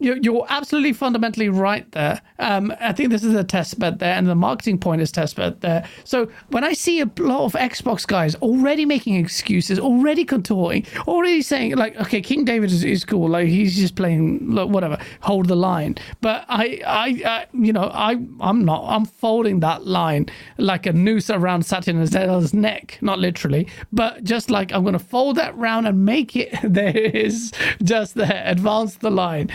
you're, absolutely fundamentally right there. Um, I think this is a test bed there, and the marketing point is test bed there. So when I see a lot of Xbox guys already making excuses, already contorting, already saying like, okay, King David is, is cool, like he's just playing like, whatever, hold the line. But I, I, I, you know, I, I'm not. I'm folding that line like a noose around Satya's neck, not literally, but just like I'm going to fold that round and make it *laughs* there is just there, advance the line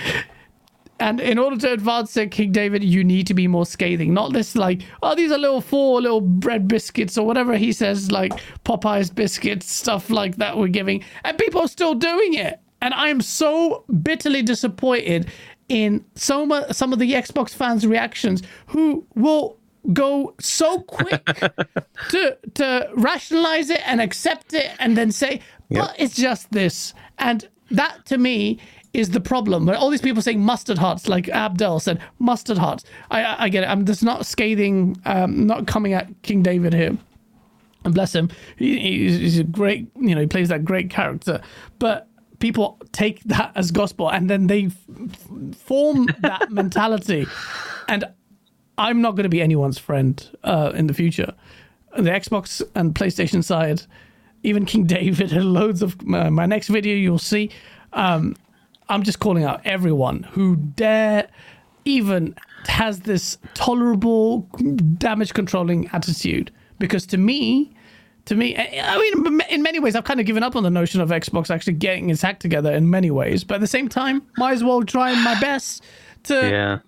and in order to advance it, King David, you need to be more scathing. Not this like, oh, these are little four little bread biscuits or whatever he says, like Popeye's biscuits, stuff like that we're giving. And people are still doing it. And I am so bitterly disappointed in so much, some of the Xbox fans' reactions who will go so quick *laughs* to to rationalize it and accept it and then say, but yep. it's just this. And that to me is the problem. All these people saying mustard hearts, like Abdel said, mustard hearts. I, I get it. I'm just not scathing, um, not coming at King David here. And bless him, he, he's a great, you know, he plays that great character. But people take that as gospel and then they f- form that *laughs* mentality. And I'm not going to be anyone's friend uh, in the future. The Xbox and PlayStation side, even King *laughs* David, loads of uh, my next video you'll see. Um, I'm just calling out everyone who dare even has this tolerable damage controlling attitude. Because to me, to me, I mean, in many ways, I've kind of given up on the notion of Xbox actually getting its act together in many ways. But at the same time, might as well try my best to yeah.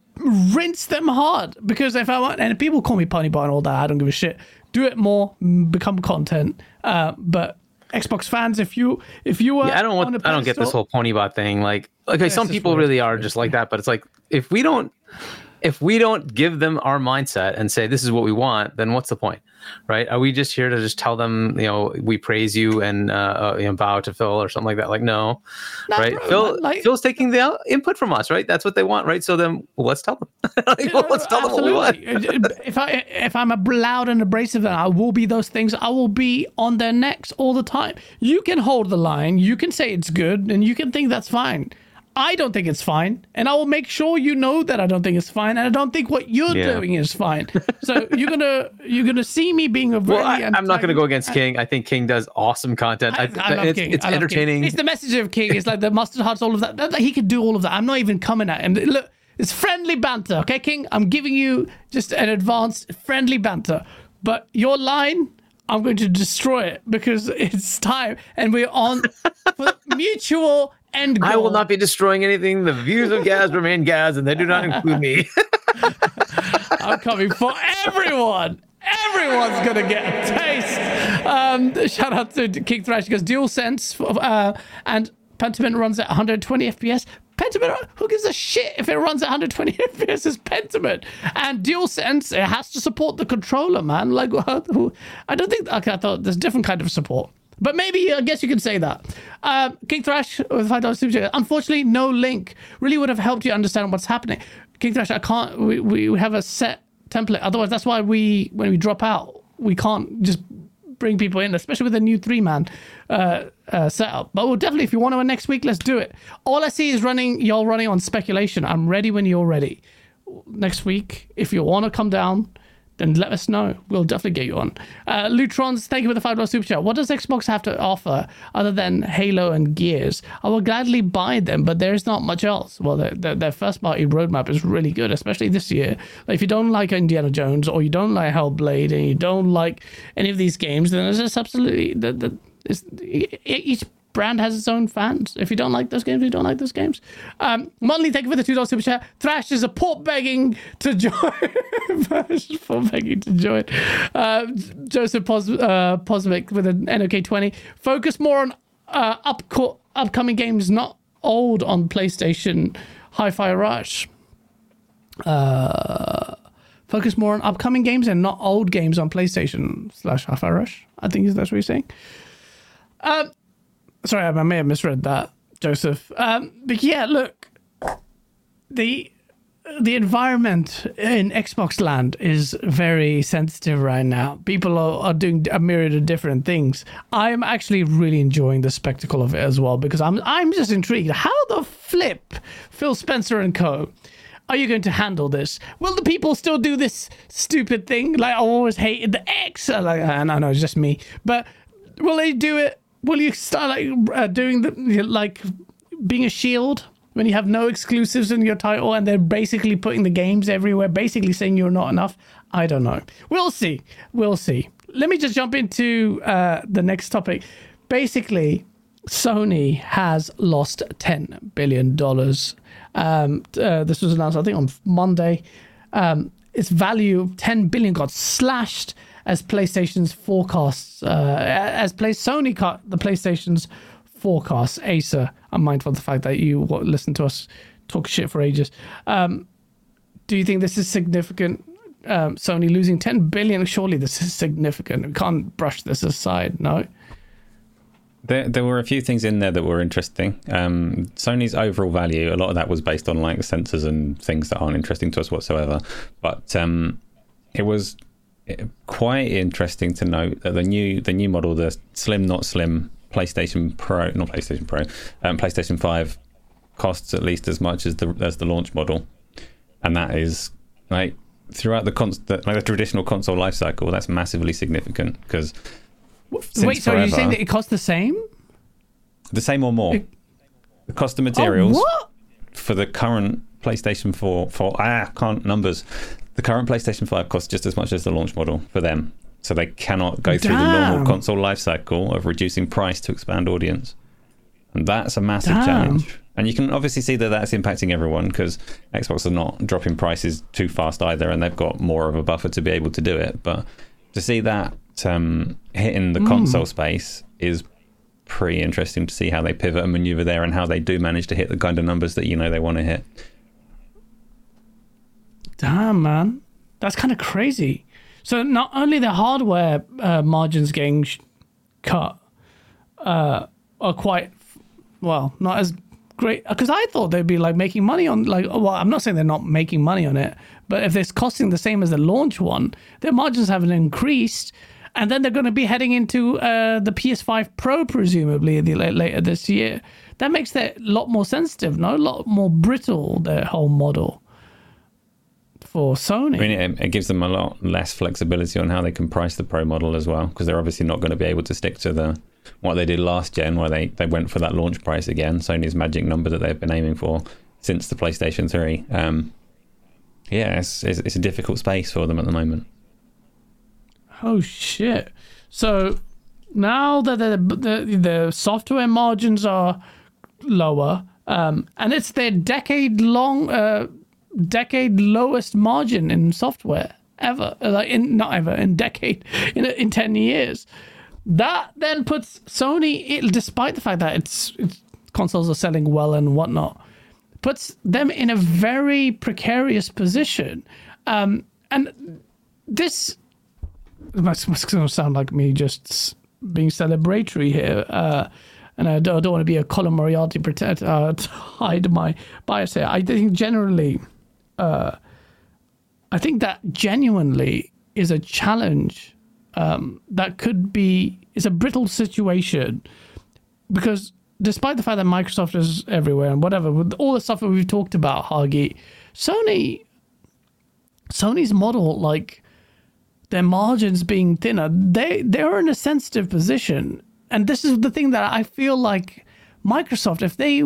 rinse them hard. Because if I want, and people call me Pony Bar and all that, I don't give a shit. Do it more, become content. Uh, but Xbox fans, if you if you
yeah, I don't want I don't get this whole ponybot thing. Like okay, yeah, some people really are just like that, but it's like if we don't if we don't give them our mindset and say this is what we want, then what's the point? right? Are we just here to just tell them, you know, we praise you and uh, uh you know, bow to Phil or something like that? Like, no, right? Bro, Phil, like, Phil's taking the input from us, right? That's what they want, right? So then well, let's tell them. *laughs* like, well, let's tell absolutely. them what we
want. if I if I'm a loud and abrasive, I will be those things. I will be on their necks all the time. You can hold the line. You can say it's good, and you can think that's fine. I don't think it's fine, and I will make sure you know that I don't think it's fine, and I don't think what you're yeah. doing is fine. *laughs* So you're gonna you're gonna see me being a very. Well, I,
am not gonna go against King. I think King does awesome content. I, I, I love it's, King. It's entertaining.
King. It's the message of King. It's like the mustard hearts, all of that. that. He could do all of that. I'm not even coming at him. Look, it's friendly banter, okay, King. I'm giving you just an advanced friendly banter, but your line. I'm going to destroy it because *laughs* it's time and we're on *laughs* mutual end goal.
I will not be destroying anything. The views of Gaz remain Gaz, and they do not include me. *laughs*
I'm coming for everyone. Everyone's gonna get a taste. Um, shout out to King Thrash because DualSense uh, and Pentiment runs at 120 FPS. Pentiment, who gives a shit if it runs at 120 FPS? It's Pentiment. And DualSense, it has to support the controller, man. Like, *laughs* I don't think. Okay, I thought there's different kind of support. But maybe I guess you can say that. Uh, King Thrash with five dollars super chat. Unfortunately, no link really would have helped you understand what's happening. King Thrash, I can't. We, we have a set template. Otherwise, that's why we when we drop out, we can't just bring people in, especially with a new three man uh, uh, setup. But we'll definitely, if you want to next week, let's do it. All I see is running y'all running on speculation. I'm ready when you're ready. Next week, if you want to come down, then let us know. We'll definitely get you on. Uh, Lutrons, thank you for the five dollar super chat. What does Xbox have to offer other than Halo and Gears? I will gladly buy them, but there's not much else. Well, their, their, their first party roadmap is really good, especially this year. Like, if you don't like Indiana Jones or you don't like Hellblade and you don't like any of these games, then it's just absolutely the, the, it's, each brand has its own fans. If you don't like those games, you don't like those games. Um, Motley, thank you for the $2 super chat. Thrash is a port begging to join. *laughs* port begging to join. Uh, Joseph Pos- uh, with an NOK 20. Focus more on uh, up upcoming games, not old on PlayStation Hi Fi Rush. Uh, focus more on upcoming games and not old games on PlayStation slash Hi Fi Rush. I think that's what you're saying. Um, sorry, I may have misread that, Joseph. Um, but yeah, look, the the environment in Xbox land is very sensitive right now. People are, are doing a myriad of different things. I'm actually really enjoying the spectacle of it as well because I'm I'm just intrigued. How the flip, Phil Spencer and Co. Are you going to handle this? Will the people still do this stupid thing? Like I always hated the X. Like I know it's just me, but will they do it will you start like uh, doing the like being a shield when you have no exclusives in your title and they're basically putting the games everywhere, basically saying you're not enough? I don't know. We'll see. We'll see. Let me just jump into uh, the next topic. Basically, Sony has lost $10 billion. Um, uh, this was announced, I think, on Monday. Um, its value, 10 billion, got slashed as PlayStation's forecasts, uh, as play Sony cut the PlayStation's forecasts. Asa, I'm mindful of the fact that you listen to us talk shit for ages. Um, do you think this is significant? Um, Sony losing 10 billion. Surely this is significant. We can't brush this aside. No.
There, there were a few things in there that were interesting. Um, Sony's overall value, a lot of that was based on like sensors and things that aren't interesting to us whatsoever. But um, it was quite interesting to note that the new the new model, the slim not slim PlayStation Pro, not PlayStation Pro, um, PlayStation Five, costs at least as much as the as the launch model, and that is like throughout the, con- the like the traditional console life cycle. That's massively significant because.
Wait, so are you saying that it costs the same?
The same or more. It... The cost of materials oh, for the current PlayStation 4 for ah can't numbers the current PlayStation 5 costs just as much as the launch model for them. So they cannot go through Damn. the normal console lifecycle of reducing price to expand audience. And that's a massive Damn. challenge. And you can obviously see that that's impacting everyone because Xbox are not dropping prices too fast either, and they've got more of a buffer to be able to do it. But to see that um, hitting the mm. console space is pretty interesting to see how they pivot and maneuver there and how they do manage to hit the kind of numbers that you know they want to hit.
Damn, man. That's kind of crazy. So not only the hardware uh, margins getting sh- cut uh, are quite well, not as great because I thought they'd be like making money on like well, I'm not saying they're not making money on it, but if it's costing the same as the launch one, their margins haven't increased. And then they're going to be heading into uh, the PS5 Pro, presumably later this year. That makes it a lot more sensitive, no, a lot more brittle. Their whole model for Sony.
I mean, it, it, gives them a lot less flexibility on how they can price the Pro model as well, because they're obviously not going to be able to stick to the what they did last gen, where they, they went for that launch price again, Sony's magic number that they've been aiming for since the PlayStation 3. Um, yeah, it's, it's, it's a difficult space for them at the moment.
Oh shit! So now that the the, the software margins are lower, um, and it's their decade long uh, decade lowest margin in software ever, like in not ever in decade in in ten years. That then puts Sony, it, despite the fact that its, its consoles are selling well and whatnot, puts them in a very precarious position. Um, and this must, must sound like me just being celebratory here. Uh, and I don't, I don't, want to be a Colin Moriarty protect, uh, to *laughs* hide my bias here. I think generally uh, I think that genuinely is a challenge um, that could be is a brittle situation. Because despite the fact that Microsoft is everywhere and whatever, with all the stuff that we've talked about, Hagi, Sony, Sony's model, like their margins being thinner, they they're in a sensitive position, and this is the thing that I feel like Microsoft, if they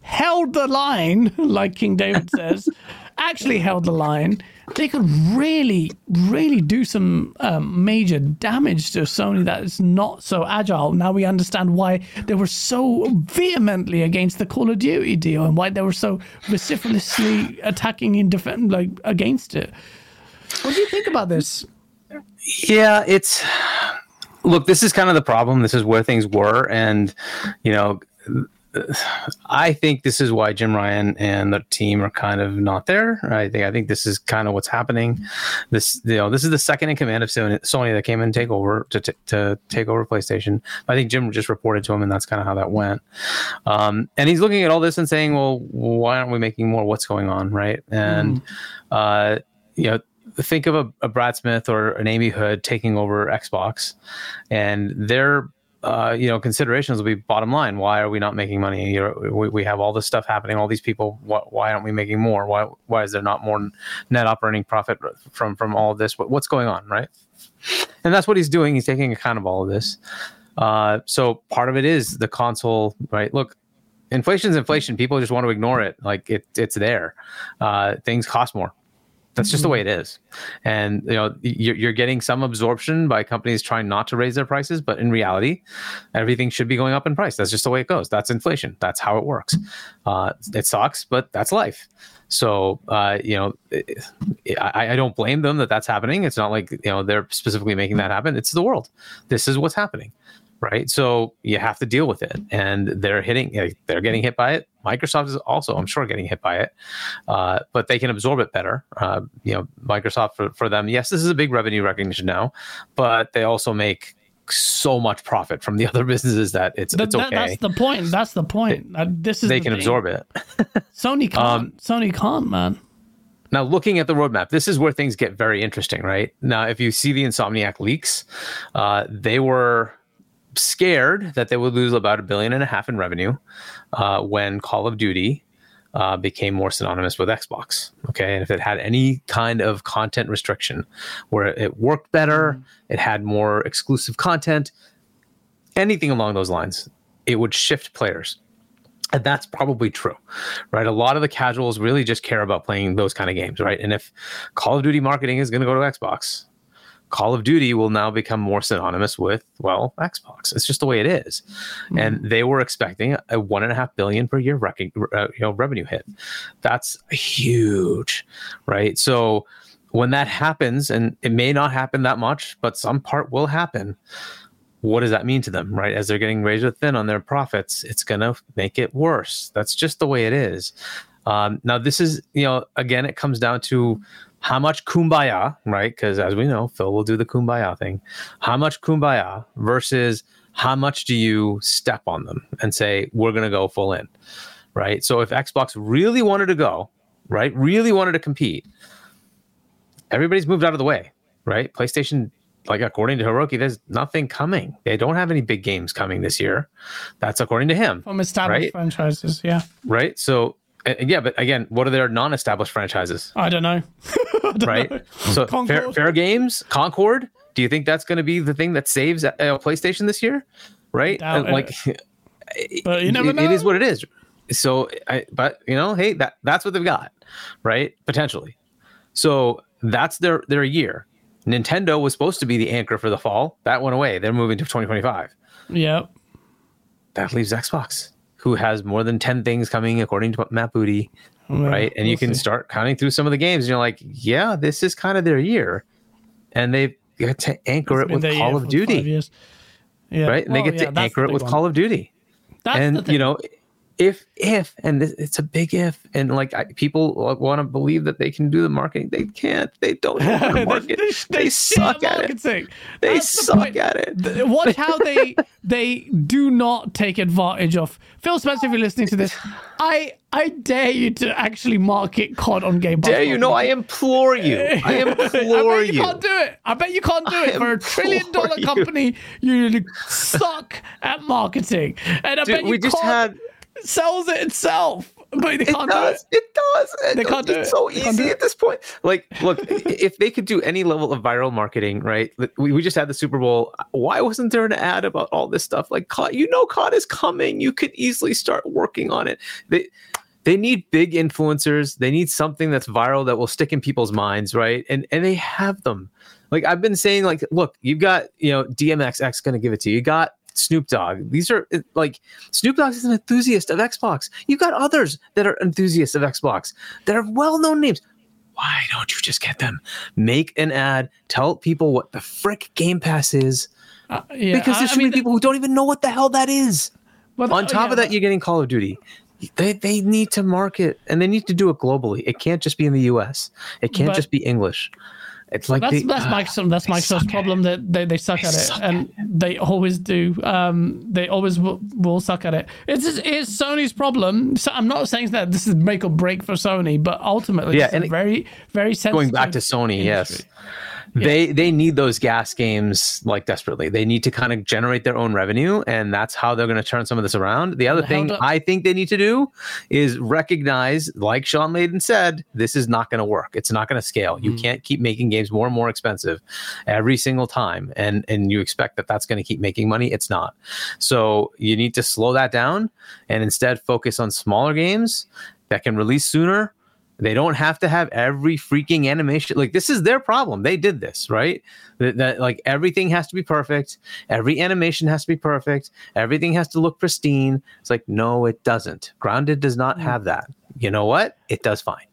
held the line, *laughs* like King David says, *laughs* actually held the line, they could really, really do some um, major damage to Sony that is not so agile. Now we understand why they were so vehemently against the Call of Duty deal and why they were so vociferously attacking in defense, like against it. What do you think about this?
Yeah, it's look. This is kind of the problem. This is where things were, and you know, I think this is why Jim Ryan and the team are kind of not there. I think I think this is kind of what's happening. This you know this is the second in command of Sony, that came in and take over to, t- to take over PlayStation. I think Jim just reported to him, and that's kind of how that went. Um, and he's looking at all this and saying, "Well, why aren't we making more? What's going on?" Right? And uh, you know think of a, a, Brad Smith or an Amy Hood taking over Xbox, and they're uh, you know, considerations will be bottom line. Why are we not making money? We, we have all this stuff happening, all these people. Why aren't we making more? Why why is there not more net operating profit from from all this? What, what's going on, right? And that's what he's doing. He's taking account of all of this. Uh, so part of it is the console, right? Look, inflation's inflation. People just want to ignore it. Like it, it's there. Uh, things cost more. That's just the way it is. And you know, you're, you're, getting some absorption by companies trying not to raise their prices, but in reality, everything should be going up in price. That's just the way it goes. That's inflation. That's how it works. Uh, it sucks, but that's life. So uh, you know, I, I don't blame them that that's happening. It's not like you know they're specifically making that happen. It's the world. This is what's happening right? So you have to deal with it, and they're hitting, they're getting hit by it. Microsoft is also, I'm sure, getting hit by it, uh, but they can absorb it better. Uh, you know, Microsoft for, for them, yes, this is a big revenue recognition now, but they also make so much profit from the *laughs* other businesses that it's that, it's okay.
That, that's the point. That's the point. Uh, this is
they
the
can
thing.
absorb it. *laughs*
Sony can't. Um, Sony can't, man.
Now, looking at the roadmap, this is where things get very interesting, right? Now, if you see the Insomniac leaks, uh, they were scared that they would lose about a billion and a half in revenue uh, when Call of Duty uh, became more synonymous with Xbox. Okay, and if it had any kind of content restriction, where it worked better, mm-hmm. it had more exclusive content, anything along those lines, it would shift players. And that's probably true, right? A lot of the casuals really just care about playing those kind of games, right? And if Call of Duty marketing is going to go to Xbox, Call of Duty will now become more synonymous with well Xbox. It's just the way it is. Mm-hmm. and they were expecting a one and a half billion per year rec- uh, you know revenue hit. That's huge, right? So when that happens, and it may not happen that much, but some part will happen. What does that mean to them, right? As they're getting razor thin on their profits, it's going to make it worse. That's just the way it is. Um, now, this is, you know, again, it comes down to how much kumbaya, right? Because as we know, Phil will do the kumbaya thing. How much kumbaya versus how much do you step on them and say, we're going to go full in, right? So if Xbox really wanted to go, right, really wanted to compete, everybody's moved out of the way, right? PlayStation, like according to Hiroki, there's nothing coming. They don't have any big games coming this year. That's according to him.
From established right? franchises, yeah.
Right. So yeah, but again, what are their non-established franchises?
I don't know. *laughs*
I don't right. Know. So fair, games, Concord. Do you think that's going to be the thing that saves uh, PlayStation this year? Right. like, *laughs*
but you never
it,
know.
It is what it is. So, I, but you know, hey, that that's what they've got, right? Potentially. So that's their their year. Nintendo was supposed to be the anchor for the fall. That went away. They're moving to 2025.
Yep.
That leaves Xbox who has more than 10 things coming according to Matt Booty, right? And we'll you can see. start counting through some of the games and you're like, yeah, this is kind of their year. And they get to anchor it with Call of Duty.
Yeah.
Right? And well, they get yeah, to anchor it with one. Call of Duty. That's and you know, if if and this, it's a big if and like I, people want to believe that they can do the marketing they can't they don't know how to *laughs* market *laughs* they,
they,
they suck at it
marketing.
they
That's
suck
point.
at it
Watch *laughs* how they they do not take advantage of Phil Spencer. If you're listening to this, I I dare you to actually market COD on Game Pass.
dare you know i implore you i implore I
bet you, can't do it. I bet you can't do
I
it for a trillion dollar
you.
company. You suck at marketing, and I
Dude,
bet you
we just
COD
had
sells it itself, but
It
can't do it.
does. It does.
They
It-
can't do
it's
it.
so
They can't do
easy at this point. Like, look, if they could do any level of viral marketing, right? We, we just had the Super Bowl. Why wasn't there an ad about all this stuff? Like, you know, COD is coming. You could easily start working on it. They they need big influencers. They need something that's viral that will stick in people's minds, right? And and they have them. Like I've been saying, like, look, you've got you know DMXX going to give it to you. You got Snoop Dogg. These are like Snoop Dogg is an enthusiast of Xbox. You've got others that are enthusiasts of Xbox that are well-known names. Why don't you just get them? Make an ad. Tell people what the frick Game Pass is.
Uh, yeah,
Because there's
I
so many
mean,
people who don't even know what the hell that is. On
oh,
top
yeah,
of that, you're getting Call of Duty. They, they need to market and they need to do it globally. It can't just be in the US. It can't
But-
just be English. It's like
that's
they,
that's Microsoft. That's Microsoft's problem that they, they suck
They
at it,
suck
and they always do. Um, they always will, will suck at it. It's just, it's Sony's problem. So I'm not saying that this is make or break for Sony, but ultimately,
Yeah,
it's
and it-
very very sensitive.
going back to Sony, yes. They they need those GaaS games like desperately. They need to kind of generate their own revenue, and that's how they're going to turn some of this around. The other
The
thing I think they need to do is recognize, like Shawn Layden said, this is not going to work. It's not going to scale. You mm. can't keep making games more and more expensive every single time, and and you expect that that's going to keep making money. It's not. So you need to slow that down and instead focus on smaller games that can release sooner they don't have to have every freaking animation. Like this is their problem. They did this, right? That, that like everything has to be perfect. Every animation has to be perfect. Everything has to look pristine. It's like no, it doesn't. Grounded does not have that. You know what? It does fine.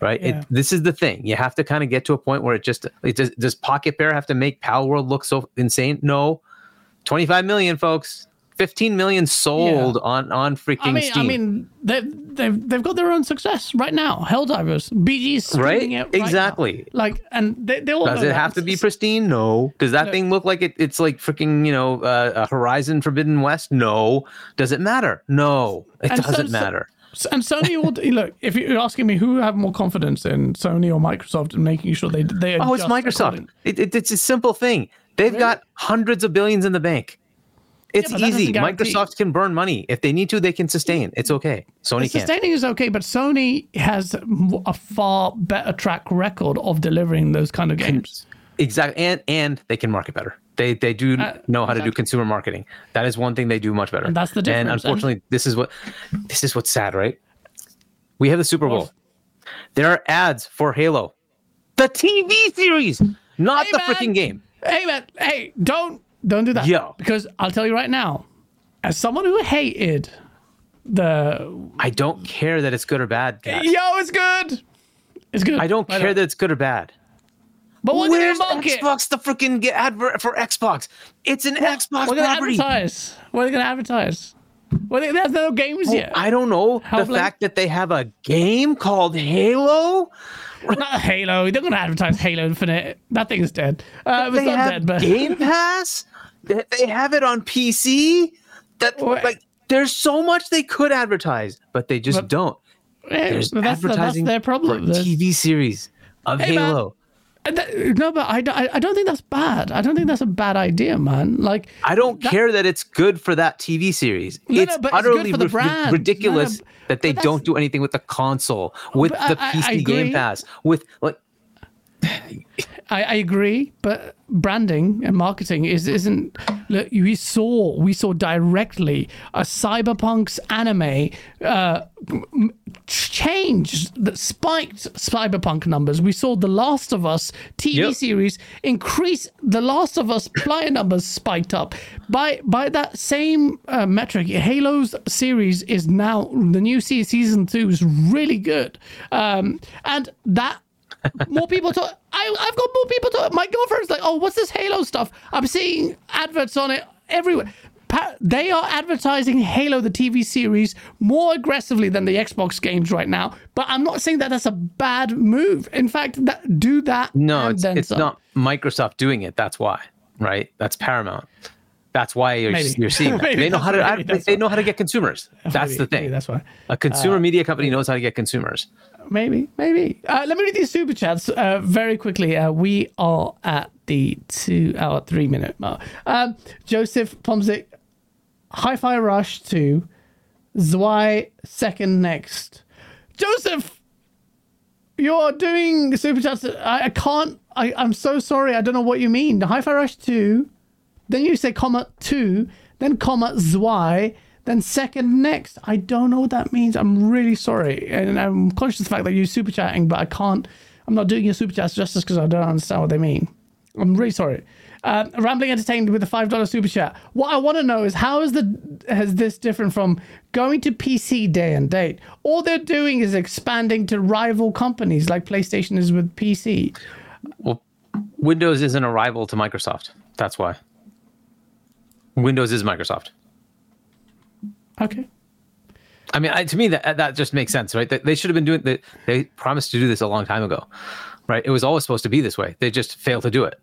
Right.
Yeah.
It, this is the thing. You have to kind of get to a point where it just it does, does Pocketpair have to make Palworld look so insane? No. 25 million folks. 15 million sold on on freaking
I mean,
Steam.
I mean, they've, they've they've got their own success right now. Helldivers, BG's
Right?
it right now.
Exactly.
Like, and they, they all
Does it have to be pristine? No. Does that
Look-
thing look like it, it's like freaking, you know, uh, a Horizon Forbidden West? No. Does it matter? No. It
And
doesn't
so-
matter.
S- And Sony will *laughs* look. If you're asking me who have more confidence in Sony or Microsoft in making sure they they
Oh, it's Microsoft. It, it, it's a simple thing. They've got hundreds of billions in the bank. It's
but
easy. Microsoft can burn money. If they need to, they can sustain. It's okay. Sony can't.
Sustaining is okay, but Sony has a far better track record of delivering those kind of games.
Exactly. And and they can market better. They they do
Uh,
know how to do consumer marketing. That is one thing they do much better.
And that's the difference. And-
unfortunately, this is what this is what's sad, right? We have the Super Bowl. There are ads for Halo, the TV series, not
Hey,
the freaking game.
Hey man, hey, don't don't do that.
Yo.
because I'll tell you right now, as someone who hated the
I don't care that it's good or bad. guys.
yo, it's good. It's good.
I don't
I
care that it's good or bad.
But
Where's
market.
Xbox the freaking get advert for Xbox? It's an Xbox
We're gonna
property.
advertise. What are they gonna advertise? Well, they, there's no games yet.
I don't know
How
the fact that they have a game called Halo. *laughs*
Not Halo. They're gonna advertise Halo Infinite. That thing is dead. Uh, it's not
have
dead, but *laughs*
Game Pass. That they have it on PC. That
What?
like there's so much they could advertise, but they just
But-
don't. There's
that's, the- that's
advertising
their problem.
for TV series of
Hey.
Halo.
That- no, but I, don't- I, don't think that's bad. I don't think that's a bad idea, man. Like,
I don't care that it's good for that TV series.
No,
it's
no, it's
utterly ri-
brand.
ridiculous
No,
that they don't do anything with the console, with the
I-
PC
I
Game. Pass, with like *sighs* *laughs*
I, I agree, but branding and marketing is isn't. Look, we saw we saw directly a cyberpunk's anime uh, change that spiked cyberpunk numbers. We saw The Last of Us TV
Yep.
series increase. The Last of Us player numbers spiked up by by that same uh, metric. Halo's series is now the new season two is really good, um, and that more people talk. I, I've got more people talk. My girlfriend's like, "Oh, what's this Halo stuff?" I'm seeing adverts on it everywhere. pa- they are advertising Halo the TV series more aggressively than the Xbox games right now. But I'm not saying that that's a bad move. In fact, that, do that.
No, it's, it's
some.
not Microsoft doing it. That's why, right? That's Paramount. That's why you're, you're seeing *laughs* that. They know how to ad- they
why.
know how to get consumers. *laughs* That's
Maybe-
the thing.
that's why.
A consumer uh, media company knows how to get consumers.
Maybe, maybe. Uh, let me read these super chats uh, very quickly. Uh, we are at the two hour, three minute mark. Um, Joseph Pomzik, Hi Fi Rush 2, Zwei second next. Joseph, you're doing super chats. I, I can't, I, I'm so sorry. I don't know what you mean. Hi Fi Rush 2, then you say comma 2, then comma Zwei, then second next. I don't know what that means. I'm really sorry. And I'm conscious of the fact that you're super chatting, but I can't, I'm not doing your super chats justice because I don't understand what they mean. I'm really sorry. Uh, Rambling Entertained with a five dollar super chat. What I want to know is how is the has this different from going to PC day and date? All they're doing is expanding to rival companies like PlayStation is with PC.
Well, Windows isn't a rival to Microsoft. That's why. Windows is Microsoft.
Okay.
I mean, I, to me, that that just makes sense, right? They, they should have been doing that. They promised to do this a long time ago, right? It was always supposed to be this way. They just failed to do it.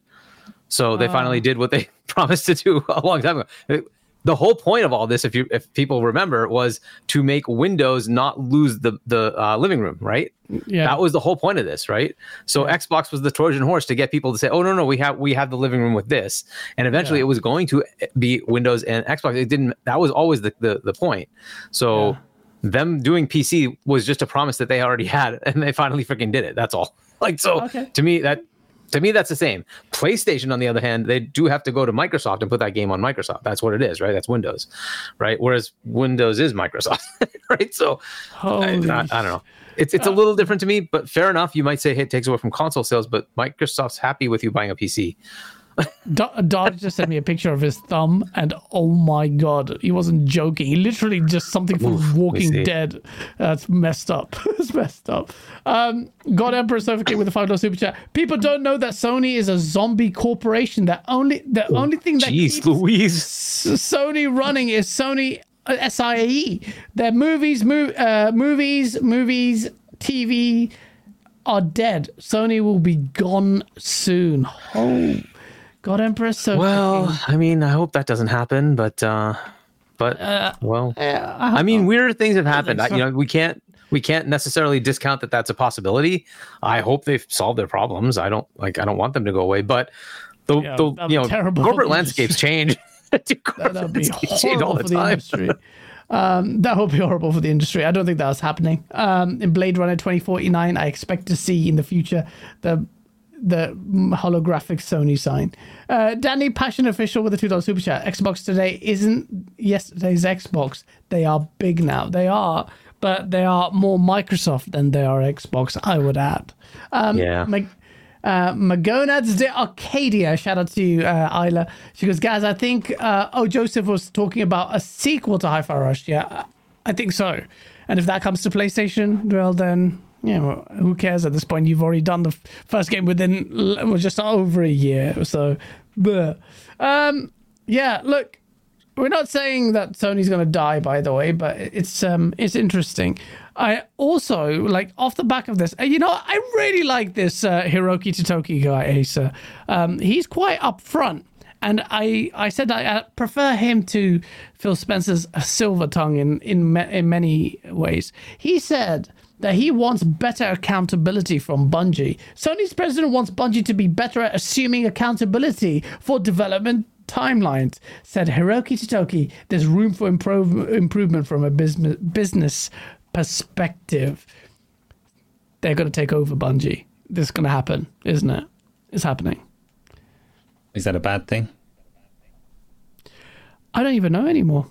So they finally oh. did what they *laughs* promised to do a long time ago. The whole point of all this, if you if people remember, was to make Windows not lose the the uh, living room, right?
Yeah.
That was the whole point of this, right? So Xbox was the Trojan horse to get people to say, "Oh no, no, we have we have the living room with this," and eventually
Yeah.
it was going to be Windows and Xbox. It didn't. That was always the the, the point. So
Yeah.
them doing PC was just a promise that they already had, and they finally freaking did it. That's all. *laughs* Like so,
Okay.
to me that. To me, that's the same. PlayStation, on the other hand, they do have to go to Microsoft and put that game on Microsoft. That's what it is, right? That's Windows, right? Whereas Windows is Microsoft, *laughs* right? So I,
Holy
I, I don't know. It's it's a uh. little different to me, but fair enough. You might say, hey, it takes away from console sales, but Microsoft's happy with you buying a PC.
Do- Dodge just sent me a picture of his thumb, and oh my god, he wasn't joking. He literally just something from
Oof,
Walking. Dead. That's messed up. *laughs* it's messed up. Um, God Emperor Sophocate with a five dollar super chat. People don't know that Sony is a zombie corporation. That only the only thing that
Jeez,
keeps
Louise.
Sony running is Sony uh, SIE. Their movies, mo- uh, movies, movies, TV are dead. Sony will be gone soon. Oh, God Emperor Sophocate.
Well, I mean, I hope that doesn't happen, but uh, but well,
Yeah,
I mean, weird things have happened.
think
I, you know, we can't we can't necessarily discount that that's a possibility. I hope they've solved their problems. I don't like I don't want them to go away, but the,
Yeah,
the
that'd
you know
terrible
corporate *laughs* landscapes change. *laughs* Dude, corporate
That'd be
landscapes change all
horrible
the
for the
time.
industry. Um, that would be horrible for the industry. I don't think that's happening. Um, in Blade Runner 2049, I expect to see in the future the the holographic Sony sign. Uh, Danny Passion Official with a $2 super chat. Xbox today isn't yesterday's Xbox. They are big now. They are, but they are more Microsoft than they are Xbox, I would add. Um,
Yeah.
Mag- uh, Magonads de Arcadia. Shout out to uh, Isla. She goes, guys, I think, uh, oh, Joseph was talking about a sequel to Hi-Fi Rush. Yeah, I think so. And if that comes to PlayStation, well, then, yeah, well, who cares at this point? You've already done the first game within well, just over a year. So, bleh. um, yeah, look, we're not saying that Sony's going to die, by the way, but it's um it's interesting. I also like off the back of this, uh, you know, I really like this uh, Hiroki Totoki guy, Asa. Um, he's quite upfront, and I I said I, prefer him to Phil Spencer's Silver Tongue in in in many ways. He said that he wants better accountability from Bungie. Sony's president wants Bungie to be better at assuming accountability for development timelines. Said Hiroki Totoki, there's room for improve, improvement from a business business perspective. They're going to take over Bungie. This is going to happen, isn't it? It's happening.
Is that a bad thing?
I don't even know anymore.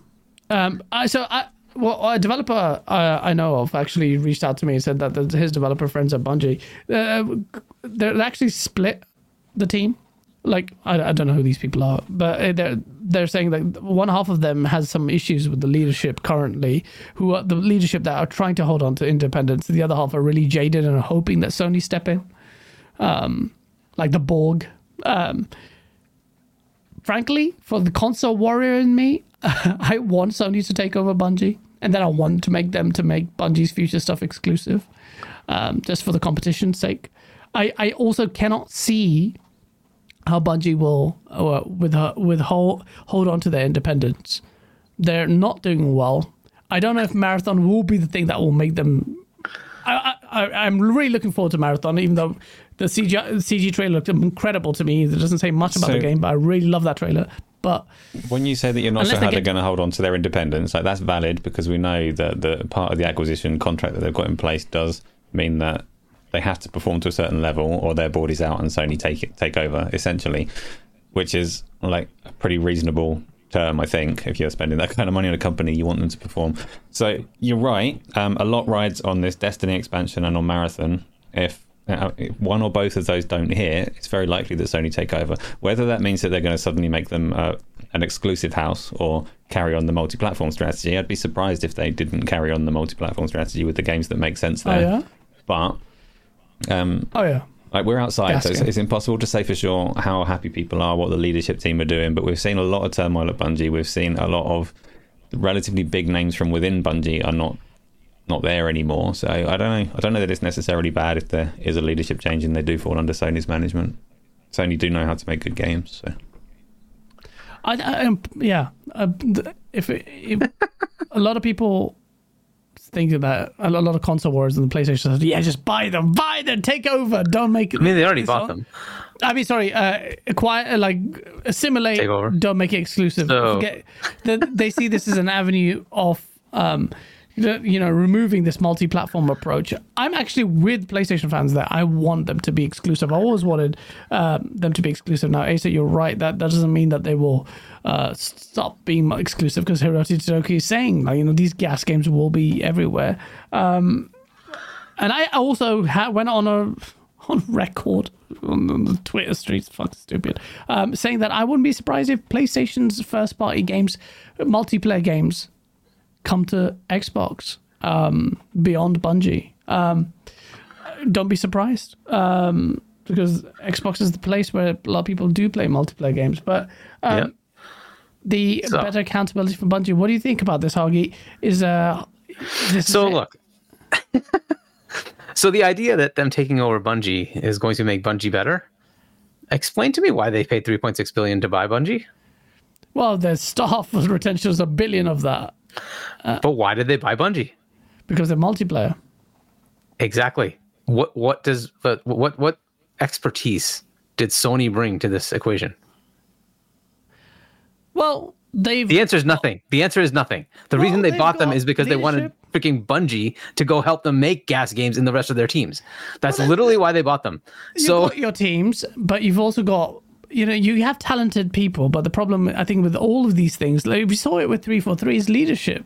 Um, I, so I, well, a developer I know of actually reached out to me and said that his developer friends at Bungie, uh, they're actually split the team. Like I, I don't know who these people are, but uh, they're they're saying that one half of them has some issues with the leadership currently, who are the leadership that are trying to hold on to independence. The other half are really jaded and are hoping that Sony step in, um, like the Borg. Um, frankly, for the console warrior in me, *laughs* I want Sony to take over Bungie, and then I want to make them to make Bungie's future stuff exclusive, um, just for the competition's sake. I, I also cannot see how Bungie will uh, with her, with hold hold on to their independence. They're not doing well. I don't know if Marathon will be the thing that will make them. I, I, I'm really looking forward to Marathon, even though the CG, CG trailer looked incredible to me. It doesn't say much about
So-
the game, but I really love that trailer. But
When you say that you're not sure how they're going to hold on to their independence, like that's valid because we know that the part of the acquisition contract that they've got in place does mean that they have to perform to a certain level, or their board is out and Sony take it, take over essentially, which is like a pretty reasonable term, I think. If you're spending that kind of money on a company, you want them to perform. So you're right. Um, a lot rides on this Destiny expansion and on Marathon. If uh, one or both of those don't hit, it's very likely that Sony take over. Whether that means that they're going to suddenly make them uh, an exclusive house or carry on the multi-platform strategy, I'd be surprised if they didn't carry on the multi-platform strategy with the games that make sense there.
oh
there.
yeah,
But um,
oh yeah,
like we're outside,
Gas
so it's, it's impossible to say for sure how happy people are, what the leadership team are doing. But we've seen a lot of turmoil at Bungie. We've seen a lot of relatively big names from within Bungie are not not there anymore. So I don't know. I don't know that it's necessarily bad if there is a leadership change and they do fall under Sony's management. Sony do know how to make good games. So
I, I um, yeah. Uh, th- if, if *laughs* a lot of people think that a lot of console wars and the PlayStation says, yeah, just buy them, buy them, take over, don't make it.
I mean, they already bought
on-
them.
I mean, sorry, uh, acquire like assimilate.
Take over.
Don't make it exclusive.
So-
Forget, that they see this as an avenue of, um, you know, removing this multi-platform approach. I'm actually with PlayStation fans that I want them to be exclusive. I always wanted um, them to be exclusive. Now, Asa, you're right. That that doesn't mean that they will uh, stop being exclusive because Hiroshi Tsutoki is saying, like, you know, these GaaS games will be everywhere. Um, and I also ha- went on a on record on the Twitter streets, fuck stupid, um, saying that I wouldn't be surprised if PlayStation's first party games, multiplayer games, come to Xbox um, beyond Bungie. Um, don't be surprised um, because Xbox is the place where a lot of people do play multiplayer games. But um,
Yeah.
the
So-
better accountability from Bungie. What do you think about this, Hagi? Is uh, is this
So look. *laughs* so the idea that them taking over Bungie is going to make Bungie better. Explain to me why they paid 3.6 billion to buy Bungie.
Well, their *laughs* staff retention is a billion of that Uh,
but why did they buy Bungie?
because they're multiplayer.
Exactly. What what does but what what expertise did Sony bring to this equation?
Well, they've
The answer is nothing. The answer is nothing. The reason they bought them is because they wanted freaking Bungie to go help them make GaaS games in the rest of their teams. That's literally why they bought them. So
got your teams, but you've also got you know you have talented people. But the problem, I think, with all of these things, like we saw it with three four three, is leadership.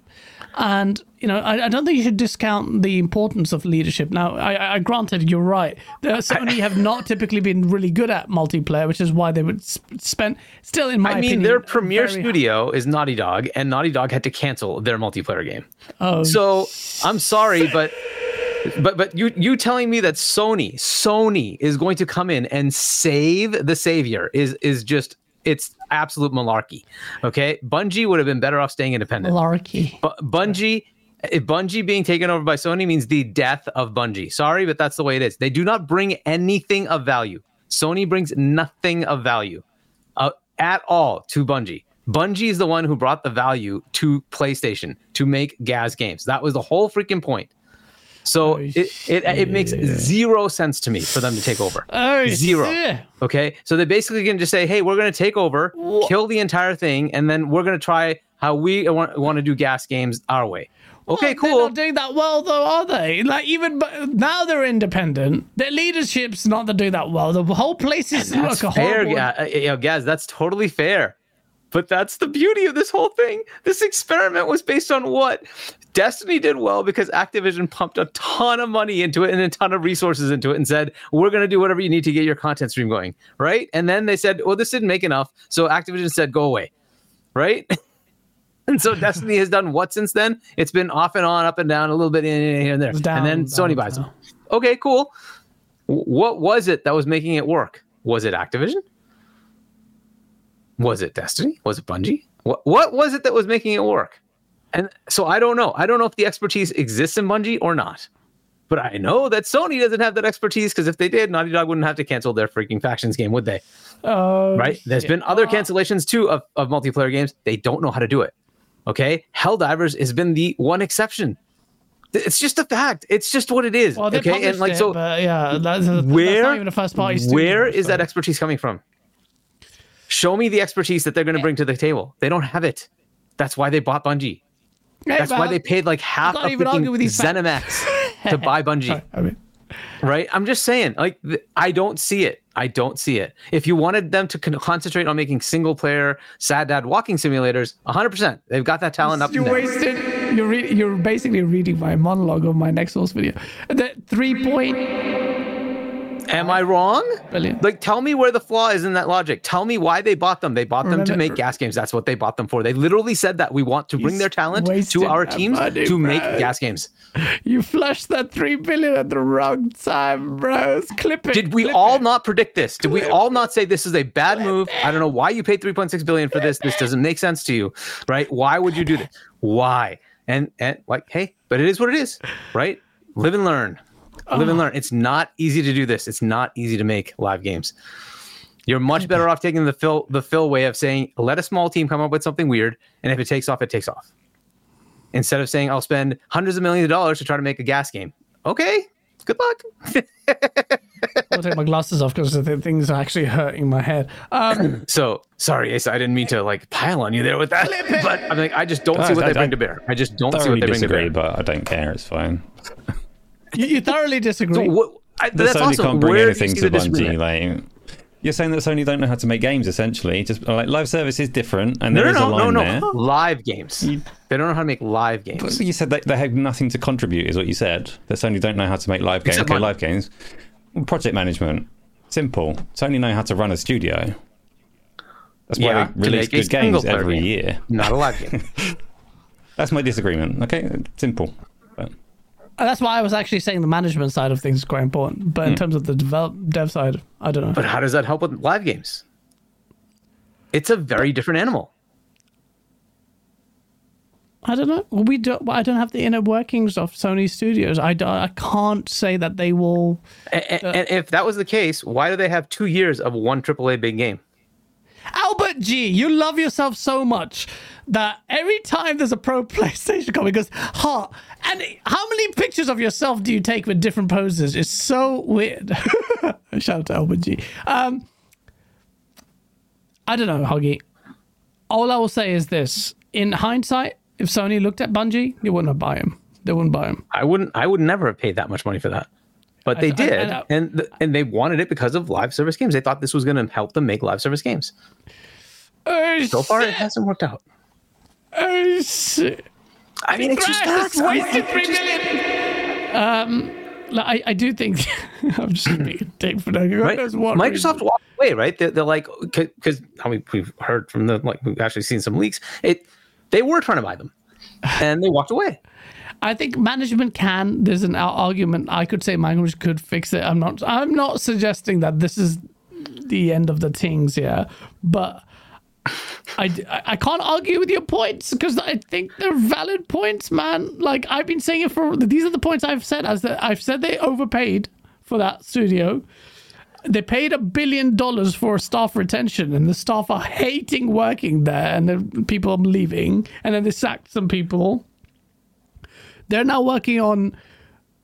And you know, I, I don't think you should discount the importance of leadership. Now, I, I granted you're right. Sony have not typically been really good at multiplayer, which is why they would s- spend still in my
I mean,
opinion,
their premier studio is Naughty Dog, and Naughty Dog had to cancel their multiplayer game.
Oh,
So I'm sorry, but but but you you telling me that Sony Sony is going to come in and save the savior is is just it's absolute malarkey. Okay, Bungie would have been better off staying independent.
malarkey.
Bu- Bungie. If Bungie being taken over by Sony means the death of Bungie. Sorry, but that's the way it is. They do not bring anything of value. Sony brings nothing of value uh, at all to Bungie. Bungie is the one who brought the value to PlayStation to make GaaS games. That was the whole freaking point. So
Oh,
it, it, it makes zero sense to me for them to take over. *laughs*
Oh,
Zero. Okay. So they're basically can just say, hey, we're going to take over, kill the entire thing, and then we're going to try how we want, want to do GaaS games our way. Okay,
Well, They're
cool.
not doing that well, though, are they? Like even now, they're independent. Their leadership's not to do that well. The whole place is
That's
like a
fair,
horrible.
Uh, you know, Gaz. That's totally fair. But that's the beauty of this whole thing. This experiment was based on what? Destiny did well because Activision pumped a ton of money into it and a ton of resources into it and said, we're going to do whatever you need to get your content stream going. Right. And then they said, well, this didn't make enough. So Activision said, go away. Right. *laughs* and so Destiny has done what since then? It's been off and on, up and down, a little bit in here and there.
Down,
and then
down,
Sony buys
down.
them. Okay, cool. What was it that was making it work? Was it Activision? Was it Destiny? Was it Bungie? What what was it that was making it work? And so I don't know. I don't know if the expertise exists in Bungie or not. But I know that Sony doesn't have that expertise because if they did, Naughty Dog wouldn't have to cancel their freaking factions game, would they?
Oh,
right? There's been other cancellations too of, of multiplayer games. They don't know how to do it. Okay. Helldivers has been the one exception. It's just a fact. It's just what it is.
Well,
okay. And like so
but yeah, that's, that's
where
not even a first party. studio,
where is that expertise coming from? Show me the expertise that they're going to eh. bring to the table. They don't have it. That's why they bought Bungie. That's why they paid like half of
even arguing
freaking
with these facts.
ZeniMax *laughs* to buy Bungie.
I mean,
right? I'm just saying, like, th- I don't see it. I don't see it. If you wanted them to con- concentrate on making single player sad dad walking simulators, 100%, they've got that talent up
you wasted. You're re- you're basically reading my monologue of my next source video. The three point
Am I wrong?
Billion.
Like, tell me where the flaw is in that logic. Tell me why they bought them. They bought them to make GaaS games. That's what they bought them for. They literally said that we want to bring their talent to our teams
money,
to make GaaS games.
you flushed that three billion at the wrong time, bros. Clip it.
Did we
clip
all
it.
not predict this? Did we all not say this is a bad move? I don't know why you paid 3.6 billion for this. This doesn't make sense to you, right? Why would you do this? Why? And and like, hey, but it is what it is, right? Live and learn. Live and learn. It's not easy to do this. It's not easy to make live games. You're much better off taking the Phil the Phil way of saying, let a small team come up with something weird, and if it takes off, it takes off. Instead of saying, I'll spend hundreds of millions of dollars to try to make a GaaS game. Okay, good luck. *laughs*
I'll take my glasses off because the things are actually hurting my head. Um, *clears throat*
So sorry, Ace, I didn't mean to like pile on you there with that, but I'm like, I just don't see what
I-
they bring
I
to bear. I just don't see
Thoroughly
what they bring to bear.
but I don't care. It's fine.
You, you thoroughly disagree.
So what, I,
The
that's
Sony
awesome.
can't bring
Where
anything to
the
Bungie.
disagreement?
Like you're saying that Sony don't know how to make games. Essentially, just like live service is different, and
No,
there
no,
is a
no,
line
no,
there.
Live games. They don't know how to make live games.
So you said that they have nothing to contribute, is what you said. That Sony don't know how to make live games.
Except
Okay, live games. Project management, simple. Sony know how to run a studio. That's why
Yeah,
they release
make
good games every
game.
year.
Not a live *laughs* game.
That's my disagreement. Okay, simple. But
And that's why I was actually saying the management side of things is quite important. But in hmm. terms of the develop dev side, I don't know.
but how does that help with live games? It's a very different animal.
I don't know. We don't. I don't have the inner workings of Sony Studios. I, don't- I can't say that they will.
And, and if that was the case, why do they have two years of one AAA big game?
Albert G, you love yourself so much that every time there's a pro *laughs* PlayStation coming, goes, "Ha!" And how many pictures of yourself do you take with different poses? It's so weird. *laughs* Shout out to Albert G. Um, I don't know, Huggy. All I will say is this: in hindsight, if Sony looked at Bungie, they wouldn't buy him. They wouldn't buy him.
I wouldn't. I would never have paid that much money for that. But they
I- I-
did,
I-
and th- and they wanted it because of live service games. They thought this was going to help them make live service games.
Oh,
So far, it hasn't worked out.
Shit.
I mean, it's just I
wasted three million. Um, I, I do think *laughs* I'm just being a dick for that.
right? Microsoft
reason.
walked away, right? They're, they're like, because I mean, we've heard from the like, we've actually seen some leaks. It, they were trying to buy them, and they walked away.
I think management can. There's an argument. I could say management could fix it. I'm not. I'm not suggesting that this is the end of the things here, but. I, I can't argue with your points because I think they're valid points, man. Like I've been saying it for these are the points I've said as I've said they overpaid for that studio. They paid a billion dollars for staff retention, and the staff are hating working there, and the people are leaving, and then they sacked some people. They're now working on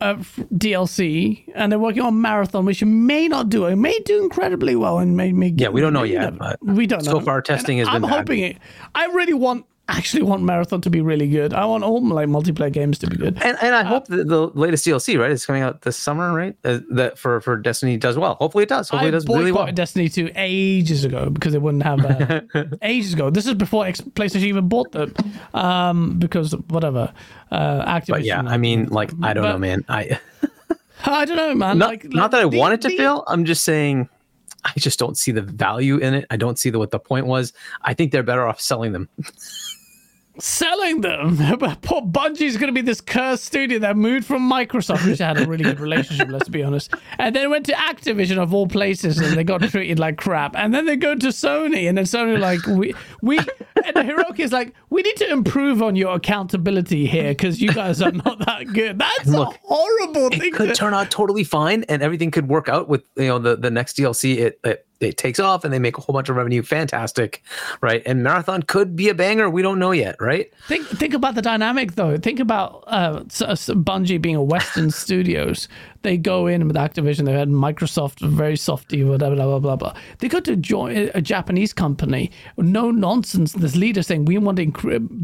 uh, DLC, and they're working on Marathon, which may not do. It may do incredibly well, and may may.
Yeah, we don't know yet,
we don't
so
know.
far testing
And
has been
I'm
bad.
hoping it. I really want, actually want Marathon to be really good. I want all like multiplayer games to be good.
And and I hope that the latest DLC, right, is coming out this summer, right? Uh, that for for Destiny does well. Hopefully it does. Hopefully
I
it does really well.
Destiny 2 ages ago because they wouldn't have uh, *laughs* ages ago. This is before X- PlayStation even bought them, um, because whatever. Uh, Activision.
But yeah, I mean, like, I don't know, man. I *laughs*
I don't know, man.
not
like,
not
like,
that I
the-
want it to
the-
feel. I'm just saying, I just don't see the value in it. I don't see the, what the point was. I think they're better off selling them. *laughs*
selling them. *laughs* But poor Bungie's going to be this cursed studio that moved from Microsoft, which had a really good relationship, let's be honest, and then went to Activision of all places, and they got treated like crap. And then they go to Sony, and then Sony like we we *laughs* and Hiroki is like we need to improve on your accountability here because you guys are not that good. That's
Look,
a horrible
It
thing.
could
to-
turn out totally fine, and everything could work out with you know the the next DLC. It it, it takes off, and they make a whole bunch of revenue. Fantastic, right? And Marathon could be a banger. We don't know yet, right?
Think think about the dynamic though. Think about uh, Bungie being a Western *laughs* Studios. They go in with Activision. They had Microsoft, very softy, whatever, blah blah blah blah. They go to join a Japanese company, no nonsense. This leader saying we want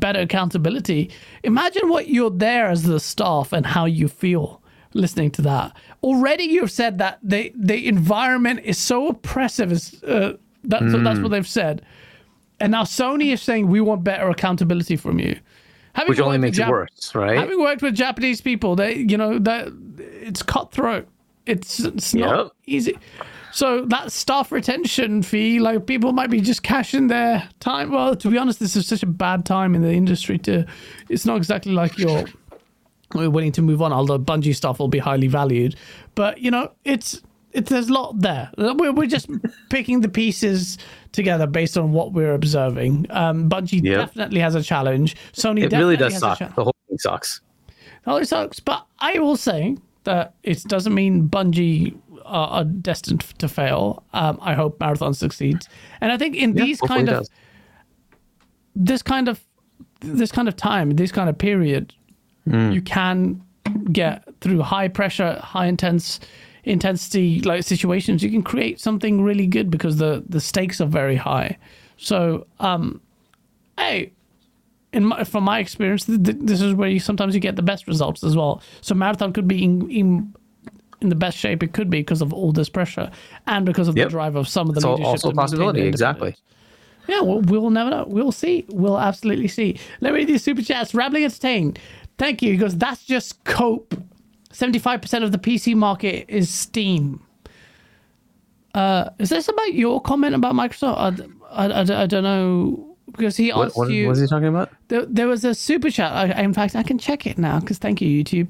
better accountability. Imagine what you're there as the staff and how you feel listening to that. Already, you've said that the the environment is so oppressive. Is uh, that's that's what they've said. And now Sony is saying we want better accountability from you. Having
Which only makes it worse, right?
Having worked with Japanese people, they you know that it's cutthroat. It's it's not
Yep.
easy. So that staff retention fee, like people might be just cashing their time. Well, to be honest, this is such a bad time in the industry. To it's not exactly like you're we're willing to move on. Although Bungie stuff will be highly valued, but you know it's it's there's a lot there. We're we're just *laughs* picking the pieces together based on what we're observing. Um, Bungie
Yep.
definitely has a challenge. Sony
It really does suck. The whole thing sucks.
Oh, it sucks. But I will say that it doesn't mean Bungie are, are destined to fail. Um, I hope Marathon succeeds, and I think in
Yeah,
these kind of
does.
this kind of this kind of time, this kind of period,
Hmm.
you can get through high pressure, high intense intensity like situations. You can create something really good because the the stakes are very high. So, um, hey, in my, from my experience, th- th- this is where you sometimes you get the best results as well. So marathon could be in, in, in the best shape it could be because of all this pressure and because of
Yep.
the drive of some of the
It's
leadership.
also a
to maintain
possibility. Exactly.
Yeah, well, we'll never know. We'll see. We'll absolutely see. Let me read these super chats. Rambling Entertain. Thank you. He goes, that's just cope. 75% of the PC market is Steam. Uh, is this about your comment about Microsoft? I, I, I, I don't know. Because he
What,
asked
what,
you.
what is he talking about?
There, there was a super chat. I, in fact, I can check it now because thank you, YouTube.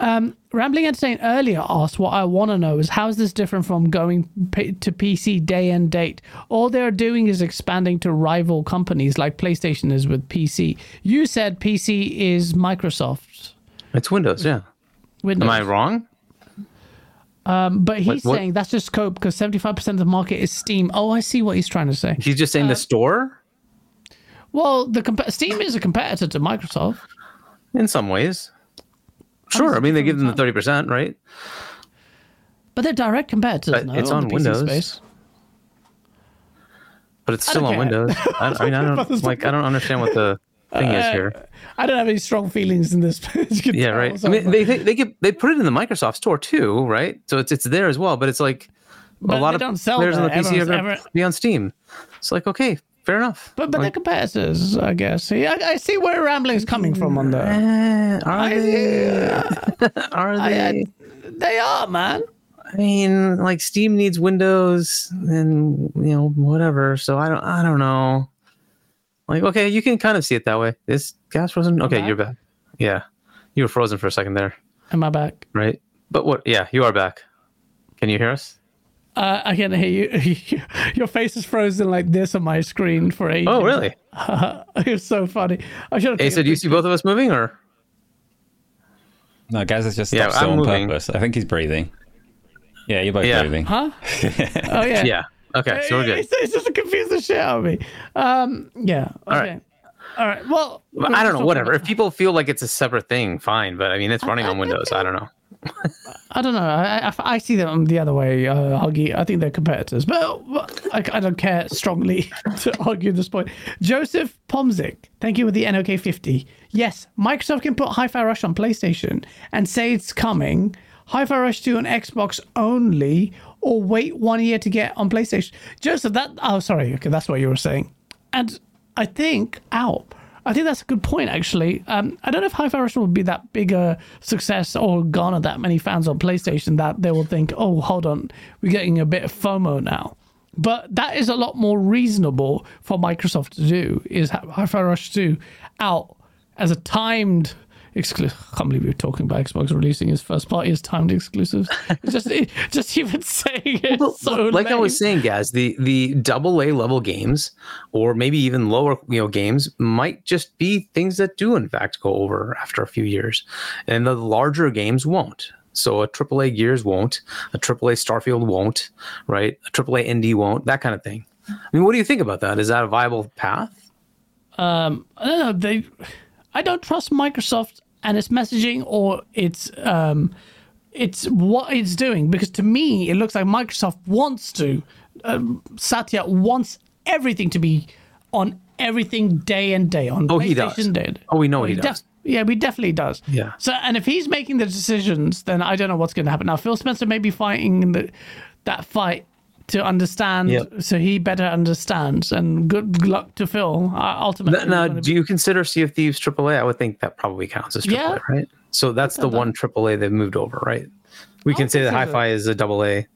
Um, Rambling Entertain earlier asked what I want to know is how is this different from going P- to PC day and date? All they're doing is expanding to rival companies like PlayStation is with PC. You said PC is Microsoft
It's Windows. Yeah.
Windows,
Am I wrong?
but he's
What- what-
saying that's just scope because seventy-five percent of the market is Steam. Oh, I see what he's trying to say.
He's just saying
Uh,
the store
Well, the comp- Steam is a competitor to Microsoft.
in some ways. Sure. I mean, they give them the thirty percent, right?
But they're direct competitors. No,
it's
on
on Windows.
space.
But it's still on
care.
Windows. *laughs* I, I mean, I don't like. I don't understand what the *laughs* thing is uh, here.
I don't have any strong feelings in this. as you can
Yeah, right. I mean, they they they, get, they put it in the Microsoft store too, right? So it's it's there as well. But it's like
But
a lot of
don't sell
players on the. PC are going to be on Steam. It's like okay, fair enough.
but but they're competitors, I guess. See, I, I see where rambling's coming from on the.
eh, are
I,
they? *laughs* Are
I,
they?
I, they are, man.
I mean, like Steam needs Windows and you know whatever. So I don't I don't know. Like okay, you can kind of see it that way. Is gas frozen? Okay,
back?
you're back. Yeah, you were frozen for a second there,
Am I back?
right? But what? Yeah, you are back. Can you hear us?
Uh, I can't hear you. *laughs* Your face is frozen like this on my screen for ages.
Oh, really? *laughs*
it was so funny. I should have.
Hey, so do you see both of us moving or?
No, Gaz has just
Yeah,
still
I'm
on
moving.
purpose. I think he's breathing. Yeah, you're both
Yeah.
breathing.
Huh? *laughs* oh yeah.
Yeah. Okay, so we're good.
It's, it's just to confuse the shit out of me. Um. Yeah. Okay.
right.
All right. Well,
But I don't know. Whatever. If people feel like it's a separate thing, fine. But I mean, it's running on Windows. I don't know.
I don't know. I, I, I see them the other way, uh, Huggy. I think they're competitors, but I, I don't care strongly *laughs* to argue this point. Joseph Pomzik, thank you with the NOK 50. Yes, Microsoft can put Hi-Fi Rush on PlayStation and say it's coming. Hi-Fi Rush 2 on Xbox only, or wait one year to get on PlayStation. Joseph, that. Oh, sorry. Okay, that's what you were saying. And I think, ow. I think that's a good point, actually. Um, I don't know if Hi-Fi Rush will be that big a success or garner that many fans on PlayStation that they will think, oh, hold on, we're getting a bit of FOMO now. But that is a lot more reasonable for Microsoft to do. Is have Hi-Fi Rush 2 out as a timed exclusive. I can't believe we're talking about Xbox releasing its first party as timed exclusives. Just it, *laughs* just even saying it.
Well,
so
like I was saying, guys, the the double A level games, or maybe even lower, you know, games might just be things that do in fact go over after a few years, and the larger games won't. So a AAA Gears won't, a AAA Starfield won't, right? A AAA Indie won't, that kind of thing. I mean, what do you think about that? Is that a viable path?
Um, I don't know. They, I don't trust Microsoft and its messaging or its um, it's what it's doing because to me it looks like Microsoft wants to. Um, Satya wants everything to be on everything day and day on.
Oh, he does.
PlayStation Day.
Oh, we know he
def-
does.
yeah, he definitely does.
Yeah.
So, and if he's making the decisions, then I don't know what's going to happen. Now, Phil Spencer may be fighting in the, that fight to understand,
Yep.
so he better understands. And good luck to Phil. Uh, ultimately,
Now, do you consider Sea of Thieves AAA? I would think that probably counts as AAA,
Yeah.
right? So that's the one AAA they've moved over, right? We can say that Hi-Fi is a double A.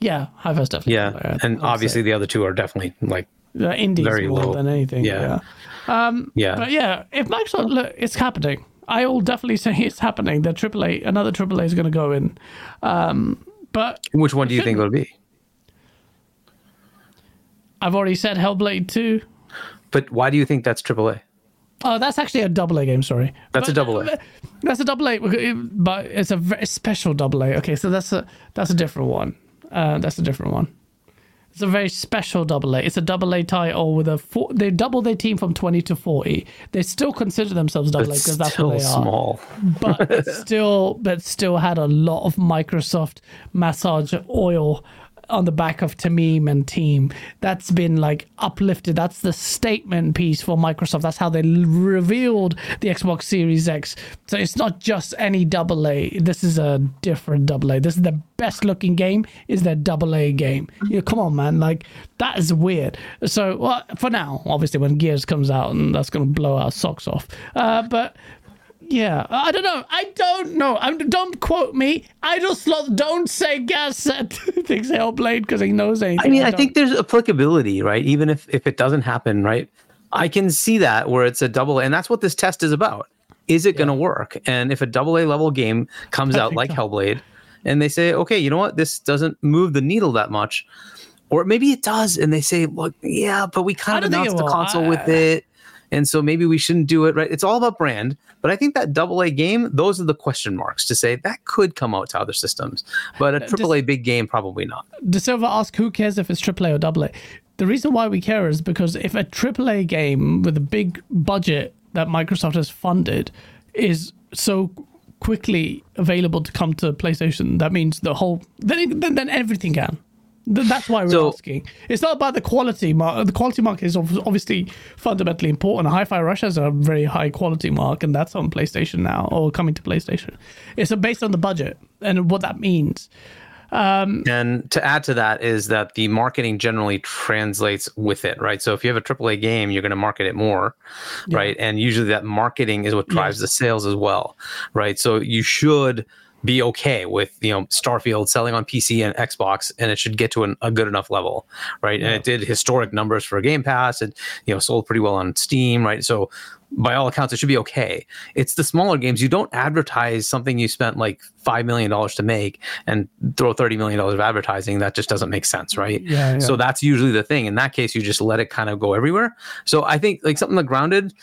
Yeah, Hi-Fi's definitely.
Yeah, and obviously
say.
the other two are definitely like
the indies
very
more
low.
than anything.
Yeah.
Yeah.
yeah.
but yeah, if Microsoft look, it's happening. I will definitely say *laughs* it's happening. The AAA, another AAA is going to go in. Um, but
Which one do you think it would be?
I've already said Hellblade Two.
But why do you think that's AAA?
Oh, that's actually a double A game. Sorry,
That's a double A.
That's a double A, but it's a very special double A. Okay, so that's a that's a different one. Uh, that's a different one. It's a very special double A. It's a double A title with a four, they double their team from twenty to forty. They still consider themselves double A because that's what they are.
small.
But *laughs* still, but still had a lot of Microsoft massage oil on the back of Tameem and team. That's been like uplifted. That's the statement piece for Microsoft. That's how they revealed the Xbox Series X. So it's not just any double A. This is a different double A. This is the best looking game. Is their double A game? Yeah, come on, man. Like that is weird. So well, for now, obviously, when Gears comes out, and that's gonna blow our socks off. Uh, but yeah, I don't know. I don't know. I'm, don't quote me. Idle slot. Don't say Gas said *laughs* thinks Hellblade because he knows anything.
I mean, I
don't.
think there's applicability, right? Even if if it doesn't happen, right? I can see that where it's a double and that's what this test is about. Is it going to work? And if a double A level game comes out like
so.
Hellblade, and they say, okay, you know what, this doesn't move the needle that much, or maybe it does, and they say, look, yeah, but we kind of
don't think it
announced the console
I-
with it, and so maybe we shouldn't do it, right? It's all about brand, but I think that double A game, those are the question marks to say that could come out to other systems, but a triple A big game probably not.
De Silva asked, "Who cares if it's triple A or double A. The reason why we care is because if a triple A game with a big budget that Microsoft has funded is so quickly available to come to PlayStation, that means the whole then then, then everything can. Th- That's why we're
So-
asking. It's not about the quality mark. The quality mark is obviously fundamentally important. Hi-Fi Rush has a very high quality mark, and that's on PlayStation now, or coming to PlayStation. It's based on the budget and what that means.
Um, and to add to that is that the marketing generally translates with it, right? So if you have a AAA game, you're going to market it more, right? And usually that marketing is what drives the sales as well, right? So you should be okay with you know Starfield selling on PC and Xbox, and it should get to an, a good enough level, right? And it did historic numbers for Game Pass, and you know sold pretty well on Steam, right? So by all accounts, it should be okay. It's the smaller games. You don't advertise something you spent like five million dollars to make and throw thirty million dollars of advertising. That just doesn't make sense, right?
Yeah, yeah.
So that's usually the thing. In that case, you just let it kind of go everywhere. So I think like something like Grounded,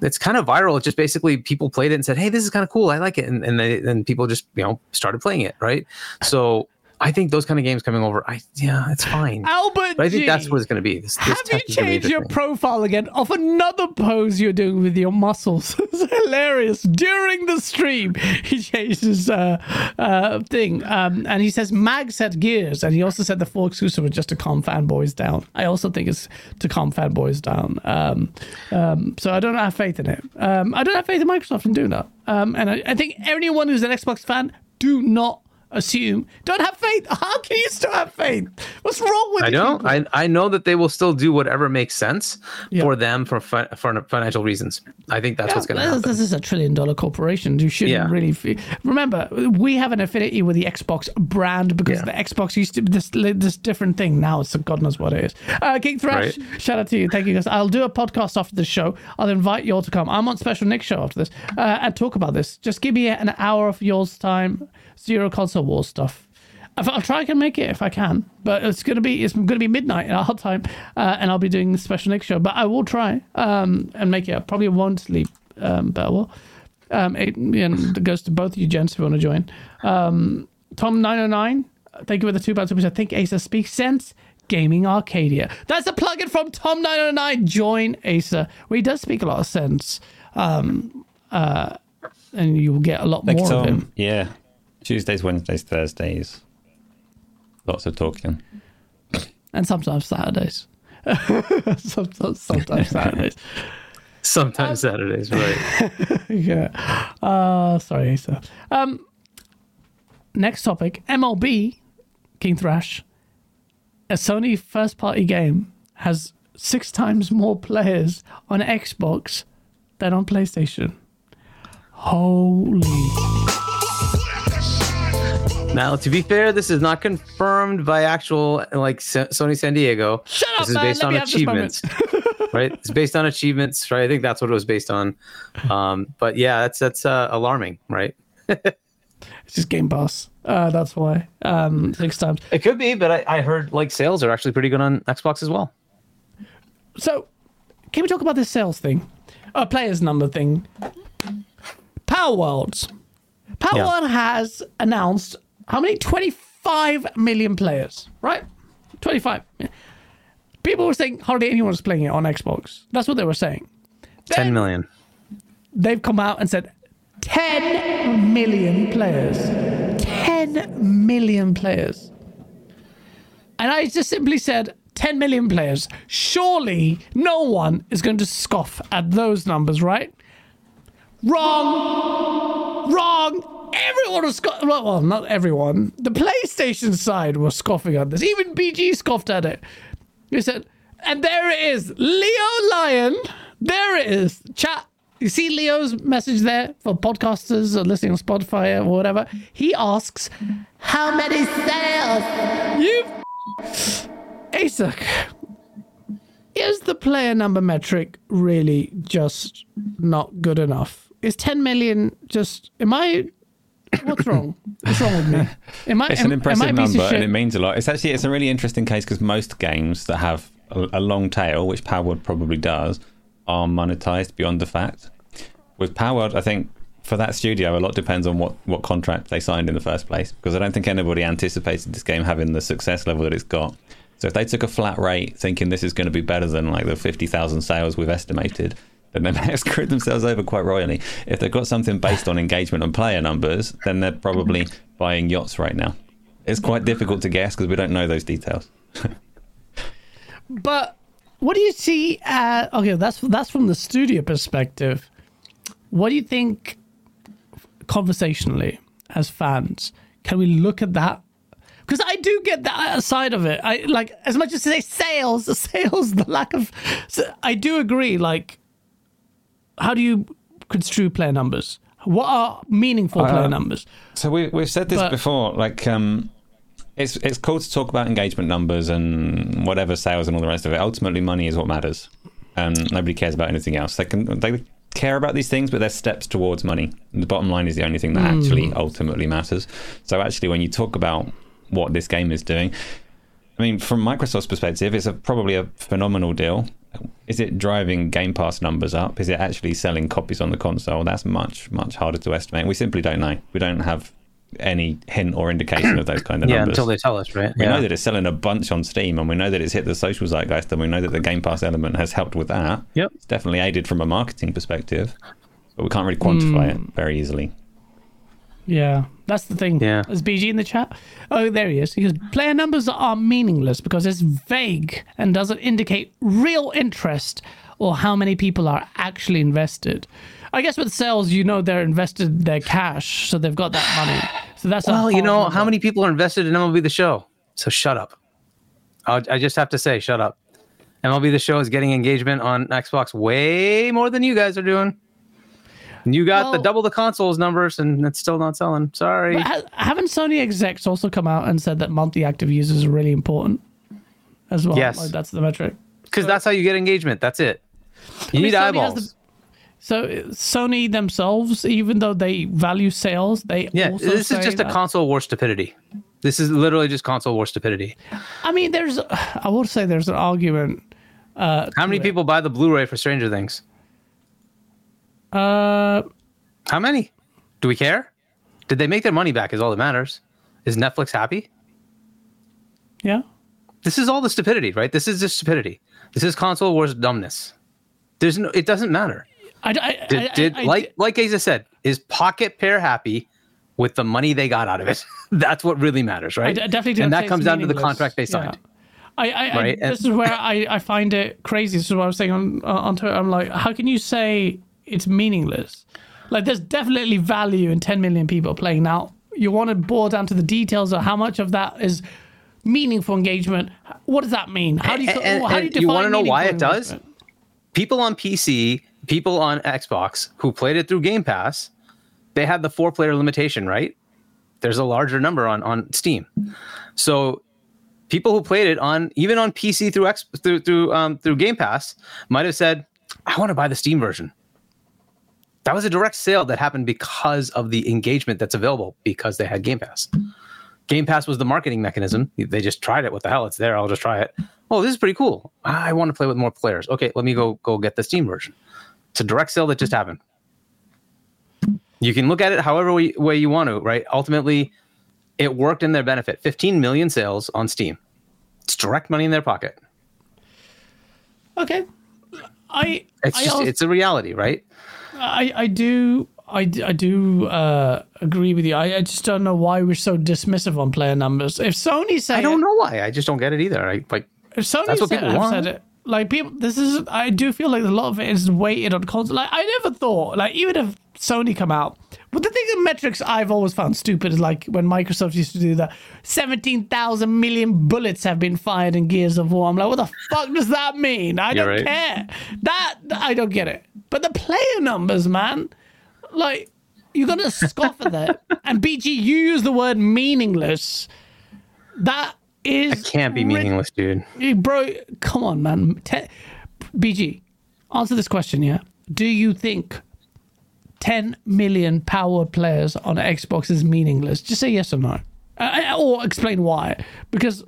it's kind of viral. It just basically people played it and said, "Hey, this is kind of cool. I like it," and and they, and people just you know started playing it, right? So I think those kind of games coming over, I yeah, it's fine.
Albert,
But I think
G,
that's what it's going to be. This, this
Have you
test is gonna be
changed your profile again of another pose you're doing with your muscles? *laughs* it's hilarious. During the stream, *laughs* he changed his uh, uh, thing. Um, and he says Mag said gears. And he also said the full exclusive was just to calm fanboys down. I also think it's to calm fanboys down. Um, um, so I don't have faith in it. Um, I don't have faith in Microsoft in doing that. Um, and I, I think anyone who's an Xbox fan, do not assume. Don't have faith. *laughs* How can you still have faith? What's wrong with
I don't.
people?
I, I know that they will still do whatever makes sense
Yeah.
for them for fi- for financial reasons. I think that's what's going to happen.
this is a trillion dollar corporation. You shouldn't
Yeah.
really fe- remember. We have an affinity with the Xbox brand because
Yeah.
the Xbox used to be this this different thing. Now it's God knows what it is. Uh, King Thrash,
Right.
shout out to you. Thank you guys. I'll do a podcast after the show. I'll invite you all to come. I'm on special Nick show after this uh, and talk about this. Just give me an hour of yours time. Zero console war stuff. I'll try and make it if I can, but it's gonna be it's gonna be midnight in our time, uh, and I'll be doing the special next show. But I will try um, and make it. I probably won't sleep, um, but I will. Um, it, and it goes to both of you gents if you want to join. Um, Tom nine oh nine, thank you for the two pounds. I think Asa speaks sense. Gaming Arcadia. That's a plug-in from Tom nine oh nine. Join Asa. Where he does speak a lot of sense, um, uh, and you will get a lot
Thank you,
more of him.
Yeah. Tuesdays, Wednesdays, Thursdays. Lots of talking.
and sometimes Saturdays. *laughs* sometimes, sometimes Saturdays. *laughs*
Sometimes Saturdays, right? *laughs*
Yeah. Uh, sorry, Asa. Um, next topic MLB, King Thrash. A Sony first party game has six times more players on Xbox than on PlayStation. Holy.
Now, to be fair, this is not confirmed by actual like Sony San Diego.
Shut up,
This is based
Let
on
me have this moment.
achievements, right? It's based on achievements, right? I think that's what it was based on. Um, but yeah, that's that's uh, alarming, right? *laughs*
It's just Game Pass. Uh, that's why. Um, six times.
It could be, but I, I heard like sales are actually pretty good on Xbox as well.
So, can we talk about this sales thing? Uh, players number thing. Palworlds. Power
Yeah.
World has announced how many? 25 million players, right? 25. People were saying hardly anyone was playing it on Xbox. That's what they were saying.
Ten million.
They've come out and said 10 million players. 10 million players. And I just simply said 10 million players. Surely no one is going to scoff at those numbers, right? Wrong. Wrong. Everyone was scoffing. Well, not everyone. The PlayStation side was scoffing at this. Even BG scoffed at it. He said, and there it is. Leo Lion. There it is. Chat. You see Leo's message there for podcasters or listening on Spotify or whatever? He asks, How many sales? You. ASUC. *laughs* Is the player number metric really just not good enough? Is 10 million just. Am I. What's wrong? What's wrong with me? *laughs* Am I,
It's
am,
an impressive
am I a
number and it means a lot. It's actually it's a really interesting case because most games that have a, a long tail, which Palworld probably does, are monetized beyond the fact. With Palworld, I think for that studio, a lot depends on what, what contract they signed in the first place because I don't think anybody anticipated this game having the success level that it's got. So if they took a flat rate thinking this is going to be better than like the 50,000 sales we've estimated, then they *laughs* may have screwed themselves over quite royally. If they've got something based on engagement and player numbers, then they're probably buying yachts right now. It's quite difficult to guess because we don't know those details.
But what do you see? Uh, okay, that's that's from the studio perspective. What do you think, conversationally, as fans? Can we look at that? Because I do get that side of it. I like as much as they say sales, the *laughs* sales, the lack of. I do agree. Like, how do you construe player numbers? What are meaningful player numbers?
So we, we've said this
But-
before. Like, um, it's it's cool to talk about engagement numbers and whatever sales and all the rest of it. Ultimately, money is what matters, and nobody cares about anything else. They can they care about these things, but they're steps towards money. And the bottom line is the only thing that actually ultimately matters. So actually, when you talk about what this game is doing, I mean, from Microsoft's perspective, it's a, probably a phenomenal deal. Is it driving Game Pass numbers up? Is it actually selling copies on the console? That's much, much harder to estimate. We simply don't know. We don't have any hint or indication of those kind of
Yeah,
numbers.
until they tell us, right?
we
yeah.
know that it's selling a bunch on Steam, and we know that it's hit the social zeitgeist, and we know that the Game Pass element has helped with that.
Yep.
It's definitely aided from a marketing perspective, but we can't really quantify
Hmm.
it very easily.
Yeah, that's the thing.
Yeah.
Is BG in the chat? Oh, there he is. He goes, player numbers are meaningless because it's vague and doesn't indicate real interest or how many people are actually invested. I guess with sales, you know they're invested their cash, so they've got that money. So that's
Well, you know
number.
how many people are invested in MLB The Show? So shut up. I'll, I just have to say, shut up. MLB The Show is getting engagement on Xbox way more than you guys are doing. And You got the double the consoles numbers, and it's still not selling. Sorry.
Ha- haven't Sony execs also come out and said that monthly active users are really important as well?
Yes.
Like that's the metric.
Because that's how you get engagement. That's it. You
mean,
need
Sony
eyeballs.
the- So uh, Sony themselves, even though they value sales, they
yeah,
also
this is
say
just a console war stupidity. This is literally just console war stupidity.
I mean, there's, *sighs* I will say, there's an argument.
How many people buy the Blu-ray for Stranger Things?
Uh,
How many? Do we care? Did they make their money back? Is all that matters. Is Netflix happy?
yeah.
This is all the stupidity, right? This is just stupidity. This is console wars dumbness. There's no. It doesn't matter.
I, I,
Did,
I-
did
I-
like like Asa said, is Pocketpair happy with the money they got out of it? *laughs* That's what really matters,
I
right?
definitely
and that comes down to the contract they signed.
I, I, I
Right, and-
this is where I, I find it crazy. This is what I was saying on on Twitter. I'm like, how can you say it's meaningless? Like, there's definitely value in 10 million people playing. Now, you want to boil down to the details of how much of that is meaningful engagement. What does that mean? How do you,
And-
how do you
and you wanna know why it does? People on PC, people on Xbox who played it through Game Pass, they had the four-player limitation, right? There's a larger number on on Steam. So people who played it on even on PC through X through through um, through Game Pass might have said, "I want to buy the Steam version." That was a direct sale that happened because of the engagement that's available because they had Game Pass. Game Pass was the marketing mechanism. They just tried it. What the hell? It's there. I'll just try it. Oh, this is pretty cool. I want to play with more players. Okay, let me go go get the Steam version. It's a direct sale that just happened. You can look at it however way, way you want to, right? Ultimately, it worked in their benefit. 15 million sales on Steam. It's direct money in their pocket.
Okay. I,
It's
I
just
also-
it's a reality, right?
I, I do I, I do uh, agree with you. I, I just don't know why we're so dismissive on player numbers. If Sony say
I don't know why. I just don't get it either. I like
if Sony
That's what
said,
people want.
said it, like people, this is I do feel like a lot of it is weighted on console. Like I never thought, like even if Sony come out, but the thing, of metrics I've always found stupid is like when Microsoft used to do that, seventeen thousand million bullets have been fired in Gears of War. I'm like, what the fuck does that mean? I
You're
don't
right.
care. That I don't get it. But the player numbers, man, like you're gonna scoff at that. *laughs* And BG, you use the word meaningless. That is
can't be meaningless, dude.
Bro, come on, man. Te- BG, answer this question, yeah? Do you think 10 million power players on Xbox is meaningless? Just say yes or no. Uh, or explain why. Because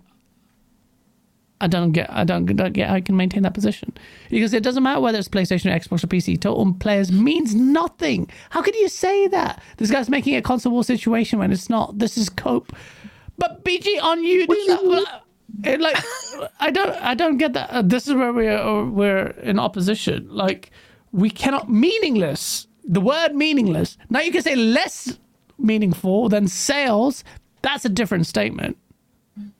I don't get I don't, don't get how I can maintain that position. Because it doesn't matter whether it's PlayStation, or Xbox, or PC. Total players means nothing. How could you say that? This guy's making a console war situation when it's not. This is cope. But BG on you do that. It, like I don't I don't get that. Uh, this is where we're uh, we're in opposition. Like we cannot meaningless. The word meaningless. Now you can say less meaningful than sales. That's a different statement.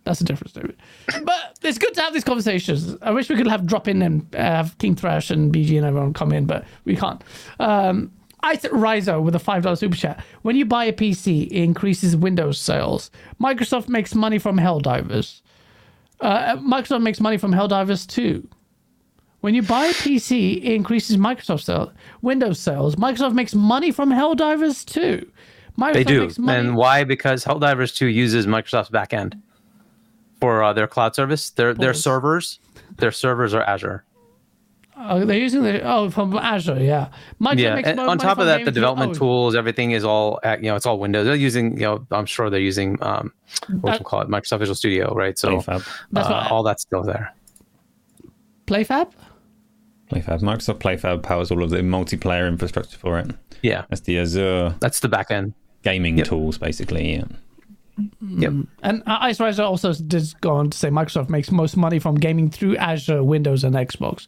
That's a different statement. *coughs* But it's good to have these conversations. I wish we could have drop in and uh, have King Thrash and BG and everyone come in, but we can't. Um, Isaac Rizo with a $5 super chat. When you buy a PC, it increases Windows sales. Microsoft makes money from Helldivers. Uh, Microsoft makes money from Helldivers too. When you buy a PC, it increases Microsoft sales, Windows sales. Microsoft makes money from Helldivers too. Microsoft
They do.
Makes money.
And why? Because Helldivers 2 uses Microsoft's backend for uh, their cloud service. Their their servers, their servers are Azure.
Oh, they're using the oh from Azure, yeah. Microsoft
Yeah.
mo-
on top of that, the development
Oh,
tools, everything is all at, you know, it's all Windows. They're using, you know, I'm sure they're using um, what
That-
we call it, Microsoft Visual Studio, right? So uh, all that's still there.
PlayFab.
Playfab. Microsoft Playfab powers all of the multiplayer infrastructure for it.
Yeah,
That's the Azure
that's the back end.
gaming
Yep.
tools, basically. Yeah.
Yep.
And Ice Riser also did go on to say Microsoft makes most money from gaming through Azure, Windows, and Xbox.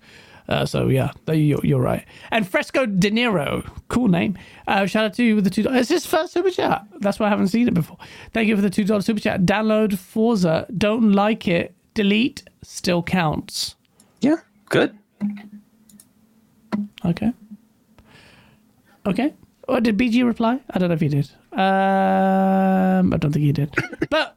Uh, so yeah, there you, you're right. And Fresco De Niro, cool name. Uh, shout out to you with the two. It's his first super chat. That's why I haven't seen it before. Thank you for the two dollar super chat. Download Forza. Don't like it. Delete. Still counts.
Yeah, good.
Okay. Okay. Or did BG reply? I don't know if he did. Um, I don't think he did. *coughs* But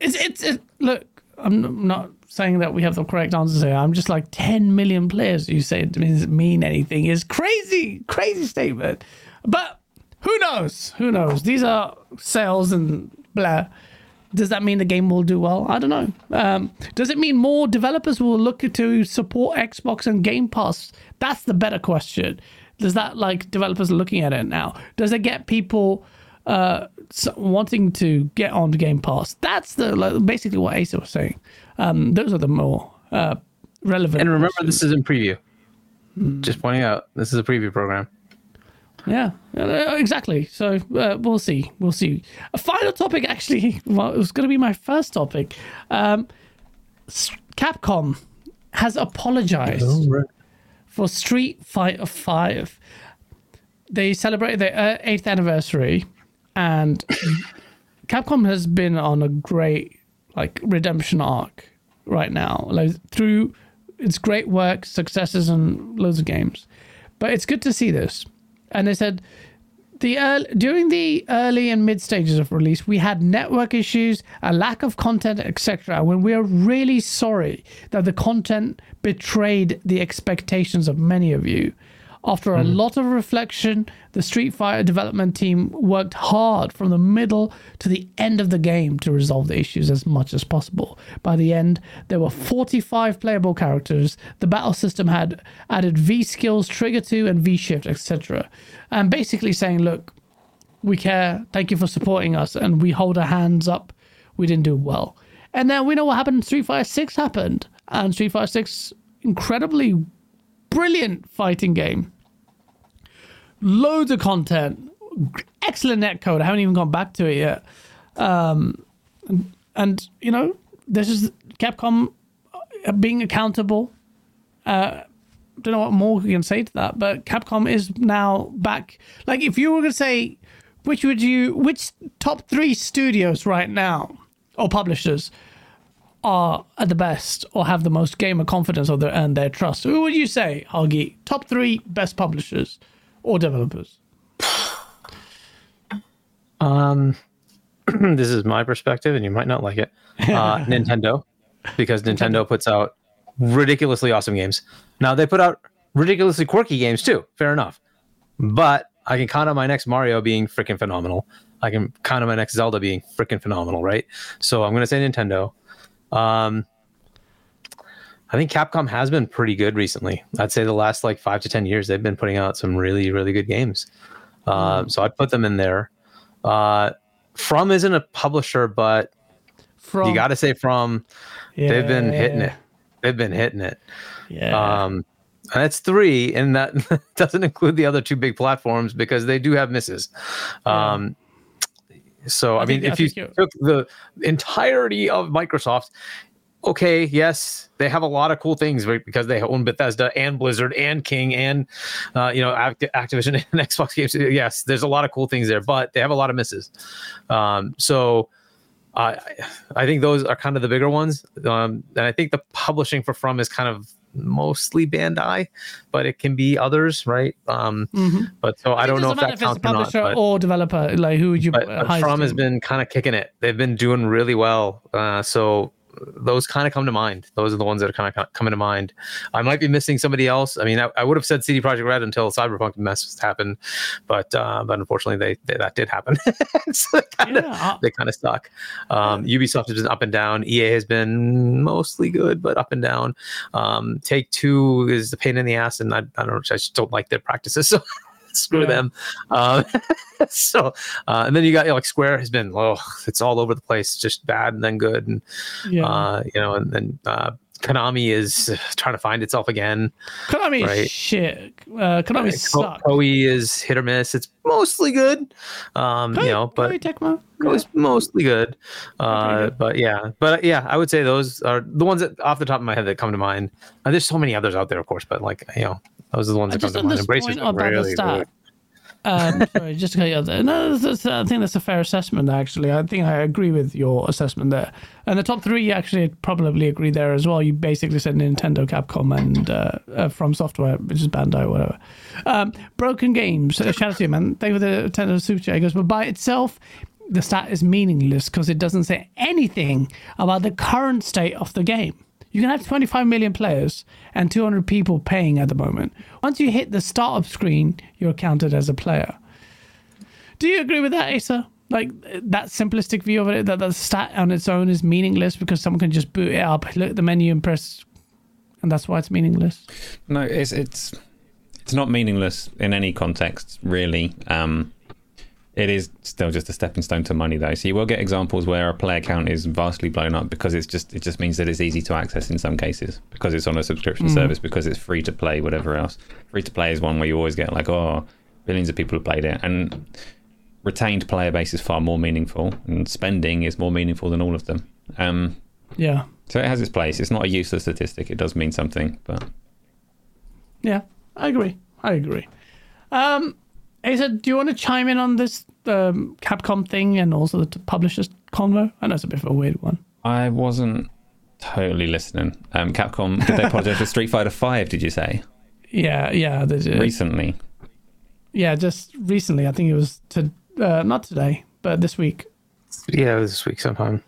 it's it's it, look. I'm not saying that we have the correct answers here. I'm just like 10 million players. You say it doesn't mean anything is crazy, crazy statement. But who knows? Who knows? These are sales and blah. Does that mean the game will do well? I don't know. Um, does it mean more developers will look to support Xbox and Game Pass? That's the better question. Does that like developers are looking at it now? Does it get people uh, wanting to get on Game Pass? That's the like, basically what Asa was saying. Um, those are the more uh, relevant.
And remember, questions. this is in preview. Mm. Just pointing out, this is a preview program.
Yeah, uh, exactly. So uh, we'll see. We'll see. A final topic, actually, *laughs* well, it was going to be my first topic. Um, Capcom has apologized oh, right. for Street Fighter Five. They celebrated their uh, eighth anniversary, and *coughs* Capcom has been on a great like redemption arc right now, like through its great work, successes, and loads of games. But it's good to see this and they said the early, during the early and mid stages of release, we had network issues, a lack of content, etc. When we are really sorry that the content betrayed the expectations of many of you. After a mm. lot of reflection, the Street Fighter development team worked hard from the middle to the end of the game to resolve the issues as much as possible. By the end, there were 45 playable characters. The battle system had added V skills, trigger 2, and V shift, etc. And basically saying, look, we care, thank you for supporting us, and we hold our hands up. We didn't do well. And then we know what happened. Street Fighter 6 happened. And Street Fighter 6, incredibly brilliant fighting game loads of content, excellent netcode. I haven't even gone back to it yet. Um, and, and, you know, this is Capcom uh, being accountable. Uh, don't know what more we can say to that, but Capcom is now back. Like, if you were going to say, which would you, which top three studios right now or publishers are at the best or have the most gamer confidence or their, and their trust? Who would you say, Hagi? Top three best publishers or developers?
Um, *clears throat* this is my perspective, and you might not like it. Uh, *laughs* Nintendo, because Nintendo puts out ridiculously awesome games. Now they put out ridiculously quirky games too. Fair enough, but I can count on my next Mario being freaking phenomenal. I can count on my next Zelda being freaking phenomenal, right? So I'm gonna say Nintendo. Um, I think Capcom has been pretty good recently. I'd say the last like five to ten years, they've been putting out some really, really good games. mm. So I'd put them in there. Uh, From isn't a publisher, but From. you got to say From. Yeah. They've been hitting it. They've been hitting it.
Yeah.
Um, and that's three, and that *laughs* doesn't include the other two big platforms because they do have misses. Yeah. Um, so I, I mean, think, if I you took the entirety of Microsoft, okay, yes, they have a lot of cool things because they own Bethesda and Blizzard and King and uh, you know Activision *laughs* and Xbox games. Yes, there's a lot of cool things there, but they have a lot of misses. Um, so uh, I think those are kind of the bigger ones, um, and I think the publishing for From is kind of mostly Bandai, but it can be others, right? Um, mm-hmm. But so I don't know if that counts or not. But,
or developer, like who would you?
But, but From has been kind of kicking it. They've been doing really well. Uh, so those kind of come to mind. Those are the ones that are kind of coming to mind. I might be missing somebody else. I mean, I, I would have said CD Projekt Red until Cyberpunk mess happened, but uh, but unfortunately, they, they, that did happen. *laughs* so they kind of yeah. they kind of stuck. Um, Ubisoft has been up and down. EA has been mostly good, but up and down. Um, Take Two is the pain in the ass, and I, I don't. I just don't like their practices. *laughs* So screw yeah. them. Uh, *laughs* so, uh, and then you got you know, like Square has been, oh, it's all over the place, just bad and then good, and yeah. uh, you know, and then uh, Konami is trying to find itself again.
Konami right? shit. Uh, Konami sucks.
Koei is hit or miss. It's mostly good, um, Koei, you know, but Koei Tecmo. Yeah. mostly good. Uh, good. But yeah, but yeah, I would say those are the ones that off the top of my head that come to mind. there's so many others out there, of course, but like you know, those are the ones I that come to mind. Embracer's
about really. Really Um, *laughs* sorry, just to cut you. No, that's, that's, I think that's a fair assessment. Actually, I think I agree with your assessment there. And the top three, actually, probably agree there as well. You basically said Nintendo, Capcom, and uh, uh, From Software, which is Bandai, whatever. Um, broken games. Uh, shout out to you, man. Thank you for the Nintendo Super Chat. Goes, but by itself, the stat is meaningless because it doesn't say anything about the current state of the game. You can have 25 million players and 200 people paying at the moment. Once you hit the startup screen, you're counted as a player. Do you agree with that, Asa? Like that simplistic view of it, that the stat on its own is meaningless because someone can just boot it up, look at the menu and press, and that's why it's meaningless.
No, it's it's it's not meaningless in any context, really. Um, it is still just a stepping stone to money, though. So you will get examples where a player count is vastly blown up because it's just it just means that it's easy to access in some cases because it's on a subscription mm. service because it's free to play, whatever else. Free to play is one where you always get like, oh, billions of people have played it, and retained player base is far more meaningful, and spending is more meaningful than all of them. Um,
yeah.
So it has its place. It's not a useless statistic. It does mean something, but
yeah, I agree. I agree. Um, Asa, do you want to chime in on this um, Capcom thing and also the publishers convo? I know it's a bit of a weird one.
I wasn't totally listening. Um, Capcom did they apologize for Street Fighter Five? Did you say?
Yeah, yeah. They did.
Recently.
Yeah, just recently. I think it was to uh, not today, but this week.
Yeah, this week sometime.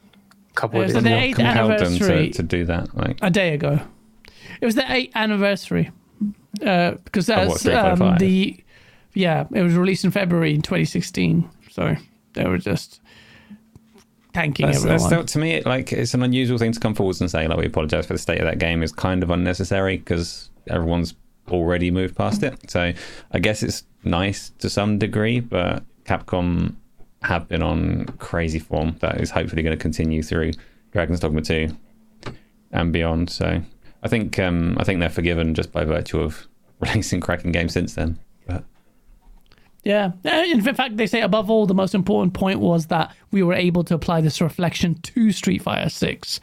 A couple
it
of days.
The eighth anniversary
to, to, do that, like
a day ago. It was the eighth anniversary uh, because that's um, the yeah, it was released in February in 2016. So they were just tanking
that's,
everyone.
That's still, to me, like it's an unusual thing to come forwards and say, like, we apologize for the state of that game is kind of unnecessary because everyone's already moved past it. So I guess it's nice to some degree, but Capcom have been on crazy form that is hopefully going to continue through Dragon's Dogma 2 and beyond. So I think um, I think they're forgiven just by virtue of *laughs* releasing cracking games since then.
Yeah. In fact, they say above all, the most important point was that we were able to apply this reflection to Street Fighter 6.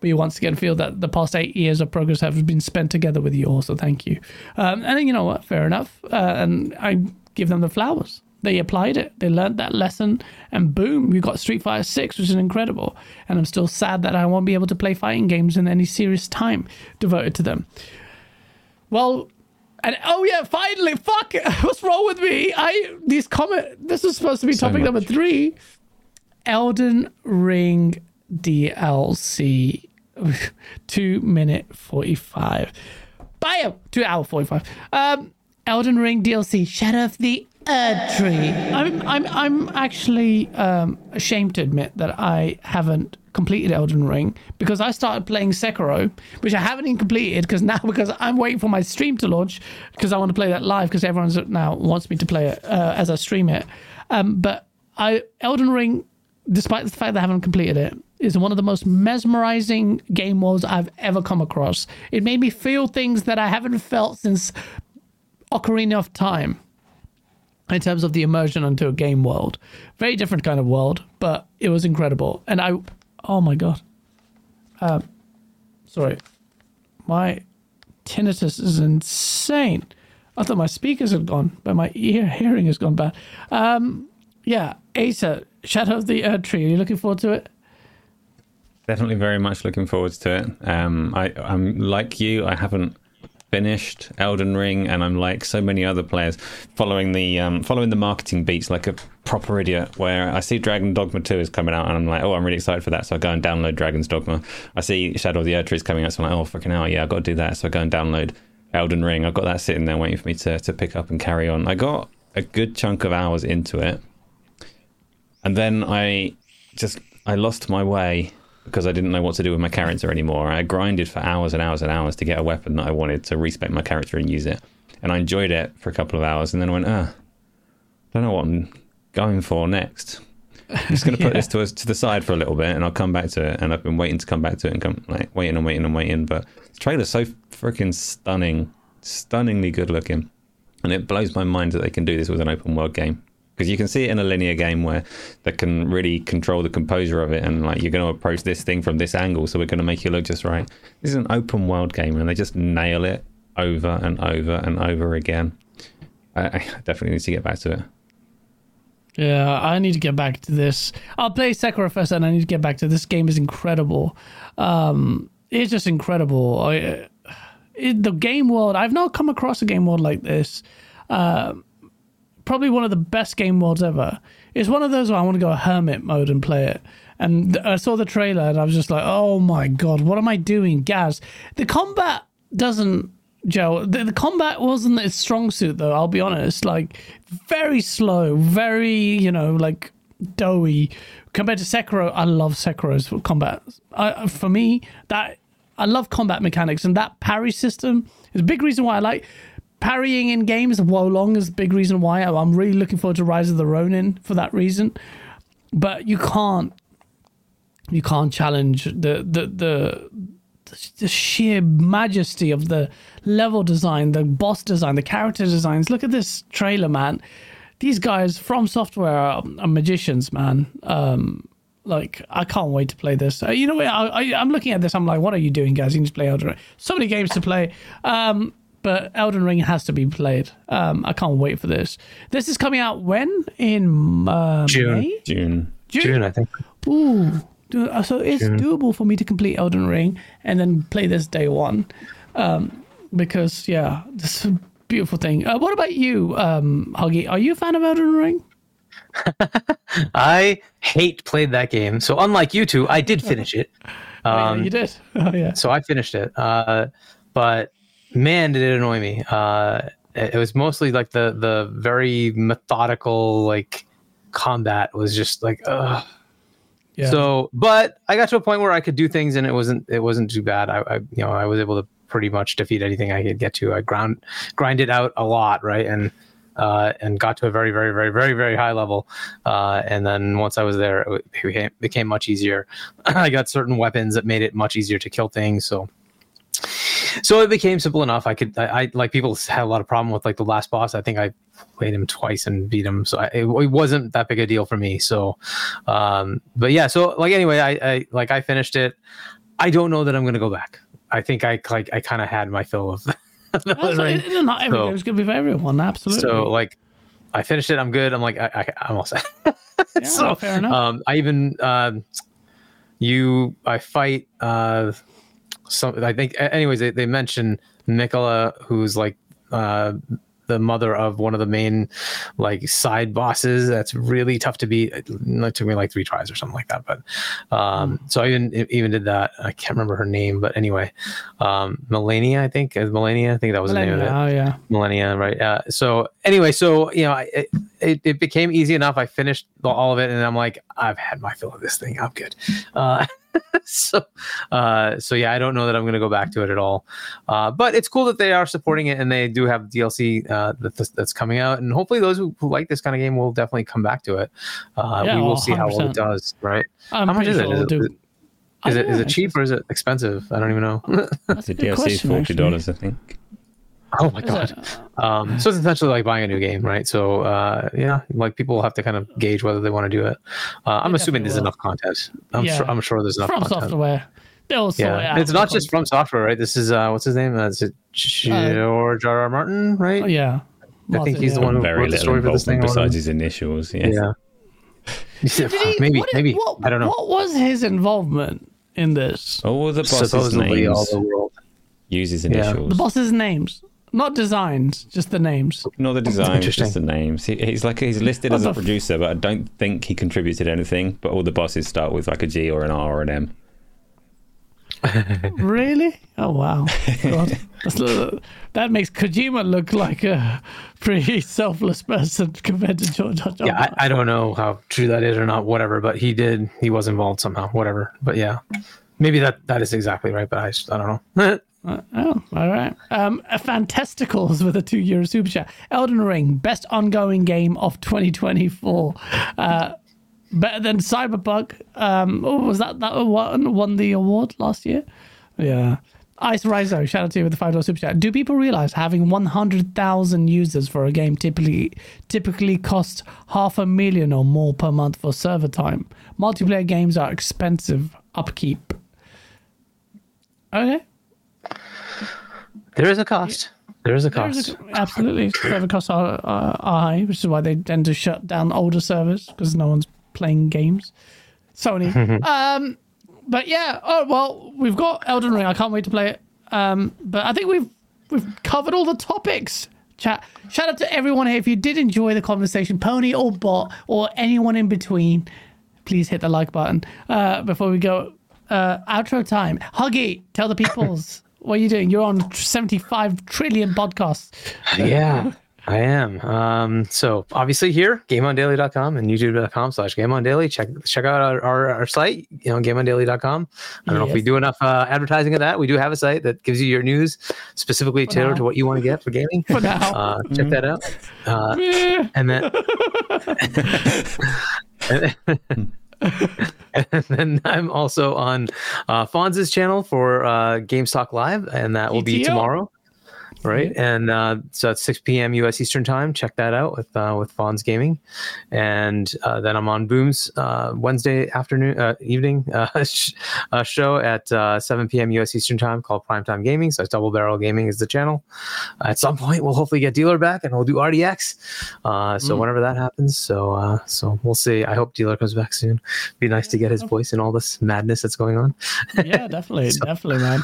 We once again feel that the past eight years of progress have been spent together with you all, so thank you. Um, and you know what? Fair enough. Uh, and I give them the flowers. They applied it, they learned that lesson, and boom, we got Street Fighter 6, which is incredible. And I'm still sad that I won't be able to play fighting games in any serious time devoted to them. Well, and oh yeah, finally, fuck, *laughs* what's wrong with me? I these comment. This is supposed to be so topic much. number three. Elden Ring DLC, *laughs* two minute forty five. Bio two hour forty five. Um, Elden Ring DLC, Shadow of the Erdtree. I'm I'm I'm actually um, ashamed to admit that I haven't completed Elden Ring because I started playing Sekiro, which I haven't even completed because now *laughs* because I'm waiting for my stream to launch because I want to play that live because everyone's now wants me to play it uh, as I stream it. Um, but I Elden Ring, despite the fact that I haven't completed it, is one of the most mesmerizing game worlds I've ever come across. It made me feel things that I haven't felt since Ocarina of Time in terms of the immersion into a game world. Very different kind of world, but it was incredible. And I Oh my god. Um, sorry. My tinnitus is insane. I thought my speakers had gone, but my ear hearing has gone bad. Um, yeah, Asa, Shadow of the Erdtree. Are you looking forward to it?
Definitely very much looking forward to it. Um, I, I'm like you. I haven't finished Elden Ring, and I'm like so many other players following the um, following the marketing beats like a proper idiot. Where I see Dragon Dogma 2 is coming out, and I'm like, oh, I'm really excited for that. So I go and download Dragon's Dogma. I see Shadow of the Erdtree is coming out, so I'm like, oh, freaking hell, yeah, I got to do that. So I go and download Elden Ring. I've got that sitting there waiting for me to to pick up and carry on. I got a good chunk of hours into it, and then I just I lost my way because I didn't know what to do with my character anymore. I grinded for hours and hours and hours to get a weapon that I wanted to respect my character and use it. And I enjoyed it for a couple of hours and then I went, ah, I don't know what I'm going for next. I'm just going *laughs* to put yeah. this to, to the side for a little bit and I'll come back to it. And I've been waiting to come back to it and come, like, waiting and waiting and waiting. But the trailer's so freaking stunning, stunningly good looking. And it blows my mind that they can do this with an open world game because you can see it in a linear game where they can really control the composure of it and like you're going to approach this thing from this angle so we're going to make you look just right this is an open world game and they just nail it over and over and over again I, I definitely need to get back to it.
Yeah, I need to get back to this. I'll play Sekiro first, and I need to get back to this game. is incredible. Um, it's just incredible. I, it, the game world. I've not come across a game world like this. Uh, probably one of the best game worlds ever. It's one of those where I want to go hermit mode and play it. And I saw the trailer, and I was just like, "Oh my god, what am I doing, Gaz?" The combat doesn't Joe, the, the, combat wasn't its strong suit, though. I'll be honest. Like, very slow, very you know, like doughy compared to Sekiro. I love Sekiro's combat. I, for me, that I love combat mechanics and that parry system is a big reason why I like parrying in games. Wo Long is a big reason why I'm really looking forward to Rise of the Ronin for that reason. But you can't, you can't challenge the the the the sheer majesty of the level design, the boss design, the character designs. Look at this trailer, man. These guys From Software are, are magicians, man. Um, like I can't wait to play this. Uh, you know, I, I, am looking at this. I'm like, what are you doing, guys? You need to play Elden Ring. So many games to play, um, but Elden Ring has to be played. Um, I can't wait for this. This is coming out when in uh,
June.
May?
June.
June. June, I think.
Ooh, uh, so it's June. doable for me to complete Elden Ring and then play this day one. Um, because yeah, this is a beautiful thing. Uh, what about you, um, Huggy? Are you a fan of Elden Ring? *laughs*
I hate played that game. So unlike you two, I did finish it.
Um, *laughs* oh, yeah, you did. *laughs* Oh, yeah.
So I finished it. Uh, but man, did it annoy me. Uh, it was mostly like the the very methodical like combat was just like ugh. Yeah. So, but I got to a point where I could do things and it wasn't it wasn't too bad. I, I you know I was able to pretty much defeat anything I could get to. I ground grinded out a lot, right, and uh, and got to a very, very, very, very, very high level. Uh, and then once I was there, it became, became much easier. *clears throat* I got certain weapons that made it much easier to kill things. So, so it became simple enough. I could, I, I like people had a lot of problem with like the last boss. I think I played him twice and beat him, so I, it, it, wasn't that big a deal for me. So, um, but yeah, so like anyway, I, I like I finished it. I don't know that I'm going to go back. I think I like I kind of had my fill of. *laughs*
it, not every so, game's gonna be for everyone, absolutely.
So like, I finished it. I'm good. I'm like I, I am all set. *laughs* yeah, so fair enough. Um, I even uh, you I fight uh, some. I think anyways they they mention Miquella, who's like uh the mother of one of the main like side bosses. That's really tough to beat. It took me like three tries or something like that. But um, so I even even did that. I can't remember her name, but anyway, um, I think, Malenia. I think that was Malenia, the name of it.
Oh yeah,
Malenia, right? Uh, so anyway, so you know, it, it, it became easy enough. I finished all of it, and I'm like, I've had my fill of this thing. I'm good. Uh, *laughs* so, uh, so yeah, I don't know that I'm going to go back to it at all. Uh, but it's cool that they are supporting it and they do have DLC uh, that's, that's coming out, and hopefully those who, who, like this kind of game will definitely come back to it. Uh, yeah, we will 100%. see how well it does, right?
I'm how much is
sure
it? Is,
it, is, it, is it cheap or is it expensive? I don't even know.
the DLC is forty dollars, I think.
Oh my god! Um, so it's essentially like buying a new game, right? So uh, yeah, like people have to kind of gauge whether they want to do it. Uh, I'm assuming there's will. enough content. I'm yeah. sure. I'm sure there's enough
from
content.
software. They'll
yeah, it's not just From Software, right? This is uh, what's his name? That's uh, George R. R. Martin, right?
Oh, yeah,
I think he's yeah. the one who
Very
wrote the story for this thing.
Besides his initials, yeah.
Yeah. *laughs* he, maybe, maybe what, I don't know.
What was his involvement in this?
Oh, the boss's Supposedly names. All the world. Use his initials.
Yeah. The boss's names. Not designs, just the names.
Not the designs, just the names. He, he's like he's listed as a producer, but I don't think he contributed anything. But all the bosses start with like a G or an R or an M. *laughs* *laughs*
really? Oh wow! that makes Kojima look like a pretty *laughs* selfless person compared to George. George
yeah, I, I, don't know how true that is or not. Whatever, but he did. He was involved somehow. Whatever. But yeah, maybe that that is exactly right. But I, I don't know.
Uh, oh, all right. Um, Fantasticals with a two euro super chat. Elden Ring, best ongoing game of 2024. Uh, better than Cyberpunk. Um, oh, was that that one won the award last year? Yeah. Ice Rizo, shout out to you with the five dollar super chat. Do people realize having one hundred thousand users for a game typically typically costs half a million or more per month for server time? Multiplayer games are expensive upkeep. Okay,
there is a cost. There is a cost.
is a- absolutely, server costs are, are, are high, which is why they tend to shut down older servers because no one's playing games. Sony. *laughs* um, but yeah. Oh well, we've got Elden Ring. I can't wait to play it. Um, but I think we've we've covered all the topics. Chat. Shout out to everyone here. If you did enjoy the conversation, Pony or Bot or anyone in between, please hit the like button. Uh, before we go, uh, outro time. Huggy, tell the peoples *laughs* what are you doing. You're on 75 trillion podcasts. *laughs*
yeah i am um so obviously here gameondaily.com and youtube.com slash gameondaily check check out our, our, our site you know gameondaily.com i don't know if we do enough uh, advertising of that we do have a site that gives you your news specifically tailored
now.
to what you want to get for gaming
For now.
uh check that out uh *laughs* and then *laughs* *laughs* and then I'm also on uh, Fonz's channel for uh, Games Talk Live, and that will be
GTO.
tomorrow. Right, and uh, so it's 6 p.m. U.S. Eastern Time. Check that out with uh, with Fonz Gaming, and uh, then I'm on Boom's uh, Wednesday afternoon, uh, evening *laughs* uh, sh- show at uh, 7 p.m. U.S. Eastern Time called Primetime Gaming. So it's Double Barrel Gaming is the channel. at some point, we'll hopefully get Dealer back, and we'll do RDX. Uh, so whenever that happens, so uh, so we'll see. I hope Dealer comes back soon. Be nice to get his voice in all this madness that's going on.
yeah, definitely, *laughs* definitely, man.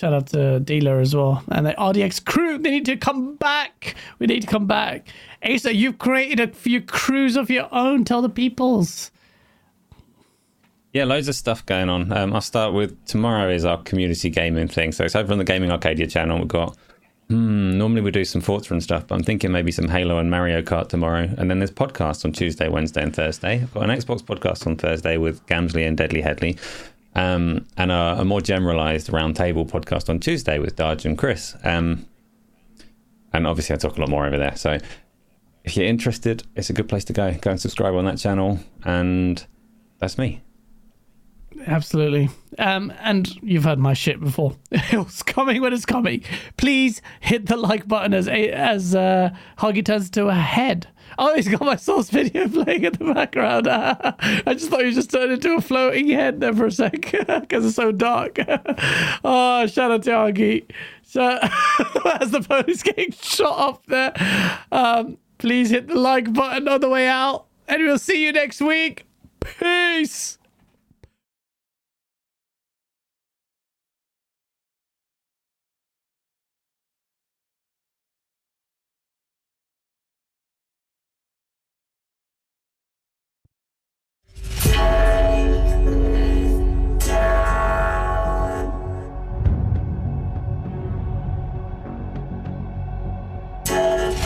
Shout out to Dealer as well. And the RDX crew, they need to come back. We need to come back. Asa, you've created a few crews of your own. Tell the peoples.
Yeah, loads of stuff going on. Um, I'll start with tomorrow is our community gaming thing. So it's over on the Gaming Arcadia channel. We've got hmm, normally we do some Forza and stuff, but I'm thinking maybe some Halo and Mario Kart tomorrow. And then there's podcasts on Tuesday, Wednesday, and Thursday. I've got an Xbox podcast on Thursday with Gamsley and Deadly Headley. Um, and a, a more generalized roundtable podcast on Tuesday with Darge and Chris. Um, and obviously, I talk a lot more over there. So if you're interested, it's a good place to go. Go and subscribe on that channel. And that's me.
Absolutely. Um, and you've heard my shit before. *laughs* it's coming when it's coming. Please hit the like button as as uh, Huggy turns to a head. Oh, he's got my source video *laughs* playing in the background. *laughs* I just thought you just turned into a floating head there for a sec *laughs* because it's so dark. oh, shout out to Huggy. So, as the pony's getting shot up there, um, please hit the like button on the way out, and we'll see you next week. Peace. Yeah.